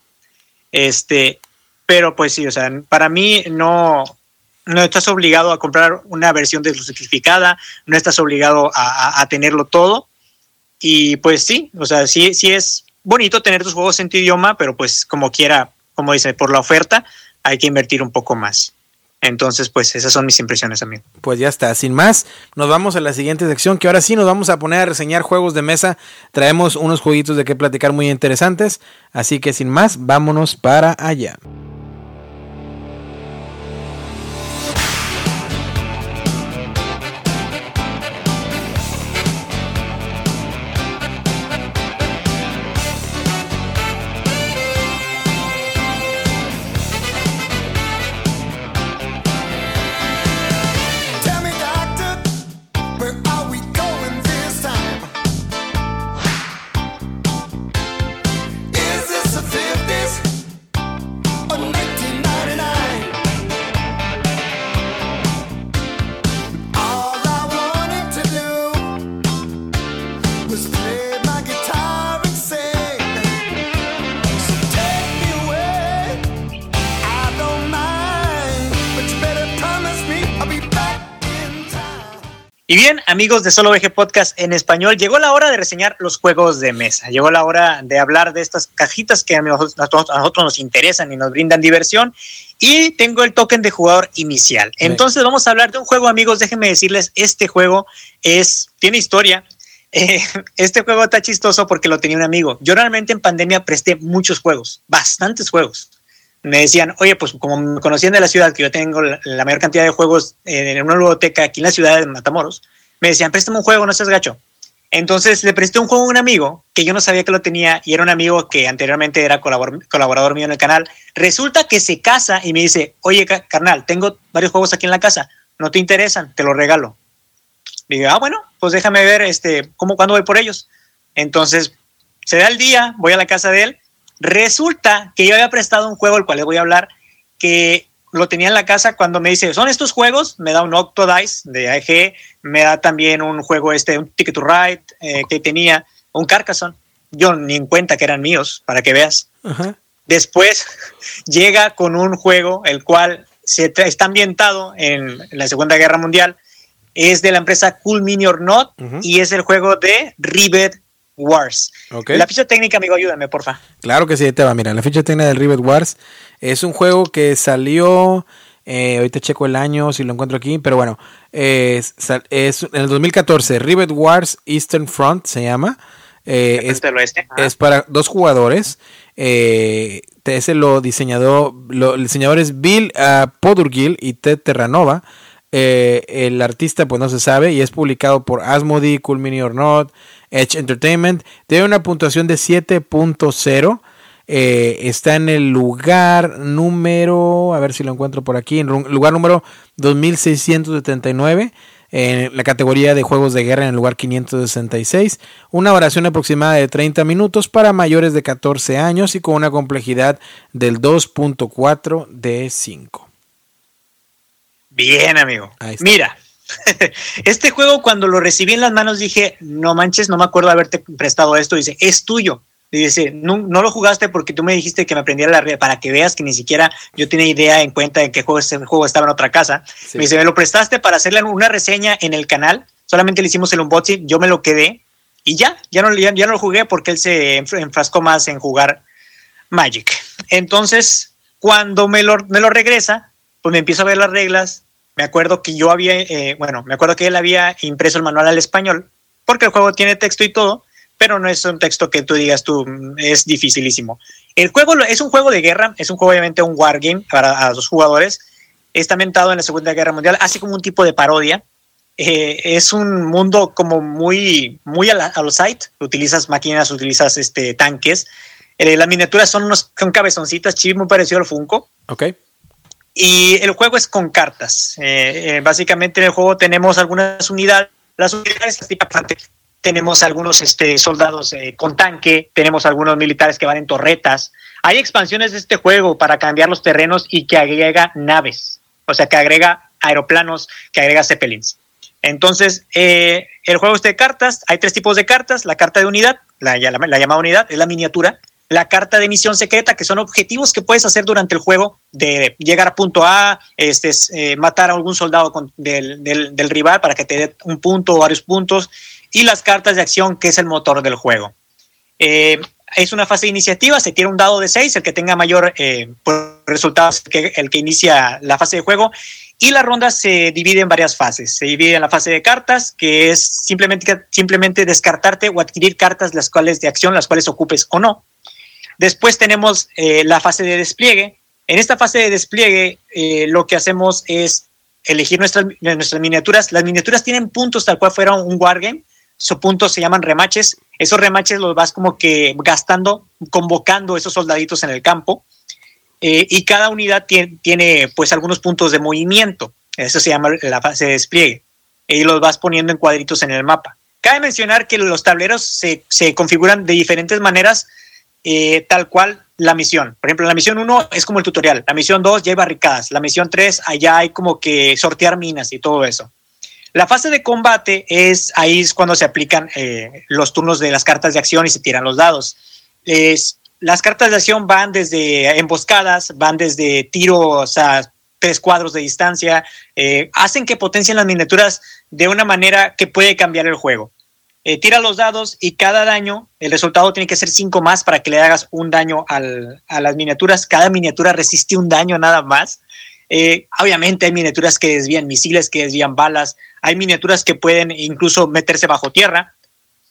Este, pero pues sí, o sea, para mí no, no estás obligado a comprar una versión deslusificada, no estás obligado a, tenerlo todo. Y pues sí, o sea, sí, sí es bonito tener tus juegos en tu idioma, pero pues como quiera, como dice, por la oferta hay que invertir un poco más. Entonces, pues esas son mis impresiones, amigo. Pues ya está, sin más, nos vamos a la siguiente sección, que ahora sí nos vamos a poner a reseñar juegos de mesa. Traemos unos jueguitos de qué platicar muy interesantes, así que sin más, vámonos para allá. Y bien, amigos de Solo VG Podcast en español, llegó la hora de reseñar los juegos de mesa. Llegó la hora de hablar de estas cajitas que a nosotros, nos interesan y nos brindan diversión. Y tengo el token de jugador inicial. Entonces vamos a hablar de un juego, amigos. Déjenme decirles, este juego es tiene historia. *laughs* eh, este juego está chistoso porque lo tenía un amigo. Yo realmente en pandemia presté muchos juegos, bastantes juegos. Me decían, oye, pues como me conocían de la ciudad, que yo tengo la, mayor cantidad de juegos en una biblioteca aquí en la ciudad de Matamoros, me decían, préstame un juego, no seas gacho. Entonces le presté un juego a un amigo que yo no sabía que lo tenía y era un amigo que anteriormente era colaborador mío en el canal. Resulta que se casa y me dice, oye, carnal, tengo varios juegos aquí en la casa, no te interesan, te los regalo. digo, ah, bueno, pues déjame ver este, cómo, cuándo voy por ellos. Entonces se da el día, voy a la casa de él. Resulta que yo había prestado un juego, el cual les voy a hablar, que lo tenía en la casa cuando me dice, son estos juegos, me da un Octodice de AEG, me da también un juego este, un Ticket to Ride eh, que tenía, un Carcassonne. Yo ni en cuenta que eran míos, para que veas. Después *laughs* llega con un juego el cual se está ambientado en, la Segunda Guerra Mundial. Es de la empresa Cool Mini or Not y es el juego de Rivet Wars. La ficha técnica, amigo, ayúdame, porfa. Claro que sí, te va. Mira, la ficha técnica del Rivet Wars es un juego que salió. Eh, ahorita checo el año si lo encuentro aquí, pero bueno, es, en el 2014. Rivet Wars Eastern Front se llama. Eh, es, para dos jugadores. Eh, ese lo diseñador, lo, el diseñador es Bill uh, Podurgil y Ted Terranova. Eh, el artista pues no se sabe y es publicado por Asmodee, Cool Mini or Not, Edge Entertainment. Tiene una puntuación de 7.0. Eh, está en el lugar número, a ver si lo encuentro por aquí, en lugar número 2679 en la categoría de juegos de guerra en el lugar 566, una oración aproximada de 30 minutos para mayores de 14 años y con una complejidad del 2.4 de 5. Bien, amigo. Mira, *laughs* este juego cuando lo recibí en las manos dije, no manches, no me acuerdo de haberte prestado esto. Dice, es tuyo. dice, no, no, lo jugaste porque tú me dijiste que me aprendiera la red para que veas que ni siquiera yo tenía idea en cuenta de qué juego ese juego estaba en otra casa. Me dice, me lo prestaste para hacerle una reseña en el canal. Solamente le hicimos el unboxing, yo me lo quedé y ya, ya no, ya, no lo jugué porque él se enfrascó más en jugar Magic. Entonces, cuando me lo, me lo regresa, pues me empiezo a ver las reglas, me acuerdo que yo había, eh, bueno, me acuerdo que él había impreso el manual al español, porque el juego tiene texto y todo, pero no es un texto que tú digas tú, mm, es dificilísimo. El juego es un juego de guerra, es un juego obviamente un wargame para los jugadores, está mentado en la Segunda Guerra Mundial, así como un tipo de parodia. Eh, es un mundo como muy, muy a, los site, utilizas máquinas, utilizas este, tanques. Eh, las miniaturas son unos son cabezoncitas, chip muy parecido al Funko. Ok. Y el juego es con cartas. Eh, eh, básicamente en el juego tenemos algunas unidades. Las unidades tenemos algunos este, soldados eh, con tanque, tenemos algunos militares que van en torretas. Hay expansiones de este juego para cambiar los terrenos y que agrega naves, o sea, que agrega aeroplanos, que agrega zeppelins. Entonces, el juego es de cartas, hay tres tipos de cartas, la carta de unidad, la llamada unidad, es la miniatura, la carta de misión secreta, que son objetivos que puedes hacer durante el juego de llegar a punto A, este, eh, matar a algún soldado del, rival para que te dé un punto o varios puntos, y las cartas de acción, que es el motor del juego. Eh, es una fase de iniciativa, se tiene un dado de 6, el que tenga mayor eh, pues, resultados que el que inicia la fase de juego, y la ronda se divide en varias fases. Se divide en la fase de cartas, que es simplemente, simplemente descartarte o adquirir cartas las cuales de acción, las cuales ocupes o no. Después tenemos eh, la fase de despliegue. En esta fase de despliegue eh, lo que hacemos es elegir nuestras, nuestras miniaturas. Las miniaturas tienen puntos tal cual fuera un wargame. Esos puntos se llaman remaches. Esos remaches los vas como que gastando, convocando esos soldaditos en el campo. Eh, y cada unidad tiene, tiene, pues algunos puntos de movimiento. Eso se llama la fase de despliegue. Y los vas poniendo en cuadritos en el mapa. Cabe mencionar que los tableros se, se configuran de diferentes maneras eh, tal cual la misión. Por ejemplo, la misión 1 es como el tutorial, la misión 2 ya hay barricadas, la misión 3 allá hay como que sortear minas y todo eso. La fase de combate es ahí es cuando se aplican eh, los turnos de las cartas de acción y se tiran los dados. las cartas de acción van desde emboscadas, van desde tiros a tres cuadros de distancia, eh, hacen que potencien las miniaturas de una manera que puede cambiar el juego. Eh, tira los dados y cada daño, el resultado tiene que ser 5 más para que le hagas un daño al, a las miniaturas. Cada miniatura resiste un daño nada más. Eh, obviamente hay miniaturas que desvían misiles, que desvían balas, hay miniaturas que pueden incluso meterse bajo tierra.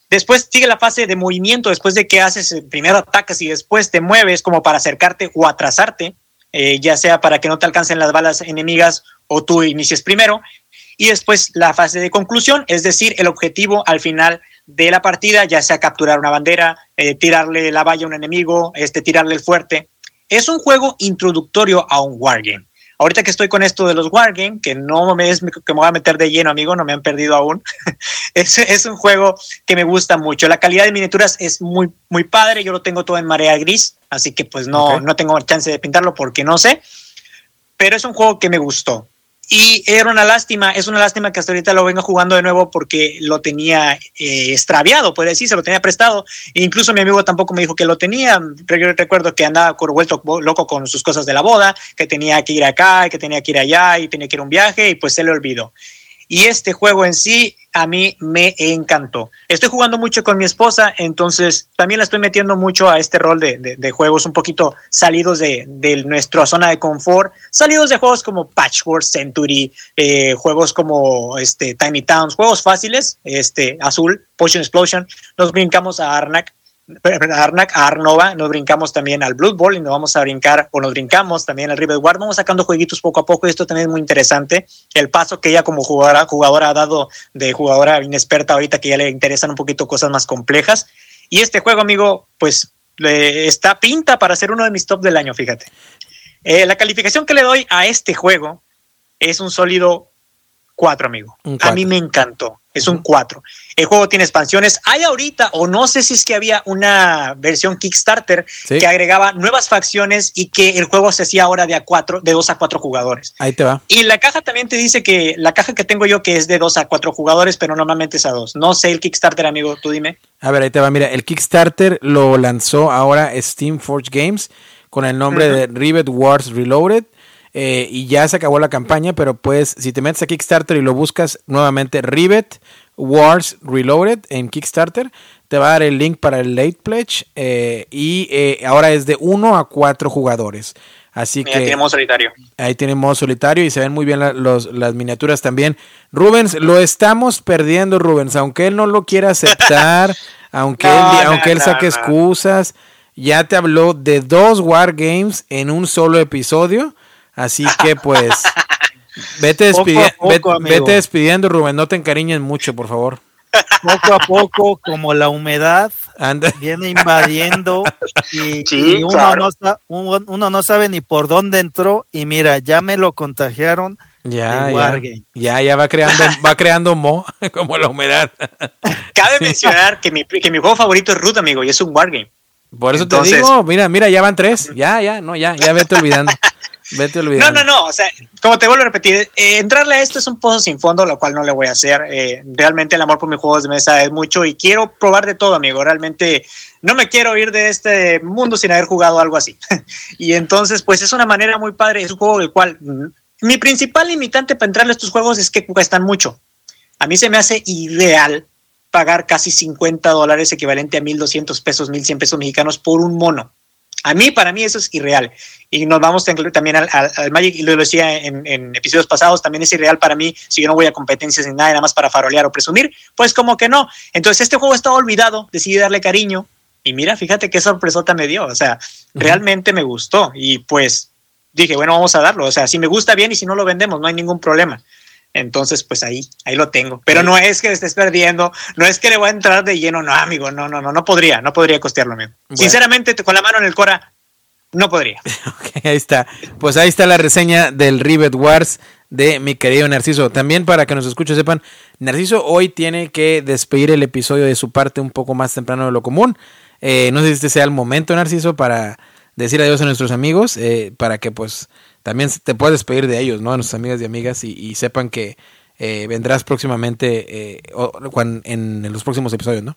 Después sigue la fase de movimiento, después de que haces, primero atacas y después te mueves como para acercarte o atrasarte, eh, ya sea para que no te alcancen las balas enemigas o tú inicies primero. Y después la fase de conclusión, es decir, el objetivo al final de la partida, ya sea capturar una bandera, eh, tirarle la valla a un enemigo, este, tirarle el fuerte. Es un juego introductorio a un wargame. Ahorita que estoy con esto de los Wargame, que no me es que me voy a meter de lleno, amigo, no me han perdido aún. *laughs* es, es un juego que me gusta mucho. La calidad de miniaturas es muy, muy padre. Yo lo tengo todo en marea gris, así que pues no, no tengo chance de pintarlo porque no sé. Pero es un juego que me gustó. Y era una lástima, es una lástima que hasta ahorita lo venga jugando de nuevo porque lo tenía eh, extraviado, puede decir, se lo tenía prestado. E incluso mi amigo tampoco me dijo que lo tenía. Recuerdo que andaba vuelto loco con sus cosas de la boda, que tenía que ir acá, que tenía que ir allá y tenía que ir a un viaje y pues se le olvidó. Y este juego en sí a mí me encantó. Estoy jugando mucho con mi esposa, entonces también la estoy metiendo mucho a este rol de, juegos un poquito salidos de, nuestra zona de confort, salidos de juegos como Patchwork Century, eh, juegos como este, Tiny Towns, juegos fáciles, este, Azul, Potion Explosion. Nos brincamos a Arnak, Arnak, a Arnova, nos brincamos también al Blood Bowl y nos vamos a brincar, o nos brincamos también al River Guard. Vamos sacando jueguitos poco a poco y esto también es muy interesante. El paso que ella como jugadora, ha dado de jugadora inexperta ahorita que ya le interesan un poquito cosas más complejas. Y este juego, amigo, pues está pinta para ser uno de mis top del año, fíjate. Eh, la calificación que le doy a este juego es un sólido 4, amigo. A mí me encantó. Es un 4. El juego tiene expansiones. Hay ahorita, o no sé si es que había una versión Kickstarter que agregaba nuevas facciones y que el juego se hacía ahora de a cuatro, de 2 a 4 jugadores. Ahí te va. Y la caja también te dice que la caja que tengo yo que es de 2 a 4 jugadores, pero normalmente es a 2. No sé el Kickstarter, amigo, tú dime. A ver, ahí te va. Mira, el Kickstarter lo lanzó ahora Steam Forge Games con el nombre de Rivet Wars Reloaded. Eh, y ya se acabó la campaña, pero pues si te metes a Kickstarter y lo buscas nuevamente Rivet Wars Reloaded en Kickstarter, te va a dar el link para el late pledge eh, y eh, ahora es de 1 a 4 jugadores. Así que tiene modo solitario. Ahí tiene modo solitario y se ven muy bien las miniaturas también. Rubens, lo estamos perdiendo, Rubens, aunque él no lo quiera aceptar, *laughs* aunque él, aunque él saque excusas, ya te habló de dos Wargames en un solo episodio. Así que pues *laughs* vete, vete, despidiendo, Rubén. No te encariñen mucho, por favor. Poco a poco, como la humedad viene invadiendo y, *laughs* uno, no, sabe ni por dónde entró y mira, ya me lo contagiaron. Ya, ya, ya, va creando, va creando mo, *laughs* como la humedad. Cabe mencionar que mi, que mi juego favorito es Root, amigo, y es un Wargame. Por eso te digo, mira, mira, ya van tres. Ya, ya, no, ya, ya vete olvidando. Vete olvidando. No, no, no. O sea, como te vuelvo a repetir, eh, entrarle a esto es un pozo sin fondo, lo cual no le voy a hacer. Eh, realmente el amor por mis juegos de mesa es mucho y quiero probar de todo, amigo. Realmente no me quiero ir de este mundo sin haber jugado algo así. *laughs* y entonces, pues es una manera muy padre. Es un juego del cual mm, mi principal limitante para entrarle a estos juegos es que cuestan mucho. A mí se me hace ideal pagar casi 50 dólares, equivalente a 1.200 pesos, 1.100 pesos mexicanos por un mono. A mí, para mí, eso es irreal. Y nos vamos también al, Magic, y lo decía en, episodios pasados, también es irreal para mí si yo no voy a competencias ni nada, nada más para farolear o presumir. Pues como que no. Entonces, este juego estaba olvidado, decidí darle cariño. Y mira, fíjate qué sorpresota me dio. O sea, realmente me gustó. Y pues dije, bueno, vamos a darlo. O sea, si me gusta bien y si no lo vendemos, no hay ningún problema. Entonces, pues ahí, ahí lo tengo. Pero no es que estés perdiendo, no es que le voy a entrar de lleno, no, amigo, no, no, no, no podría, no podría costearlo, amigo. Sinceramente, con la mano en el Cora, no podría. *laughs* ahí está. Pues ahí está la reseña del Rivet Wars de mi querido Narciso. También para que nos escuchen, sepan, Narciso hoy tiene que despedir el episodio de su parte un poco más temprano de lo común. Eh, no sé si este sea el momento, Narciso, para decir adiós a nuestros amigos, eh, para que pues también te puedes despedir de ellos, ¿no? A nuestras amigas y amigas y, sepan que eh, vendrás próximamente eh, en, los próximos episodios, ¿no?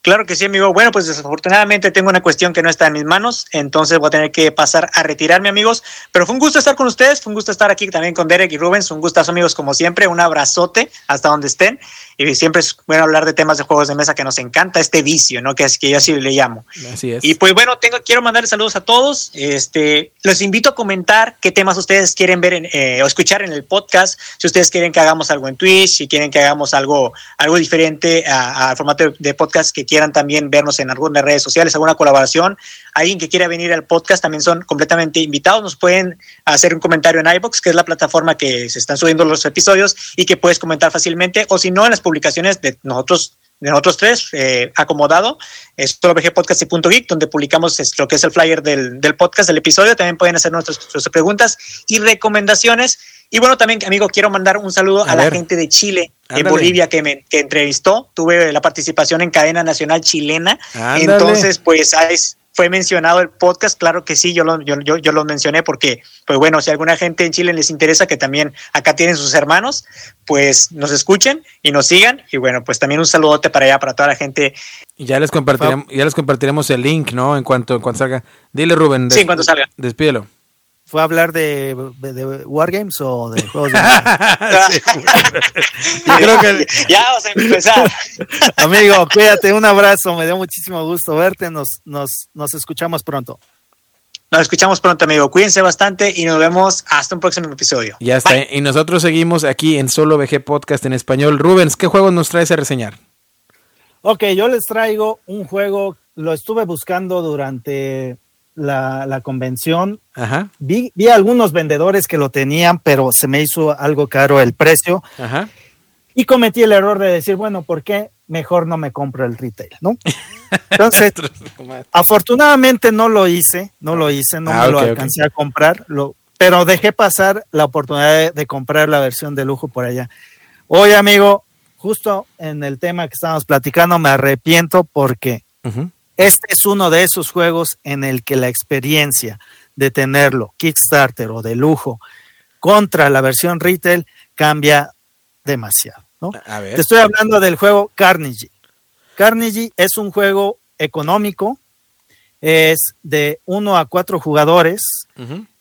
Claro que sí, amigo. Bueno, pues desafortunadamente tengo una cuestión que no está en mis manos, entonces voy a tener que pasar a retirarme, amigos. Pero fue un gusto estar con ustedes, fue un gusto estar aquí también con Derek y Rubens. Un gustazo, amigos, como siempre. Un abrazote hasta donde estén. Y siempre es bueno hablar de temas de juegos de mesa que nos encanta, este vicio, ¿no? Que es que yo así le llamo. Así es. Y pues bueno, tengo, quiero mandarles saludos a todos. Este, los invito a comentar qué temas ustedes quieren ver eh, o escuchar en el podcast. Si ustedes quieren que hagamos algo en Twitch, si quieren que hagamos algo, algo diferente al formato de podcast que quieran también vernos en algunas redes sociales, alguna colaboración, alguien que quiera venir al podcast también son completamente invitados. Nos pueden hacer un comentario en iBox, que es la plataforma que se están subiendo los episodios y que puedes comentar fácilmente, o si no, en las publicaciones de nosotros de nosotros tres, eh, acomodado, es podcast.geek, donde publicamos lo que es el flyer del, del, podcast, del episodio. También pueden hacer nuestras, preguntas y recomendaciones. Y bueno, también, amigo, quiero mandar un saludo a, la gente de Chile, en Bolivia, que me que entrevistó. Tuve la participación en cadena nacional chilena. Entonces, pues, fue mencionado el podcast, claro que sí, yo lo, yo, yo, lo mencioné porque, pues bueno, si alguna gente en Chile les interesa que también acá tienen sus hermanos, pues nos escuchen y nos sigan. Y bueno, pues también un saludote para allá, para toda la gente. Y ya les compartiremos, ya les compartiremos el link, ¿no? En cuanto, en cuanto salga. Dile, Rubén. sí, en cuanto salga. Despídelo. ¿Fue a hablar de, de, Wargames o de *laughs* juegos de creo que... Ya vamos a empezar. Amigo, cuídate, un abrazo, me dio muchísimo gusto verte, nos, nos, nos escuchamos pronto. Nos escuchamos pronto, amigo. Cuídense bastante y nos vemos hasta un próximo episodio. Ya está. Y nosotros seguimos aquí en Solo VG Podcast en español. Rubens, ¿qué juego nos traes a reseñar? Ok, yo les traigo un juego, lo estuve buscando durante la, convención. Vi, vi algunos vendedores que lo tenían, pero se me hizo algo caro el precio. Y cometí el error de decir, bueno, ¿por qué mejor no me compro el retail? ¿no? Entonces, *laughs* afortunadamente no lo hice, no lo hice, no ah, me lo alcancé a comprar, lo, pero dejé pasar la oportunidad de, comprar la versión de lujo por allá. Hoy, amigo, justo en el tema que estábamos platicando, me arrepiento porque este es uno de esos juegos en el que la experiencia de tenerlo Kickstarter o de lujo contra la versión retail cambia demasiado. ¿no? Te estoy hablando del juego Carnegie. Carnegie es un juego económico, es de uno a cuatro jugadores.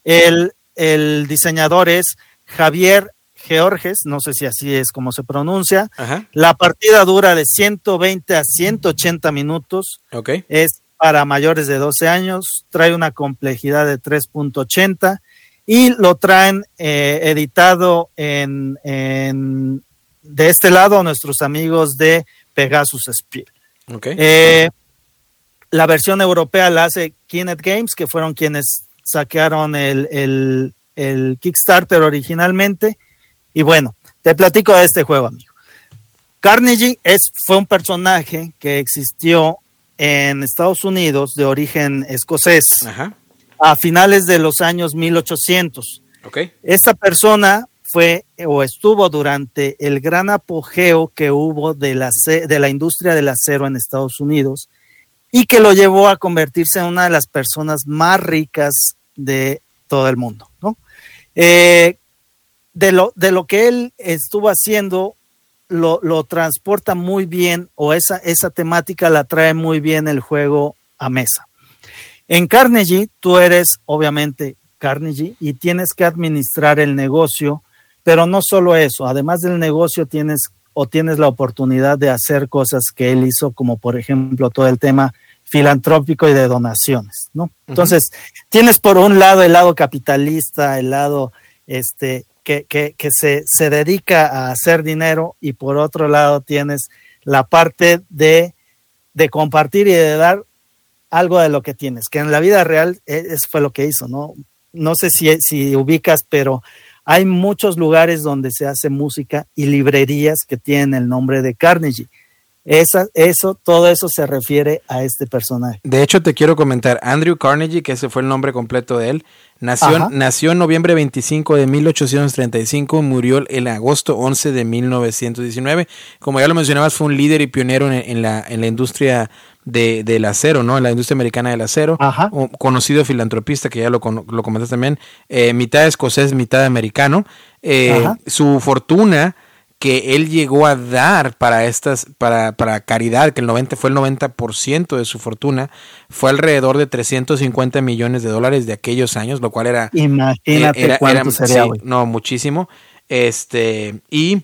el, el, diseñador es Javier Georges, no sé si así es como se pronuncia. La partida dura de 120 a 180 minutos. Es para mayores de 12 años, trae una complejidad de 3.80 y lo traen eh, editado en, de este lado nuestros amigos de Pegasus Spiel. Eh, la versión europea la hace Kinet Games, que fueron quienes saquearon el, el Kickstarter originalmente y bueno, te platico de este juego, amigo. Carnegie es, fue un personaje que existió en Estados Unidos de origen escocés a finales de los años 1800. Okay. Esta persona fue o estuvo durante el gran apogeo que hubo de la, de la industria del acero en Estados Unidos y que lo llevó a convertirse en una de las personas más ricas de todo el mundo. ¿no? Eh, de lo, de lo que él estuvo haciendo, lo, lo, transporta muy bien o esa, esa temática la trae muy bien el juego a mesa. En Carnegie, tú eres obviamente Carnegie y tienes que administrar el negocio, pero no solo eso, además del negocio tienes o tienes la oportunidad de hacer cosas que él hizo, como por ejemplo todo el tema filantrópico y de donaciones, ¿no? Entonces, tienes por un lado el lado capitalista, el lado este, que, se, se, dedica a hacer dinero y por otro lado tienes la parte de, de, compartir y de dar algo de lo que tienes, que en la vida real e, eso fue lo que hizo, ¿no? No sé si, si ubicas, pero hay muchos lugares donde se hace música y librerías que tienen el nombre de Carnegie. Eso, todo eso se refiere a este personaje. De hecho, te quiero comentar, Andrew Carnegie, que ese fue el nombre completo de él, nació, nació en noviembre 25 de 1835, murió en agosto 11 de 1919. Como ya lo mencionabas, fue un líder y pionero en, la, en la industria de, del acero, ¿no? En la industria americana del acero. conocido filantropista, que ya lo, lo comentaste también, eh, mitad escocés, mitad americano. Eh, su fortuna que él llegó a dar para estas, para, para caridad, que el 90 fue el 90% de su fortuna, fue alrededor de 350 millones de dólares de aquellos años, lo cual era. Imagínate cuánto sería, No, muchísimo. Este, y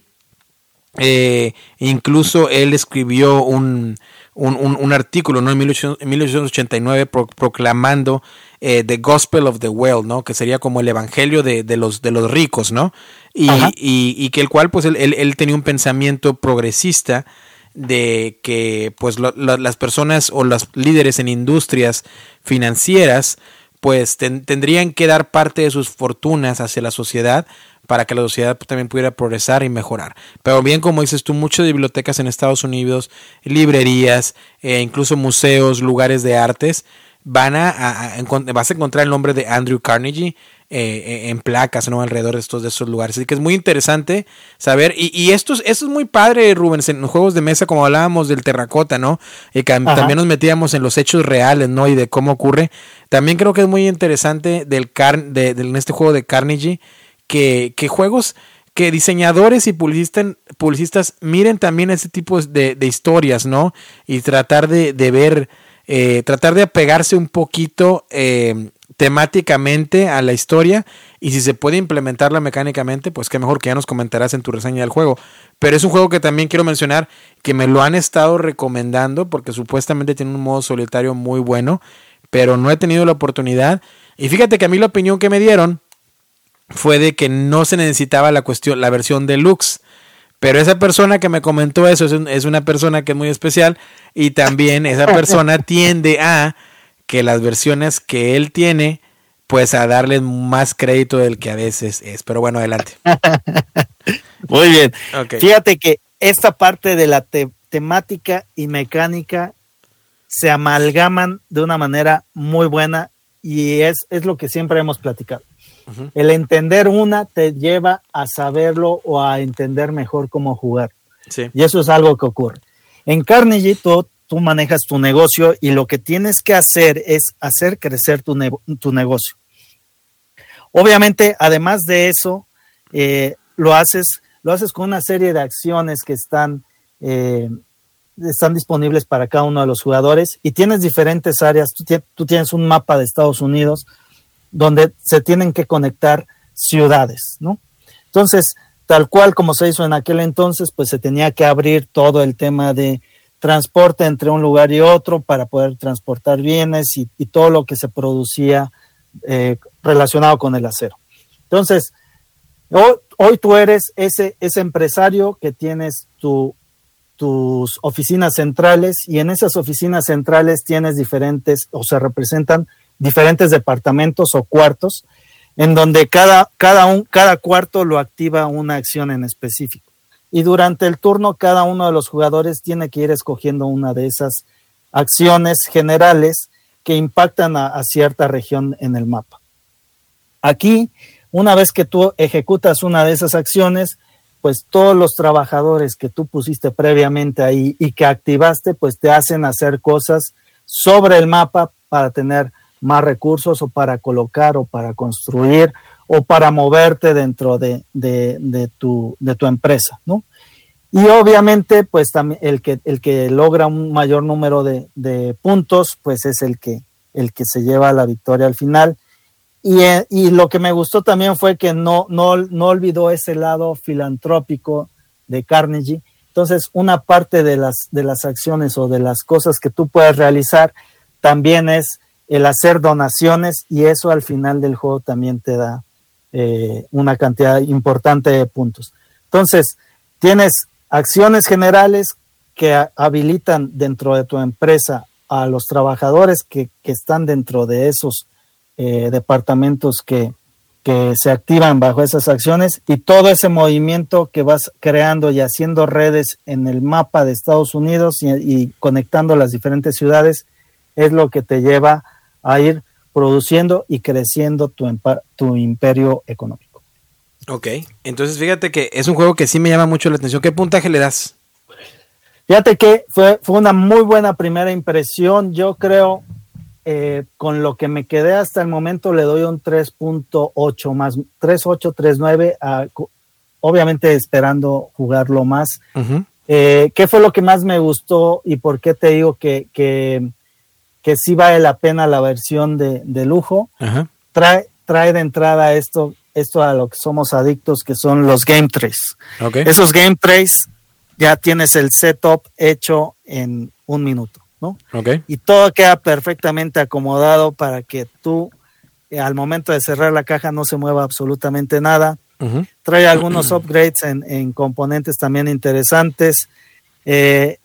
eh, incluso él escribió un, un, un, artículo ¿no? en 1889 proclamando eh, The Gospel of the Well, ¿no? que sería como el evangelio de, de, los, de los ricos, ¿no? Y, y, y, que el cual pues él, él, tenía un pensamiento progresista de que pues las personas o los líderes en industrias financieras pues tendrían que dar parte de sus fortunas hacia la sociedad para que la sociedad también pudiera progresar y mejorar. Pero bien, como dices tú, muchas bibliotecas en Estados Unidos, librerías, e incluso museos, lugares de artes, van a, vas a encontrar el nombre de Andrew Carnegie eh, en placas ¿no? alrededor de estos, de estos lugares. Así que es muy interesante saber. Y, y esto, es, esto es muy padre, Rubens, en los juegos de mesa, como hablábamos del terracota, ¿no? Y que también nos metíamos en los hechos reales, ¿no? Y de cómo ocurre. También creo que es muy interesante del car de, en este juego de Carnegie que, juegos que diseñadores y publicistas, publicistas miren también ese tipo de, historias, ¿no? Y tratar de, ver, eh, tratar de apegarse un poquito eh, temáticamente a la historia y si se puede implementarla mecánicamente, pues qué mejor que ya nos comentarás en tu reseña del juego. Pero es un juego que también quiero mencionar que me lo han estado recomendando porque supuestamente tiene un modo solitario muy bueno, pero no he tenido la oportunidad. Y fíjate que a mí la opinión que me dieron fue de que no se necesitaba la cuestión, la versión deluxe. Pero esa persona que me comentó eso es, una persona que es muy especial y también esa *laughs* persona tiende a que las versiones que él tiene, pues a darle más crédito del que a veces es. Pero bueno, adelante. *laughs* muy bien. Fíjate que esta parte de la temática y mecánica se amalgaman de una manera muy buena y es, es lo que siempre hemos platicado. El entender una te lleva a saberlo o a entender mejor cómo jugar. Y eso es algo que ocurre. En Carnegie tú, tú, manejas tu negocio y lo que tienes que hacer es hacer crecer tu, tu negocio. Obviamente, además de eso, eh, lo, haces, lo haces con una serie de acciones que están, eh, están disponibles para cada uno de los jugadores y tienes diferentes áreas. tú tienes un mapa de Estados Unidos, donde se tienen que conectar ciudades, ¿no? Entonces, tal cual como se hizo en aquel entonces, pues se tenía que abrir todo el tema de transporte entre un lugar y otro para poder transportar bienes y, todo lo que se producía eh, relacionado con el acero. Entonces, hoy, tú eres ese, ese empresario que tienes tu, tus oficinas centrales y en esas oficinas centrales tienes diferentes o se representan diferentes departamentos o cuartos, en donde cada, cada, un, cada cuarto lo activa una acción en específico. Y durante el turno, cada uno de los jugadores tiene que ir escogiendo una de esas acciones generales que impactan a, cierta región en el mapa. Aquí, una vez que tú ejecutas una de esas acciones, pues todos los trabajadores que tú pusiste previamente ahí y que activaste, pues te hacen hacer cosas sobre el mapa para tener más recursos o para colocar o para construir o para moverte dentro de, tu, empresa, ¿no? Y obviamente, pues también el que, logra un mayor número de, puntos, pues es el que, el que se lleva la victoria al final. Y, eh, lo que me gustó también fue que no olvidó ese lado filantrópico de Carnegie. Entonces, una parte de las, de las acciones o de las cosas que tú puedes realizar también es el hacer donaciones y eso al final del juego también te da eh, una cantidad importante de puntos. Entonces, tienes acciones generales que habilitan dentro de tu empresa a los trabajadores que, están dentro de esos eh, departamentos que, que se activan bajo esas acciones y todo ese movimiento que vas creando y haciendo redes en el mapa de Estados Unidos y conectando las diferentes ciudades es lo que te lleva a ir produciendo y creciendo tu, tu imperio económico. Ok, entonces fíjate que es un juego que sí me llama mucho la atención. ¿Qué puntaje le das? Fíjate que fue, fue una muy buena primera impresión. Yo creo, eh, con lo que me quedé hasta el momento, le doy un 3.8 más 3.8, 3.9. obviamente esperando jugarlo más. Eh, ¿Qué fue lo que más me gustó y por qué te digo que, que, que sí vale la pena la versión de, de lujo? Trae, trae de entrada esto, esto a lo que somos adictos, que son los game trays. Esos game trays ya tienes el setup hecho en un minuto, ¿no? Y todo queda perfectamente acomodado para que tú eh, al momento de cerrar la caja no se mueva absolutamente nada. Trae algunos *clears throat* upgrades en, componentes también interesantes. Eh,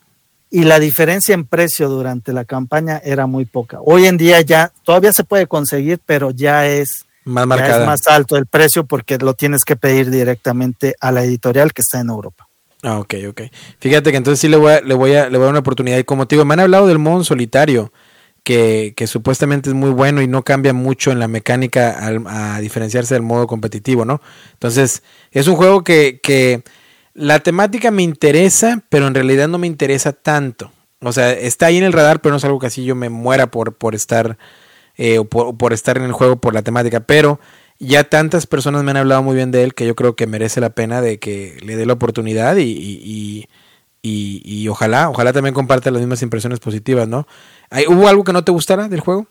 y la diferencia en precio durante la campaña era muy poca. Hoy en día ya todavía se puede conseguir, pero ya es más, es más alto el precio porque lo tienes que pedir directamente a la editorial que está en Europa. Ah, ok, ok. Fíjate que entonces sí le voy a, le voy a, le voy a dar una oportunidad. Y como te digo, me han hablado del modo solitario que, supuestamente es muy bueno y no cambia mucho en la mecánica a diferenciarse del modo competitivo, ¿no? Entonces, es un juego que, que la temática me interesa, pero en realidad no me interesa tanto. O sea, está ahí en el radar, pero no es algo que así yo me muera por, por estar eh, o por, estar en el juego por la temática. Pero ya tantas personas me han hablado muy bien de él que yo creo que merece la pena de que le dé la oportunidad y, y, y, y ojalá, ojalá también comparte las mismas impresiones positivas, ¿no? ¿Hubo algo que no te gustara del juego?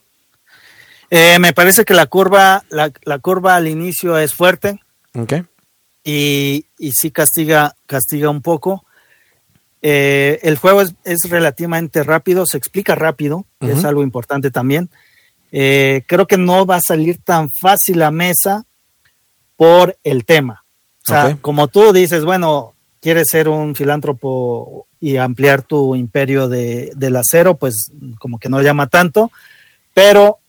Eh, me parece que la curva, la, la, curva al inicio es fuerte. Ok. Y, y sí castiga, castiga un poco. Eh, el juego es, es, relativamente rápido, se explica rápido, es algo importante también. Eh, creo que no va a salir tan fácil a mesa por el tema. O sea, como tú dices, bueno, quieres ser un filántropo y ampliar tu imperio de, del acero, pues como que no llama tanto, pero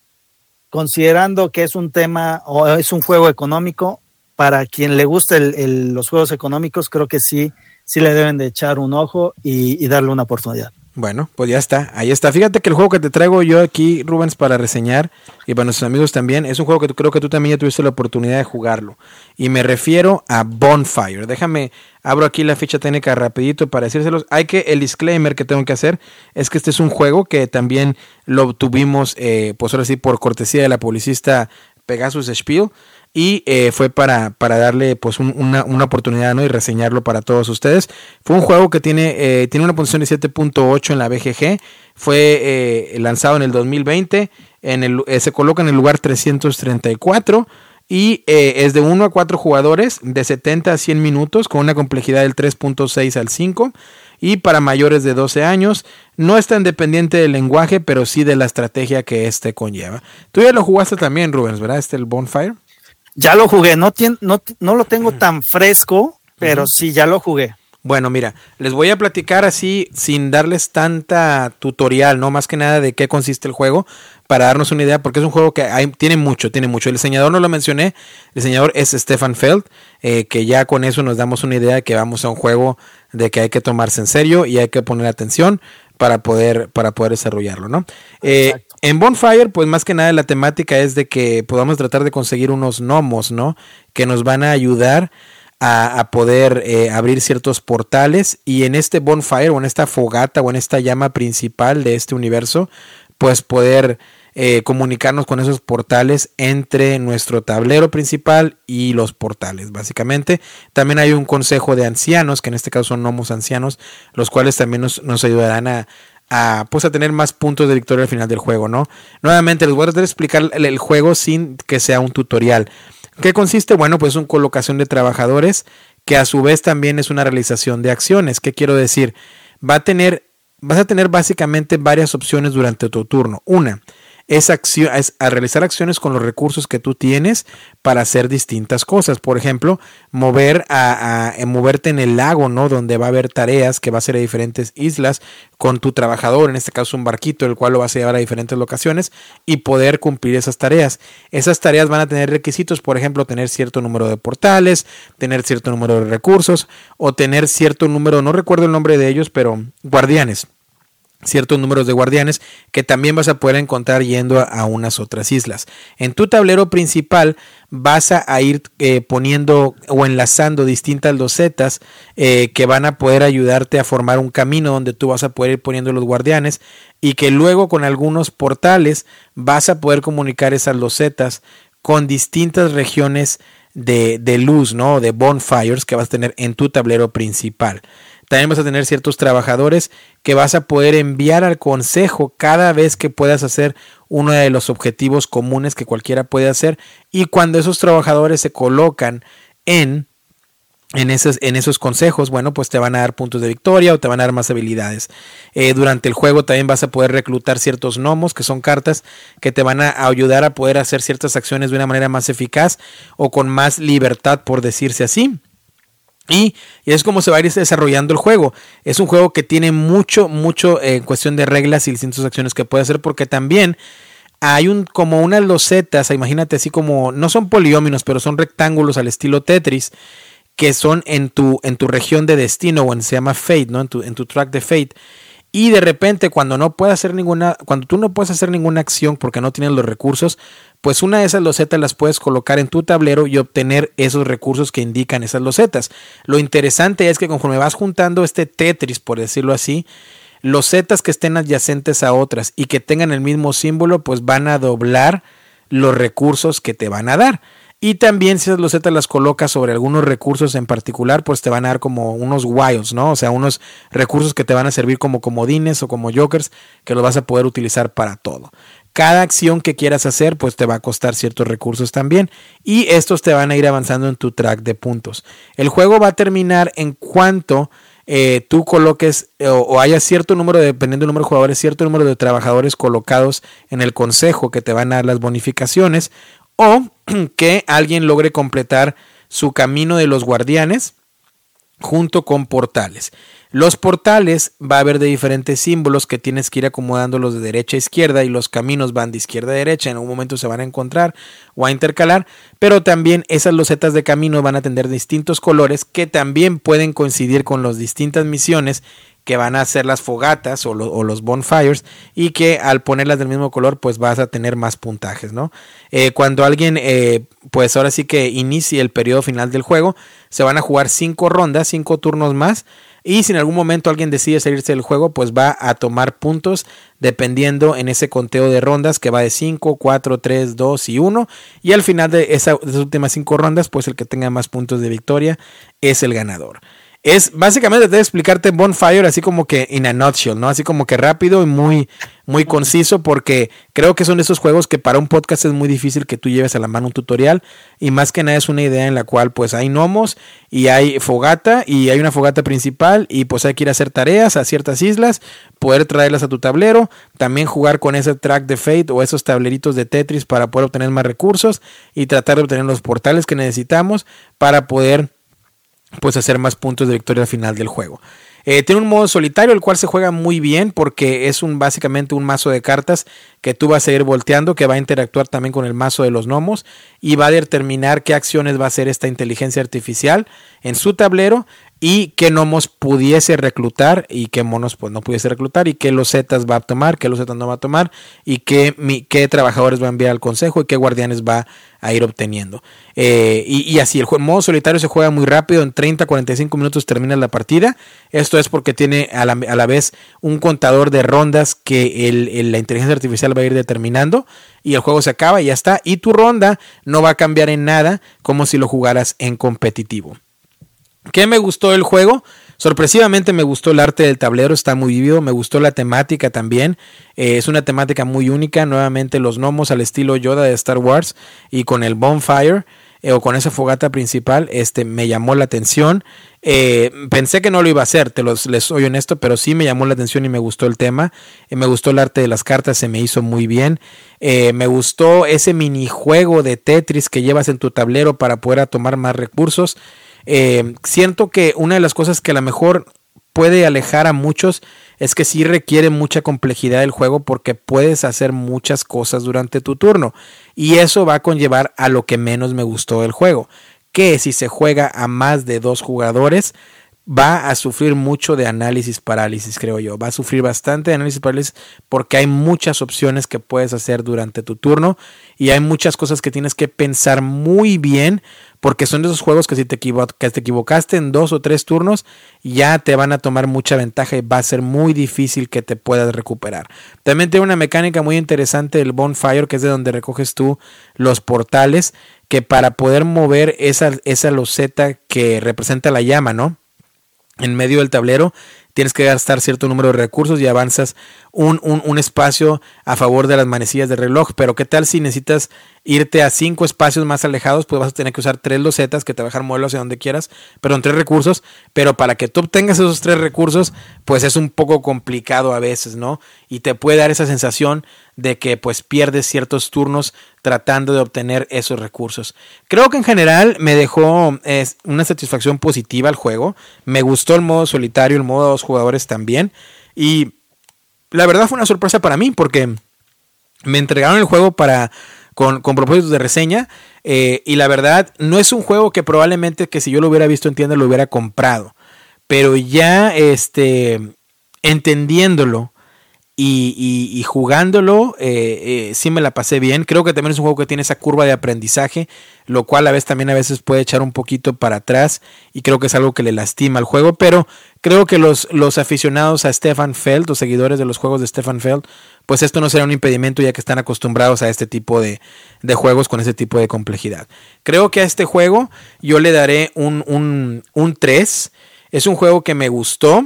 considerando que es un tema o es un juego económico, para quien le guste los juegos económicos, creo que sí, sí le deben de echar un ojo y, y darle una oportunidad. Bueno, pues ya está, ahí está. Fíjate que el juego que te traigo yo aquí, Rubens, para reseñar, y para nuestros amigos también, es un juego que creo que tú también ya tuviste la oportunidad de jugarlo. Y me refiero a Bonfire. Déjame, abro aquí la ficha técnica rapidito para decírselos. Hay que, el disclaimer que tengo que hacer es que este es un juego que también lo obtuvimos, eh, pues ahora sí, por cortesía de la publicista Pegasus Spiel y eh, fue para, darle pues una, oportunidad y reseñarlo para todos ustedes. Fue un juego que tiene, eh, una posición de 7.8 en la BGG, fue eh, lanzado en el 2020, en el, se coloca en el lugar 334 y es de 1 a 4 jugadores de 70 a 100 minutos con una complejidad del 3.6 al 5 y para mayores de 12 años. No es tan dependiente del lenguaje, pero sí de la estrategia que este conlleva. Tú ya lo jugaste también, Rubens, ¿verdad? Este el Bonfire. Ya lo jugué, no, no, no lo tengo tan fresco, pero sí, ya lo jugué. Bueno, mira, les voy a platicar así sin darles tanta tutorial, no más que nada de qué consiste el juego, para darnos una idea, porque es un juego que hay, tiene mucho, tiene mucho. El diseñador no lo mencioné, el diseñador es Stefan Feld, eh, que ya con eso nos damos una idea de que vamos a un juego de que hay que tomarse en serio y hay que poner atención para poder, para poder desarrollarlo, ¿no? Eh, en Bonfire, pues más que nada la temática es de que podamos tratar de conseguir unos gnomos, ¿no? Que nos van a ayudar a, poder eh, abrir ciertos portales y en este Bonfire o en esta fogata o en esta llama principal de este universo, pues poder eh, comunicarnos con esos portales entre nuestro tablero principal y los portales, básicamente. También hay un consejo de ancianos, que en este caso son gnomos ancianos, los cuales también nos, nos ayudarán a, a, pues a tener más puntos de victoria al final del juego, ¿no? Nuevamente les voy a explicar el, juego sin que sea un tutorial. ¿Qué consiste? Bueno, pues es una colocación de trabajadores que a su vez también es una realización de acciones. ¿Qué quiero decir? Va a tener, vas a tener básicamente varias opciones durante tu turno. Una, es, acción, es a realizar acciones con los recursos que tú tienes para hacer distintas cosas. Por ejemplo, mover a, moverte en el lago, ¿no? Donde va a haber tareas que va a ser a diferentes islas con tu trabajador, en este caso un barquito, el cual lo vas a llevar a diferentes locaciones y poder cumplir esas tareas. Esas tareas van a tener requisitos, por ejemplo, tener cierto número de portales, tener cierto número de recursos o tener cierto número, no recuerdo el nombre de ellos, pero guardianes ciertos números de guardianes que también vas a poder encontrar yendo a, unas otras islas. En tu tablero principal vas a, ir eh, poniendo o enlazando distintas losetas eh, que van a poder ayudarte a formar un camino donde tú vas a poder ir poniendo los guardianes y que luego con algunos portales vas a poder comunicar esas losetas con distintas regiones de, de luz, ¿no? De bonfires que vas a tener en tu tablero principal. También vas a tener ciertos trabajadores que vas a poder enviar al consejo cada vez que puedas hacer uno de los objetivos comunes que cualquiera puede hacer. Y cuando esos trabajadores se colocan en en esos, en esos consejos, bueno, pues te van a dar puntos de victoria o te van a dar más habilidades. Eh, durante el juego también vas a poder reclutar ciertos gnomos, que son cartas que te van a ayudar a poder hacer ciertas acciones de una manera más eficaz o con más libertad, por decirse así. Y, es como se va a ir desarrollando el juego. Es un juego que tiene mucho, mucho eh, en cuestión de reglas y distintas acciones que puede hacer, porque también hay un como unas losetas, imagínate así como, no son polióminos, pero son rectángulos al estilo Tetris, que son en tu, en tu región de destino, o en se llama Fate, ¿no? En tu, en tu track de Fate. Y de repente, cuando no puedes hacer ninguna, cuando tú no puedes hacer ninguna acción porque no tienes los recursos, pues una de esas losetas las puedes colocar en tu tablero y obtener esos recursos que indican esas losetas. Lo interesante es que conforme vas juntando este Tetris, por decirlo así, losetas que estén adyacentes a otras y que tengan el mismo símbolo, pues van a doblar los recursos que te van a dar. Y también si esas losetas las colocas sobre algunos recursos en particular, pues te van a dar como unos wilds, ¿no? O sea, unos recursos que te van a servir como comodines o como jokers que los vas a poder utilizar para todo. Cada acción que quieras hacer, pues te va a costar ciertos recursos también. Y estos te van a ir avanzando en tu track de puntos. El juego va a terminar en cuanto eh, tú coloques o, o, haya cierto número, dependiendo del número de jugadores, cierto número de trabajadores colocados en el consejo que te van a dar las bonificaciones o *clears throat* que alguien logre completar su camino de los guardianes junto con portales. Los portales va a haber de diferentes símbolos que tienes que ir acomodándolos de derecha a izquierda y los caminos van de izquierda a derecha, en un momento se van a encontrar o a intercalar, pero también esas losetas de camino van a tener distintos colores que también pueden coincidir con las distintas misiones que van a ser las fogatas o, los bonfires y que al ponerlas del mismo color pues vas a tener más puntajes, ¿no? Eh, cuando alguien eh, pues ahora sí que inicie el periodo final del juego se van a jugar cinco rondas, cinco turnos más y si en algún momento alguien decide salirse del juego pues va a tomar puntos dependiendo en ese conteo de rondas que va de 5, 4, 3, 2 y 1 y al final de, esas últimas cinco rondas pues el que tenga más puntos de victoria es el ganador es básicamente de explicarte Bonfire así como que in a nutshell, ¿no? Así como que rápido y muy, muy conciso porque creo que son esos juegos que para un podcast es muy difícil que tú lleves a la mano un tutorial y más que nada es una idea en la cual pues hay gnomos y hay fogata y hay una fogata principal y pues hay que ir a hacer tareas a ciertas islas, poder traerlas a tu tablero, también jugar con ese track de Fate o esos tableritos de Tetris para poder obtener más recursos y tratar de obtener los portales que necesitamos para poder pues hacer más puntos de victoria al final del juego. Eh, tiene un modo solitario, el cual se juega muy bien porque es un básicamente un mazo de cartas que tú vas a ir volteando, que va a interactuar también con el mazo de los gnomos y va a determinar qué acciones va a hacer esta inteligencia artificial en su tablero y qué gnomos pudiese reclutar y qué monos pues no pudiese reclutar y qué losetas va a tomar, qué losetas no va a tomar y qué, qué trabajadores va a enviar al consejo y qué guardianes va a ir obteniendo. Eh, y, así, el, juego, modo solitario se juega muy rápido, en 30-45 minutos termina la partida. Esto es porque tiene a la, vez un contador de rondas que la inteligencia artificial va a ir determinando y el juego se acaba y ya está. Y tu ronda no va a cambiar en nada como si lo jugaras en competitivo. ¿Qué me gustó del juego? Sorpresivamente me gustó el arte del tablero, está muy vivo, me gustó la temática también, eh, es una temática muy única, nuevamente los gnomos al estilo Yoda de Star Wars y con el bonfire eh, o con esa fogata principal, este me llamó la atención. Eh, pensé que no lo iba a hacer, te los, les soy honesto, pero sí me llamó la atención y me gustó el tema. me gustó el arte de las cartas, se me hizo muy bien. me gustó ese minijuego de Tetris que llevas en tu tablero para poder tomar más recursos. Eh, siento que una de las cosas que a lo mejor puede alejar a muchos es que sí requiere mucha complejidad el juego porque puedes hacer muchas cosas durante tu turno y eso va a conllevar a lo que menos me gustó del juego, que si se juega a más de dos jugadores va a sufrir mucho de análisis parálisis, creo yo. Va a sufrir bastante de análisis parálisis porque hay muchas opciones que puedes hacer durante tu turno y hay muchas cosas que tienes que pensar muy bien porque son de esos juegos que si te, que te equivocaste en dos o tres turnos, ya te van a tomar mucha ventaja y va a ser muy difícil que te puedas recuperar. También tiene una mecánica muy interesante el bonfire, que es de donde recoges tú los portales, que para poder mover esa, esa loseta que representa la llama, ¿no? En medio del tablero, tienes que gastar cierto número de recursos y avanzas un, un, espacio a favor de las manecillas de reloj. Pero ¿qué tal si necesitas irte a cinco espacios más alejados? Pues vas a tener que usar tres losetas que te dejar moverlo hacia donde quieras, pero en tres recursos. Pero para que tú obtengas esos tres recursos, pues es un poco complicado a veces, ¿no? Y te puede dar esa sensación de que pues pierdes ciertos turnos tratando de obtener esos recursos. Creo que en general me dejó una satisfacción positiva el juego. Me gustó el modo solitario, el modo de dos jugadores también. Y la verdad fue una sorpresa para mí porque me entregaron el juego para con, propósitos de reseña eh, y la verdad no es un juego que probablemente que si yo lo hubiera visto en tienda lo hubiera comprado. Pero ya este entendiéndolo y, jugándolo, eh, eh, sí me la pasé bien. Creo que también es un juego que tiene esa curva de aprendizaje, lo cual a veces también a veces puede echar un poquito para atrás y creo que es algo que le lastima al juego. Pero creo que los, los aficionados a Stefan Feld, los seguidores de los juegos de Stefan Feld, pues esto no será un impedimento ya que están acostumbrados a este tipo de, de juegos con ese tipo de complejidad. Creo que a este juego yo le daré un, un, un 3. Es un juego que me gustó.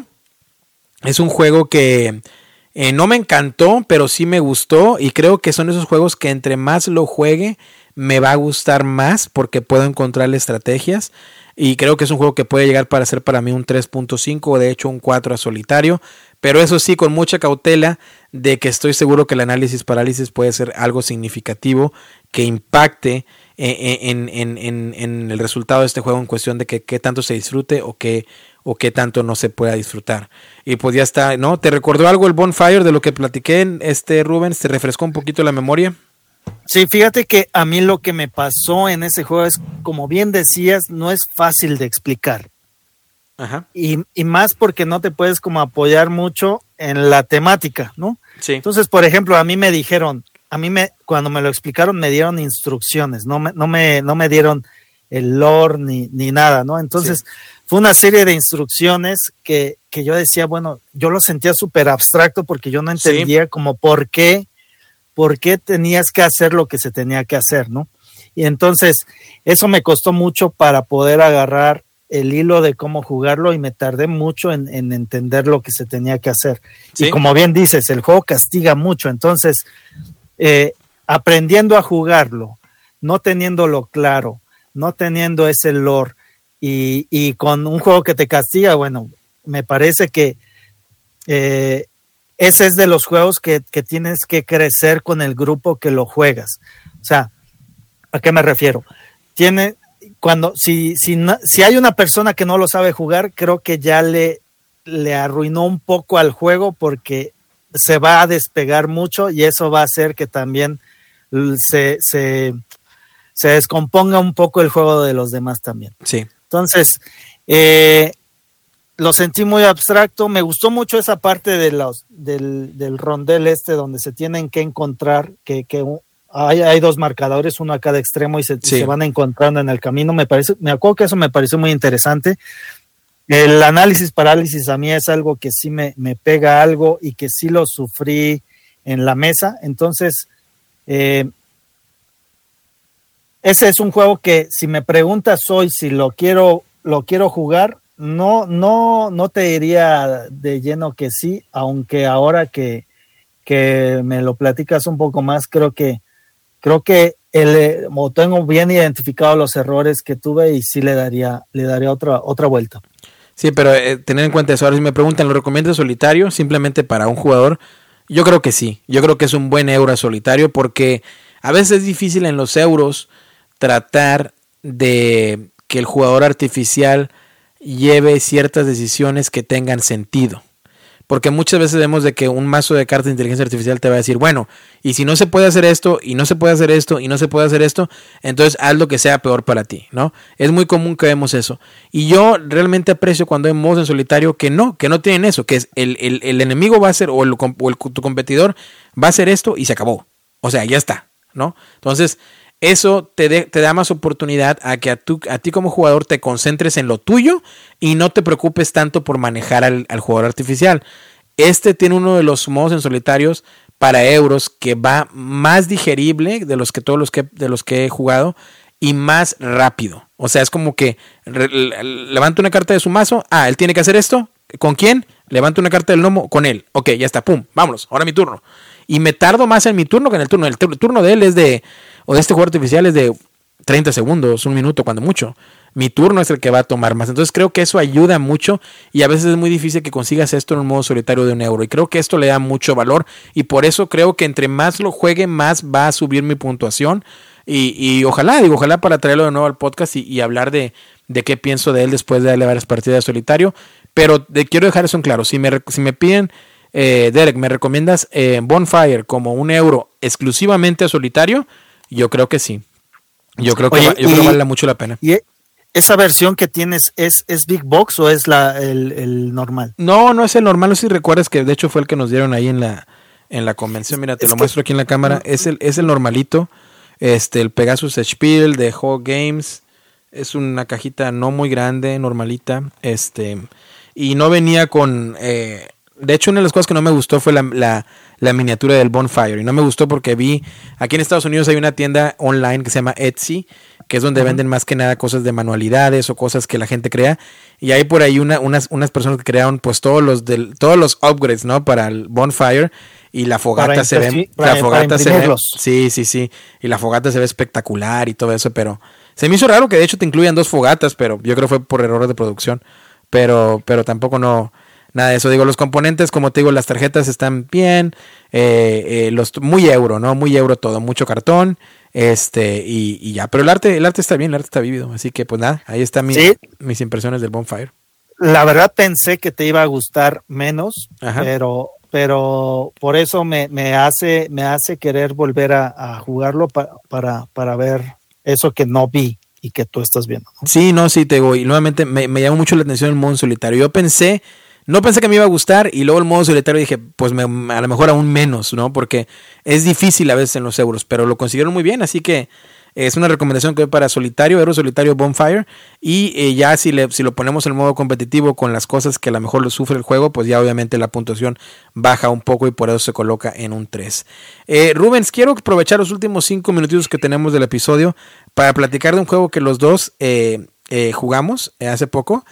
Es un juego que eh, no me encantó, pero sí me gustó y creo que son esos juegos que entre más lo juegue me va a gustar más porque puedo encontrarle estrategias y creo que es un juego que puede llegar para ser para mí un 3.5 o de hecho un 4 a solitario, pero eso sí con mucha cautela de que estoy seguro que el análisis parálisis puede ser algo significativo que impacte eh, eh, en, el resultado de este juego en cuestión de que qué tanto se disfrute o qué o qué tanto no se pueda disfrutar. Y pues ya está, ¿no? ¿Te recordó algo el Bonfire de lo que platiqué, este Rubens? ¿Te refrescó un poquito la memoria? Sí, fíjate que a mí lo que me pasó en ese juego es, como bien decías, no es fácil de explicar. Ajá. Y, y más porque no te puedes como apoyar mucho en la temática, ¿no? Sí. Entonces, por ejemplo, a mí me dijeron, a mí me, cuando me lo explicaron, me dieron instrucciones, no me, no me, no me dieron el lore ni, ni nada, ¿no? Entonces, fue una serie de instrucciones que, que yo decía, bueno, yo lo sentía súper abstracto porque yo no entendía como por qué, por qué tenías que hacer lo que se tenía que hacer, ¿no? Y entonces, eso me costó mucho para poder agarrar el hilo de cómo jugarlo y me tardé mucho en, entender lo que se tenía que hacer. Y como bien dices, el juego castiga mucho, entonces, eh, aprendiendo a jugarlo, no teniéndolo claro, no teniendo ese lore, y, con un juego que te castiga, bueno, me parece que eh, ese es de los juegos que, tienes que crecer con el grupo que lo juegas. O sea, ¿a qué me refiero? Tiene, cuando, si, si, si hay una persona que no lo sabe jugar, creo que ya le, le arruinó un poco al juego porque se va a despegar mucho y eso va a hacer que también se, se, se descomponga un poco el juego de los demás también. Sí. Entonces, eh, lo sentí muy abstracto. Me gustó mucho esa parte de los, del, del rondel este donde se tienen que encontrar, que, hay, dos marcadores, uno a cada extremo y se, se, van encontrando en el camino. Me parece, me acuerdo que eso me pareció muy interesante. El análisis parálisis a mí es algo que sí me, me pega algo y que sí lo sufrí en la mesa. Entonces, eh, ese es un juego que si me preguntas hoy si lo quiero, lo quiero jugar, no, no, no te diría de lleno que sí, aunque ahora que, que me lo platicas un poco más, creo que, creo que el, tengo bien identificado los errores que tuve y sí le daría, le daría otra, otra vuelta. Sí, pero eh, tener en cuenta eso. Ahora si me preguntan, ¿lo recomiendas solitario simplemente para un jugador? Yo creo que sí. Yo creo que es un buen euro solitario porque a veces es difícil en los euros tratar de que el jugador artificial lleve ciertas decisiones que tengan sentido. Porque muchas veces vemos de que un mazo de cartas de inteligencia artificial te va a decir, bueno, y si no se puede hacer esto, y no se puede hacer esto, y no se puede hacer esto, entonces haz lo que sea peor para ti, ¿no? Es muy común que vemos eso. Y yo realmente aprecio cuando hay modos en solitario que no, que no tienen eso, que es el, enemigo va a ser, o, el, tu competidor va a hacer esto y se acabó. O sea, ya está, ¿no? Entonces, eso te, te, da más oportunidad a que a, a, ti como jugador te concentres en lo tuyo y no te preocupes tanto por manejar al, jugador artificial. Este tiene uno de los modos en solitarios para euros que va más digerible de los que todos los que, de los que he jugado y más rápido. O sea, es como que levanta una carta de su mazo. Ah, él tiene que hacer esto. ¿Con quién? Levanta una carta del gnomo. Con él. Ok, ya está. Pum. Vámonos. Ahora mi turno. Y me tardo más en mi turno que en el turno. El, turno de él es de. O de este juego artificial es de 30 segundos, un minuto, cuando mucho. Mi turno es el que va a tomar más. Entonces creo que eso ayuda mucho y a veces es muy difícil que consigas esto en un modo solitario de un euro. Y creo que esto le da mucho valor y por eso creo que entre más lo juegue, más va a subir mi puntuación. Y, ojalá, digo, ojalá para traerlo de nuevo al podcast y, hablar de, de, qué pienso de él después de darle varias partidas de solitario. Pero quiero dejar eso en claro. Si me, si me piden, eh, Derek, ¿me recomiendas eh, Bonfire como un euro exclusivamente a solitario? Yo creo que sí. Yo creo que, yo creo que vale mucho la pena. ¿Y esa versión que tienes es, es Big Box o es la, el, normal? No, no es el normal. No sé si recuerdas que de hecho fue el que nos dieron ahí en la, en la convención. Mira, te lo muestro aquí en la cámara. Es el, es el normalito. Este, el Pegasus Spiel de Hog Games. Es una cajita no muy grande, normalita. Este, y no venía con. Eh, de hecho, una de las cosas que no me gustó fue la, la, miniatura del Bonfire. Y no me gustó porque vi. Aquí en Estados Unidos hay una tienda online que se llama Etsy que es donde venden más que nada cosas de manualidades o cosas que la gente crea. Y hay por ahí una, unas, unas personas que crearon pues todos los del, todos los upgrades, ¿no? Para el bonfire y la fogata se ve la fogata se ve sí sí sí y la fogata se ve espectacular y todo eso pero se me hizo raro que de hecho te incluyan dos fogatas pero yo creo que fue por errores de producción pero pero tampoco no nada de eso. Digo los componentes como te digo las tarjetas están bien eh, eh, los muy euro no muy euro todo mucho cartón este y, ya. Pero el arte el arte está bien el arte está vivido así que pues nada ahí están mis impresiones del bonfire. La verdad pensé que te iba a gustar menos pero pero por eso me, me, hace, me hace querer volver a, jugarlo para, para ver eso que no vi y que tú estás viendo. Sí, no, sí, te digo, y nuevamente me, me, llamó mucho la atención el modo solitario. Yo pensé, no pensé que me iba a gustar y luego el modo solitario dije, pues me, a lo mejor aún menos, ¿no? Porque es difícil a veces en los euros, pero lo consiguieron muy bien, así que es una recomendación que doy para solitario, Héroe Solitario Bonfire. Y eh, ya si, le, si lo ponemos en modo competitivo con las cosas que a lo mejor lo sufre el juego, pues ya obviamente la puntuación baja un poco y por eso se coloca en un 3. Eh, Rubens, quiero aprovechar los últimos 5 minutitos que tenemos del episodio para platicar de un juego que los dos eh, jugamos hace poco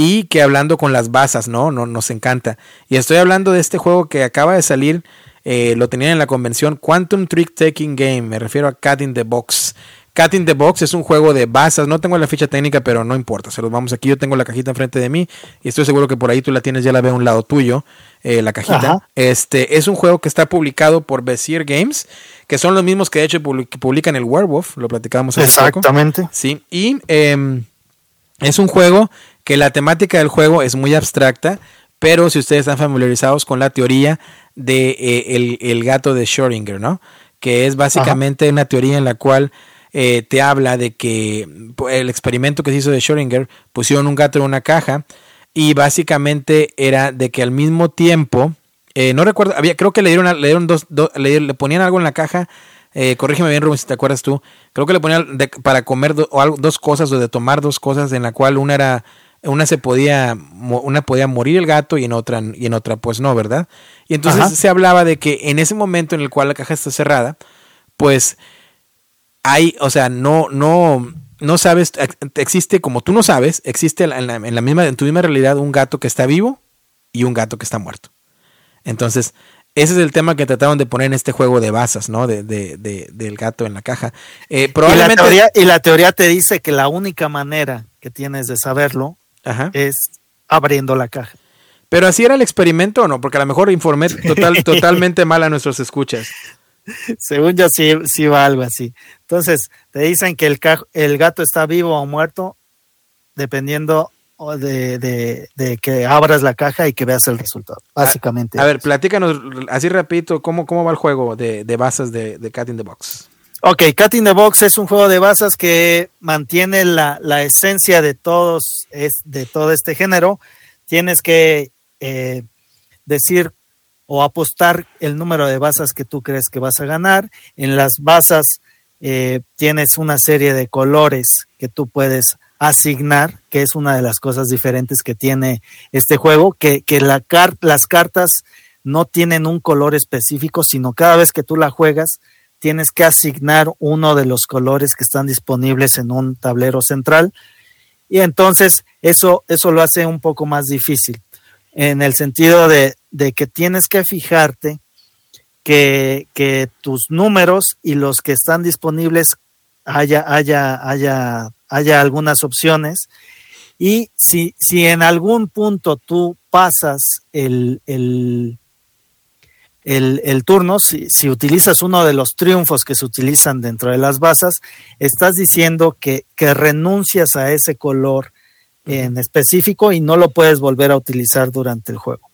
y que hablando con las basas, ¿no? ¿no? Nos encanta. Y estoy hablando de este juego que acaba de salir eh, lo tenían en la convención Quantum Trick Taking Game, me refiero a Cat in the Box. Cat in the Box es un juego de basas, no tengo la ficha técnica, pero no importa, se los vamos aquí, yo tengo la cajita enfrente de mí y estoy seguro que por ahí tú la tienes, ya la veo a un lado tuyo, eh, la cajita. Este es un juego que está publicado por Bezier Games, que son los mismos que de hecho publican el Werewolf, lo platicábamos hace Exactamente. Sí, y em, es un juego que la temática del juego es muy abstracta, pero si ustedes están familiarizados con la teoría de eh, el, gato de Schrödinger, ¿no? Que es básicamente una teoría en la cual eh, te habla de que el experimento que se hizo de Schrödinger pusieron un gato en una caja y básicamente era de que al mismo tiempo, eh, no recuerdo, había, creo que le dieron, le dieron dos, le, ponían algo en la caja, corrígeme bien Rubén si te acuerdas tú, creo que le ponían para comer o algo, dos cosas o de tomar dos cosas en la cual una era una se podía, una podía morir el gato y en otra, y en otra pues no, ¿verdad? Y entonces se hablaba de que en ese momento en el cual la caja está cerrada, pues hay, o sea, no, no, no sabes, existe, como tú no sabes, existe en la, en la misma, en tu misma realidad un gato que está vivo y un gato que está muerto. Entonces, ese es el tema que trataron de poner en este juego de basas, ¿no? De, de, de del gato en la caja. Eh, probablemente... y, la teoría, y la teoría te dice que la única manera que tienes de saberlo es abriendo la caja. Pero así era el experimento o no, porque a lo mejor informé total, *laughs* totalmente mal a nuestros escuchas. Según yo sí, sí va algo así. Entonces, te dicen que el, el gato está vivo o muerto, dependiendo de, de, que abras la caja y que veas el resultado, básicamente. A, ver, platícanos así rapidito, ¿cómo, cómo va el juego de, de bases de, de Cat in the Box? Ok, Cat in the Box es un juego de basas que mantiene la, esencia de todos, es, de todo este género. Tienes que eh, decir o apostar el número de basas que tú crees que vas a ganar. En las basas eh, tienes una serie de colores que tú puedes asignar, que es una de las cosas diferentes que tiene este juego, que, que la las cartas no tienen un color específico, sino cada vez que tú la juegas, tienes que asignar uno de los colores que están disponibles en un tablero central. Y entonces eso, eso lo hace un poco más difícil, en el sentido de, de que tienes que fijarte que, que, tus números y los que están disponibles haya, haya, haya haya algunas opciones. Y si, si en algún punto tú pasas el, el, el, turno, si, si, utilizas uno de los triunfos que se utilizan dentro de las basas, estás diciendo que, que renuncias a ese color en específico y no lo puedes volver a utilizar durante el juego.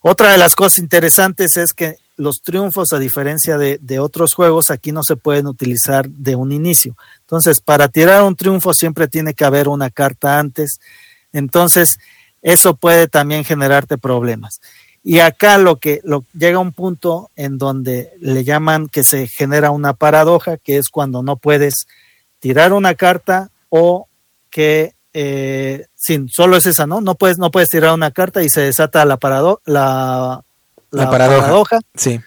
Otra de las cosas interesantes es que los triunfos, a diferencia de, de, otros juegos, aquí no se pueden utilizar de un inicio. Entonces, para tirar un triunfo siempre tiene que haber una carta antes. Entonces, eso puede también generarte problemas. Y acá lo que lo, llega un punto en donde le llaman que se genera una paradoja, que es cuando no puedes tirar una carta o que eh, sin solo es esa, ¿no? No puedes, no puedes tirar una carta y se desata la, parado, la la, paradoja. Sí.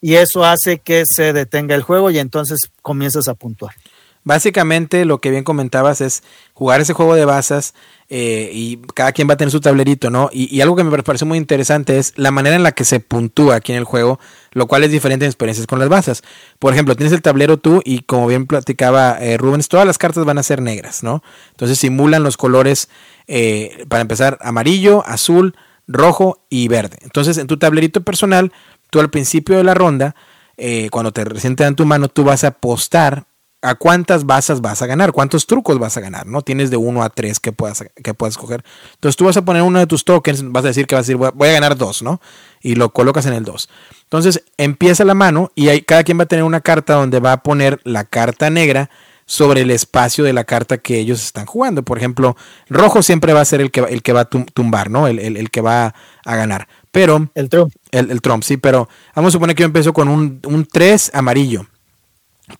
Y eso hace que se detenga el juego y entonces comienzas a puntuar. Básicamente lo que bien comentabas es jugar ese juego de basas eh, y cada quien va a tener su tablerito, ¿no? Y, algo que me pareció muy interesante es la manera en la que se puntúa aquí en el juego, lo cual es diferente en experiencias con las basas. Por ejemplo, tienes el tablero tú y como bien platicaba eh, Rubens, todas las cartas van a ser negras, ¿no? Entonces simulan los colores, eh, para empezar, amarillo, azul, rojo y verde. Entonces, en tu tablerito personal, tú al principio de la ronda, cuando te recién te dan tu mano, tú vas a apostar a cuántas basas vas a ganar, cuántos trucos vas a ganar, ¿no? Tienes de 1 a 3 que puedas, que puedas coger. Entonces tú vas a poner uno de tus tokens, vas a decir que vas a decir, voy a ganar dos, ¿no? Y lo colocas en el 2. Entonces empieza la mano y hay, cada quien va a tener una carta donde va a poner la carta negra sobre el espacio de la carta que ellos están jugando. Por ejemplo, rojo siempre va a ser el que, el que va a tumbar, ¿no? El, el, que va a ganar. Pero. El Trump. El, el Trump, sí, pero vamos a suponer que yo empiezo con un, un 3 amarillo.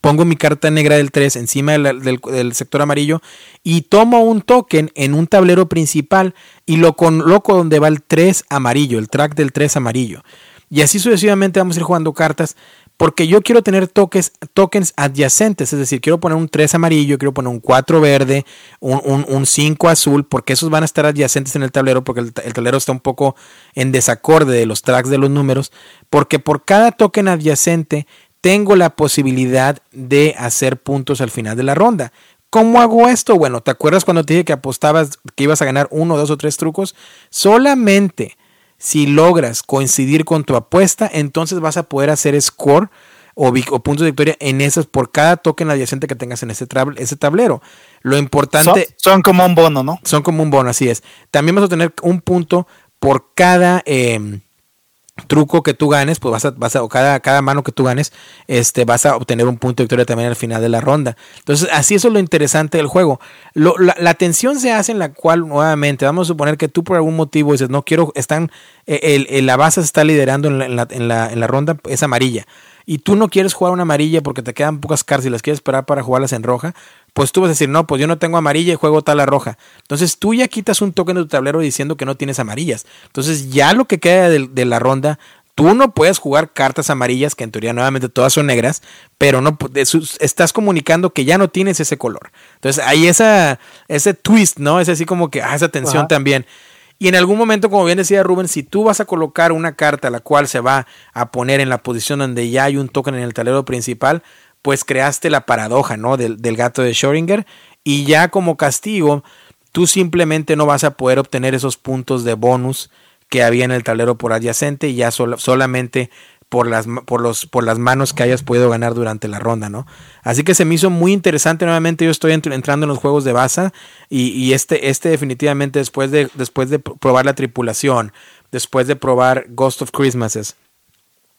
Pongo mi carta negra del 3 encima del, del, sector amarillo y tomo un token en un tablero principal y lo coloco donde va el 3 amarillo, el track del 3 amarillo. Y así sucesivamente vamos a ir jugando cartas porque yo quiero tener tokens, tokens adyacentes, es decir, quiero poner un 3 amarillo, quiero poner un 4 verde, un, 5 azul, porque esos van a estar adyacentes en el tablero, porque el, tablero está un poco en desacorde de los tracks de los números, porque por cada token adyacente tengo la posibilidad de hacer puntos al final de la ronda. ¿Cómo hago esto? Bueno, ¿te acuerdas cuando te dije que apostabas que ibas a ganar uno, dos o tres trucos? Solamente si logras coincidir con tu apuesta, entonces vas a poder hacer score o, puntos de victoria en esas por cada token adyacente que tengas en ese, ese tablero. Lo importante. Son, como un bono, ¿no? Son como un bono, así es. También vas a tener un punto por cada. Em, truco que tú ganes, pues vas a, vas a o cada, cada mano que tú ganes, este, vas a obtener un punto de victoria también al final de la ronda. Entonces, así eso es lo interesante del juego. la, tensión se hace en la cual, nuevamente, vamos a suponer que tú por algún motivo dices, no quiero, están, eh, el, la base se está liderando en la, en la, en la ronda, es amarilla y tú no quieres jugar una amarilla porque te quedan pocas cartas y las quieres esperar para jugarlas en roja, pues tú vas a decir, no, pues yo no tengo amarilla y juego tal a roja. Entonces tú ya quitas un token de tu tablero diciendo que no tienes amarillas. Entonces ya lo que queda de, la ronda, tú no puedes jugar cartas amarillas, que en teoría nuevamente todas son negras, pero no estás comunicando que ya no tienes ese color. Entonces hay esa, ese twist, ¿no? Es así como que, ah, esa tensión también. Y en algún momento, como bien decía Rubén, si tú vas a colocar una carta la cual se va a poner en la posición donde ya hay un token en el tablero principal, pues creaste la paradoja, ¿no? Del, gato de Schrödinger. Y ya como castigo, tú simplemente no vas a poder obtener esos puntos de bonus que había en el tablero por adyacente y ya solamente por las, por, los, por las manos que hayas podido ganar durante la ronda, ¿no? Así que se me hizo muy interesante nuevamente, yo estoy entrando en los juegos de Baza y, este, este definitivamente después de, después de probar la tripulación, después de probar Ghost of Christmases,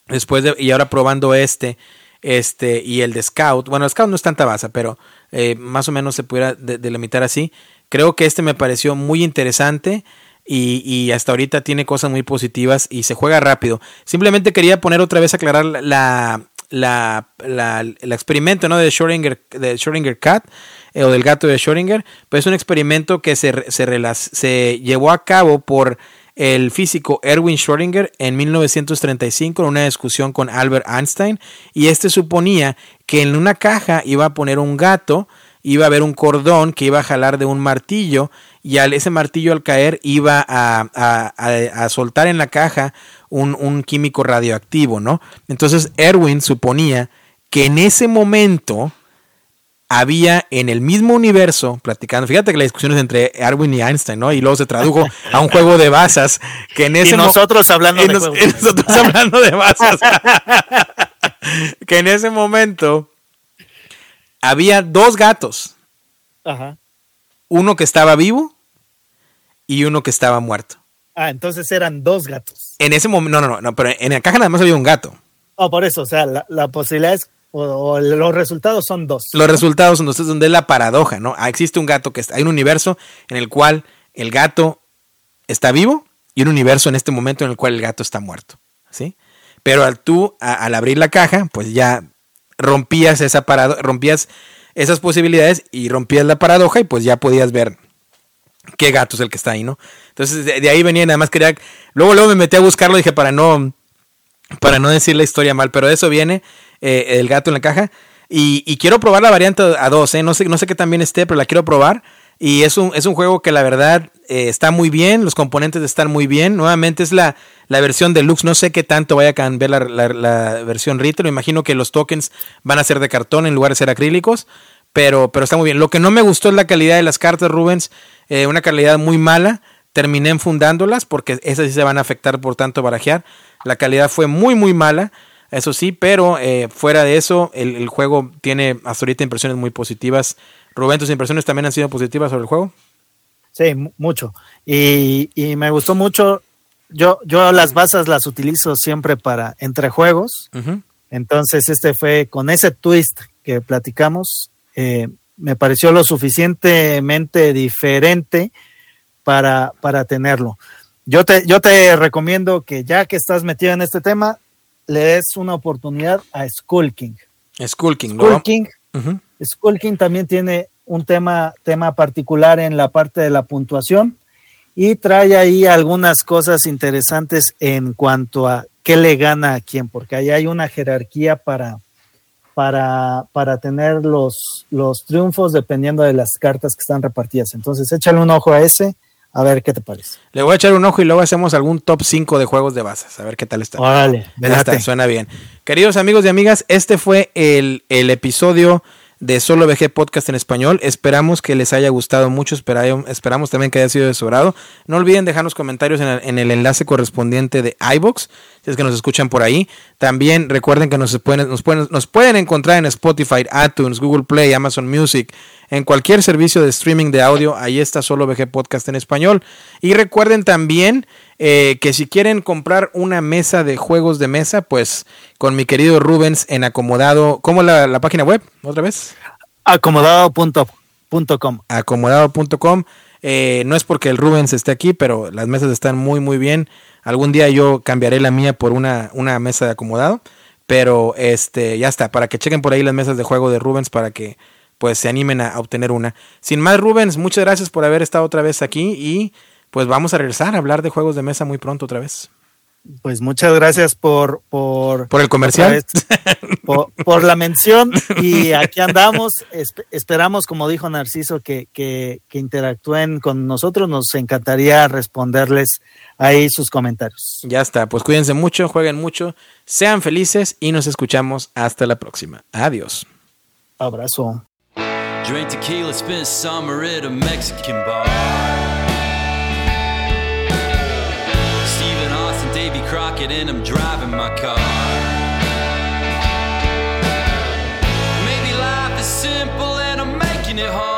después de, y ahora probando este, este y el de Scout, bueno, Scout no es tanta Baza, pero eh, más o menos se pudiera delimitar así, creo que este me pareció muy interesante, y, hasta ahorita tiene cosas muy positivas y se juega rápido. Simplemente quería poner otra vez aclarar la, la, experimento ¿no? de Schrödinger, de Schrödinger Cat eh, o del gato de Schrödinger, pues es un experimento que se, se, se llevó a cabo por el físico Erwin Schrödinger en 1935 en una discusión con Albert Einstein y este suponía que en una caja iba a poner un gato, iba a haber un cordón que iba a jalar de un martillo y al, ese martillo al caer iba a, a, soltar en la caja un, un, químico radioactivo, ¿no? Entonces Erwin suponía que en ese momento había en el mismo universo, platicando, fíjate que la discusión es entre Erwin y Einstein, ¿no? Y luego se tradujo a un juego de basas, que en ese y nosotros hablando de nosotros hablando de basas, *laughs* *laughs* que en ese momento había dos gatos, Ajá. uno que estaba vivo y uno que estaba muerto. Ah, entonces eran dos gatos. En ese momento, no, no, no, pero en la caja nada más había un gato. Oh, por eso, o sea, la, la posibilidad es o, los resultados son dos. Los resultados son dos, es donde es la paradoja, ¿no? Ah, existe un gato que está, hay un universo en el cual el gato está vivo y un universo en este momento en el cual el gato está muerto, ¿sí? Pero al tú, al abrir la caja, pues ya rompías esa paradoja, rompías esas posibilidades y rompías la paradoja y pues ya podías ver qué gato es el que está ahí, ¿no? Entonces de, ahí venía, nada más quería, luego luego me metí a buscarlo, dije para no, para no decir la historia mal, pero de eso viene eh, el gato en la caja. Y, quiero probar la variante a 2, ¿eh? no, sé, no sé qué también esté, pero la quiero probar. Y es un, es un juego que la verdad eh, está muy bien, los componentes están muy bien. Nuevamente es la, la versión deluxe, no sé qué tanto vaya a cambiar la, la, versión retail. Me imagino que los tokens van a ser de cartón en lugar de ser acrílicos, pero, pero está muy bien. Lo que no me gustó es la calidad de las cartas, Rubens, una calidad muy mala. Terminé enfundándolas porque esas sí se van a afectar por tanto barajear. La calidad fue muy, muy mala. Eso sí, pero eh, fuera de eso, el, juego tiene hasta ahorita impresiones muy positivas. Rubén, ¿tus impresiones también han sido positivas sobre el juego? Sí, mucho. Y, me gustó mucho. Yo, yo las basas las utilizo siempre para entre juegos. Entonces, este fue con ese twist que platicamos. Eh, me pareció lo suficientemente diferente para, para tenerlo. Yo te, yo te recomiendo que ya que estás metido en este tema, le des una oportunidad a Skull King. Skull King, Skull King, Skull King también tiene un tema, tema particular en la parte de la puntuación y trae ahí algunas cosas interesantes en cuanto a qué le gana a quién, porque ahí hay una jerarquía para, para, para tener los, los triunfos dependiendo de las cartas que están repartidas. Entonces, échale un ojo a ese a ver qué te parece. Le voy a echar un ojo y luego hacemos algún top 5 de juegos de bases. A ver qué tal está. Vale, está, suena bien. Queridos amigos y amigas, este fue el, el episodio de Solo VG Podcast en español. Esperamos que les haya gustado mucho, esperamos también que haya sido de su. No olviden dejarnos comentarios en el, enlace correspondiente de iBox, si es que nos escuchan por ahí. También recuerden que nos pueden, nos pueden, nos pueden encontrar en Spotify, iTunes, Google Play, Amazon Music, en cualquier servicio de streaming de audio. Ahí está Solo VG Podcast en español. Y recuerden también eh, que si quieren comprar una mesa de juegos de mesa, pues con mi querido Rubens en acomodado, ¿cómo la, la página web? ¿Otra vez? Acomodado.com. Acomodado.com. Eh, no es porque el Rubens esté aquí, pero las mesas están muy, muy bien. Algún día yo cambiaré la mía por una, una mesa de acomodado. Pero este, ya está, para que chequen por ahí las mesas de juego de Rubens para que pues se animen a obtener una. Sin más, Rubens, muchas gracias por haber estado otra vez aquí y pues vamos a regresar a hablar de juegos de mesa muy pronto otra vez. Pues muchas gracias por... Por, ¿Por el comercial. *laughs* por, la mención y *laughs* aquí andamos. esperamos, como dijo Narciso, que, que, que, interactúen con nosotros. Nos encantaría responderles ahí sus comentarios. Ya está, pues cuídense mucho, jueguen mucho, sean felices y nos escuchamos hasta la próxima. Adiós. Abrazo. Drink tequila, spent summer at a Mexican bar. Steven Austin, Davy Crockett, and I'm driving my car. Maybe life is simple and I'm making it hard.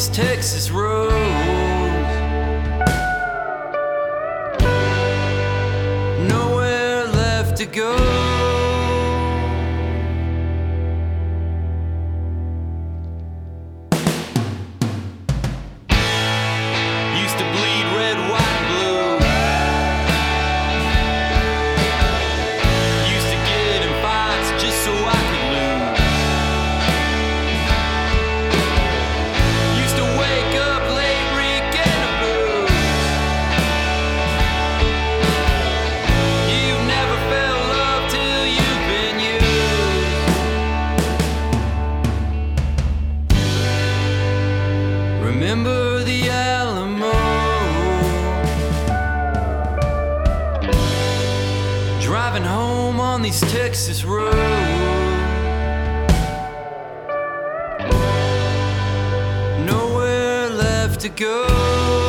these Texas roads. Nowhere left to go. Texas road. Nowhere left to go.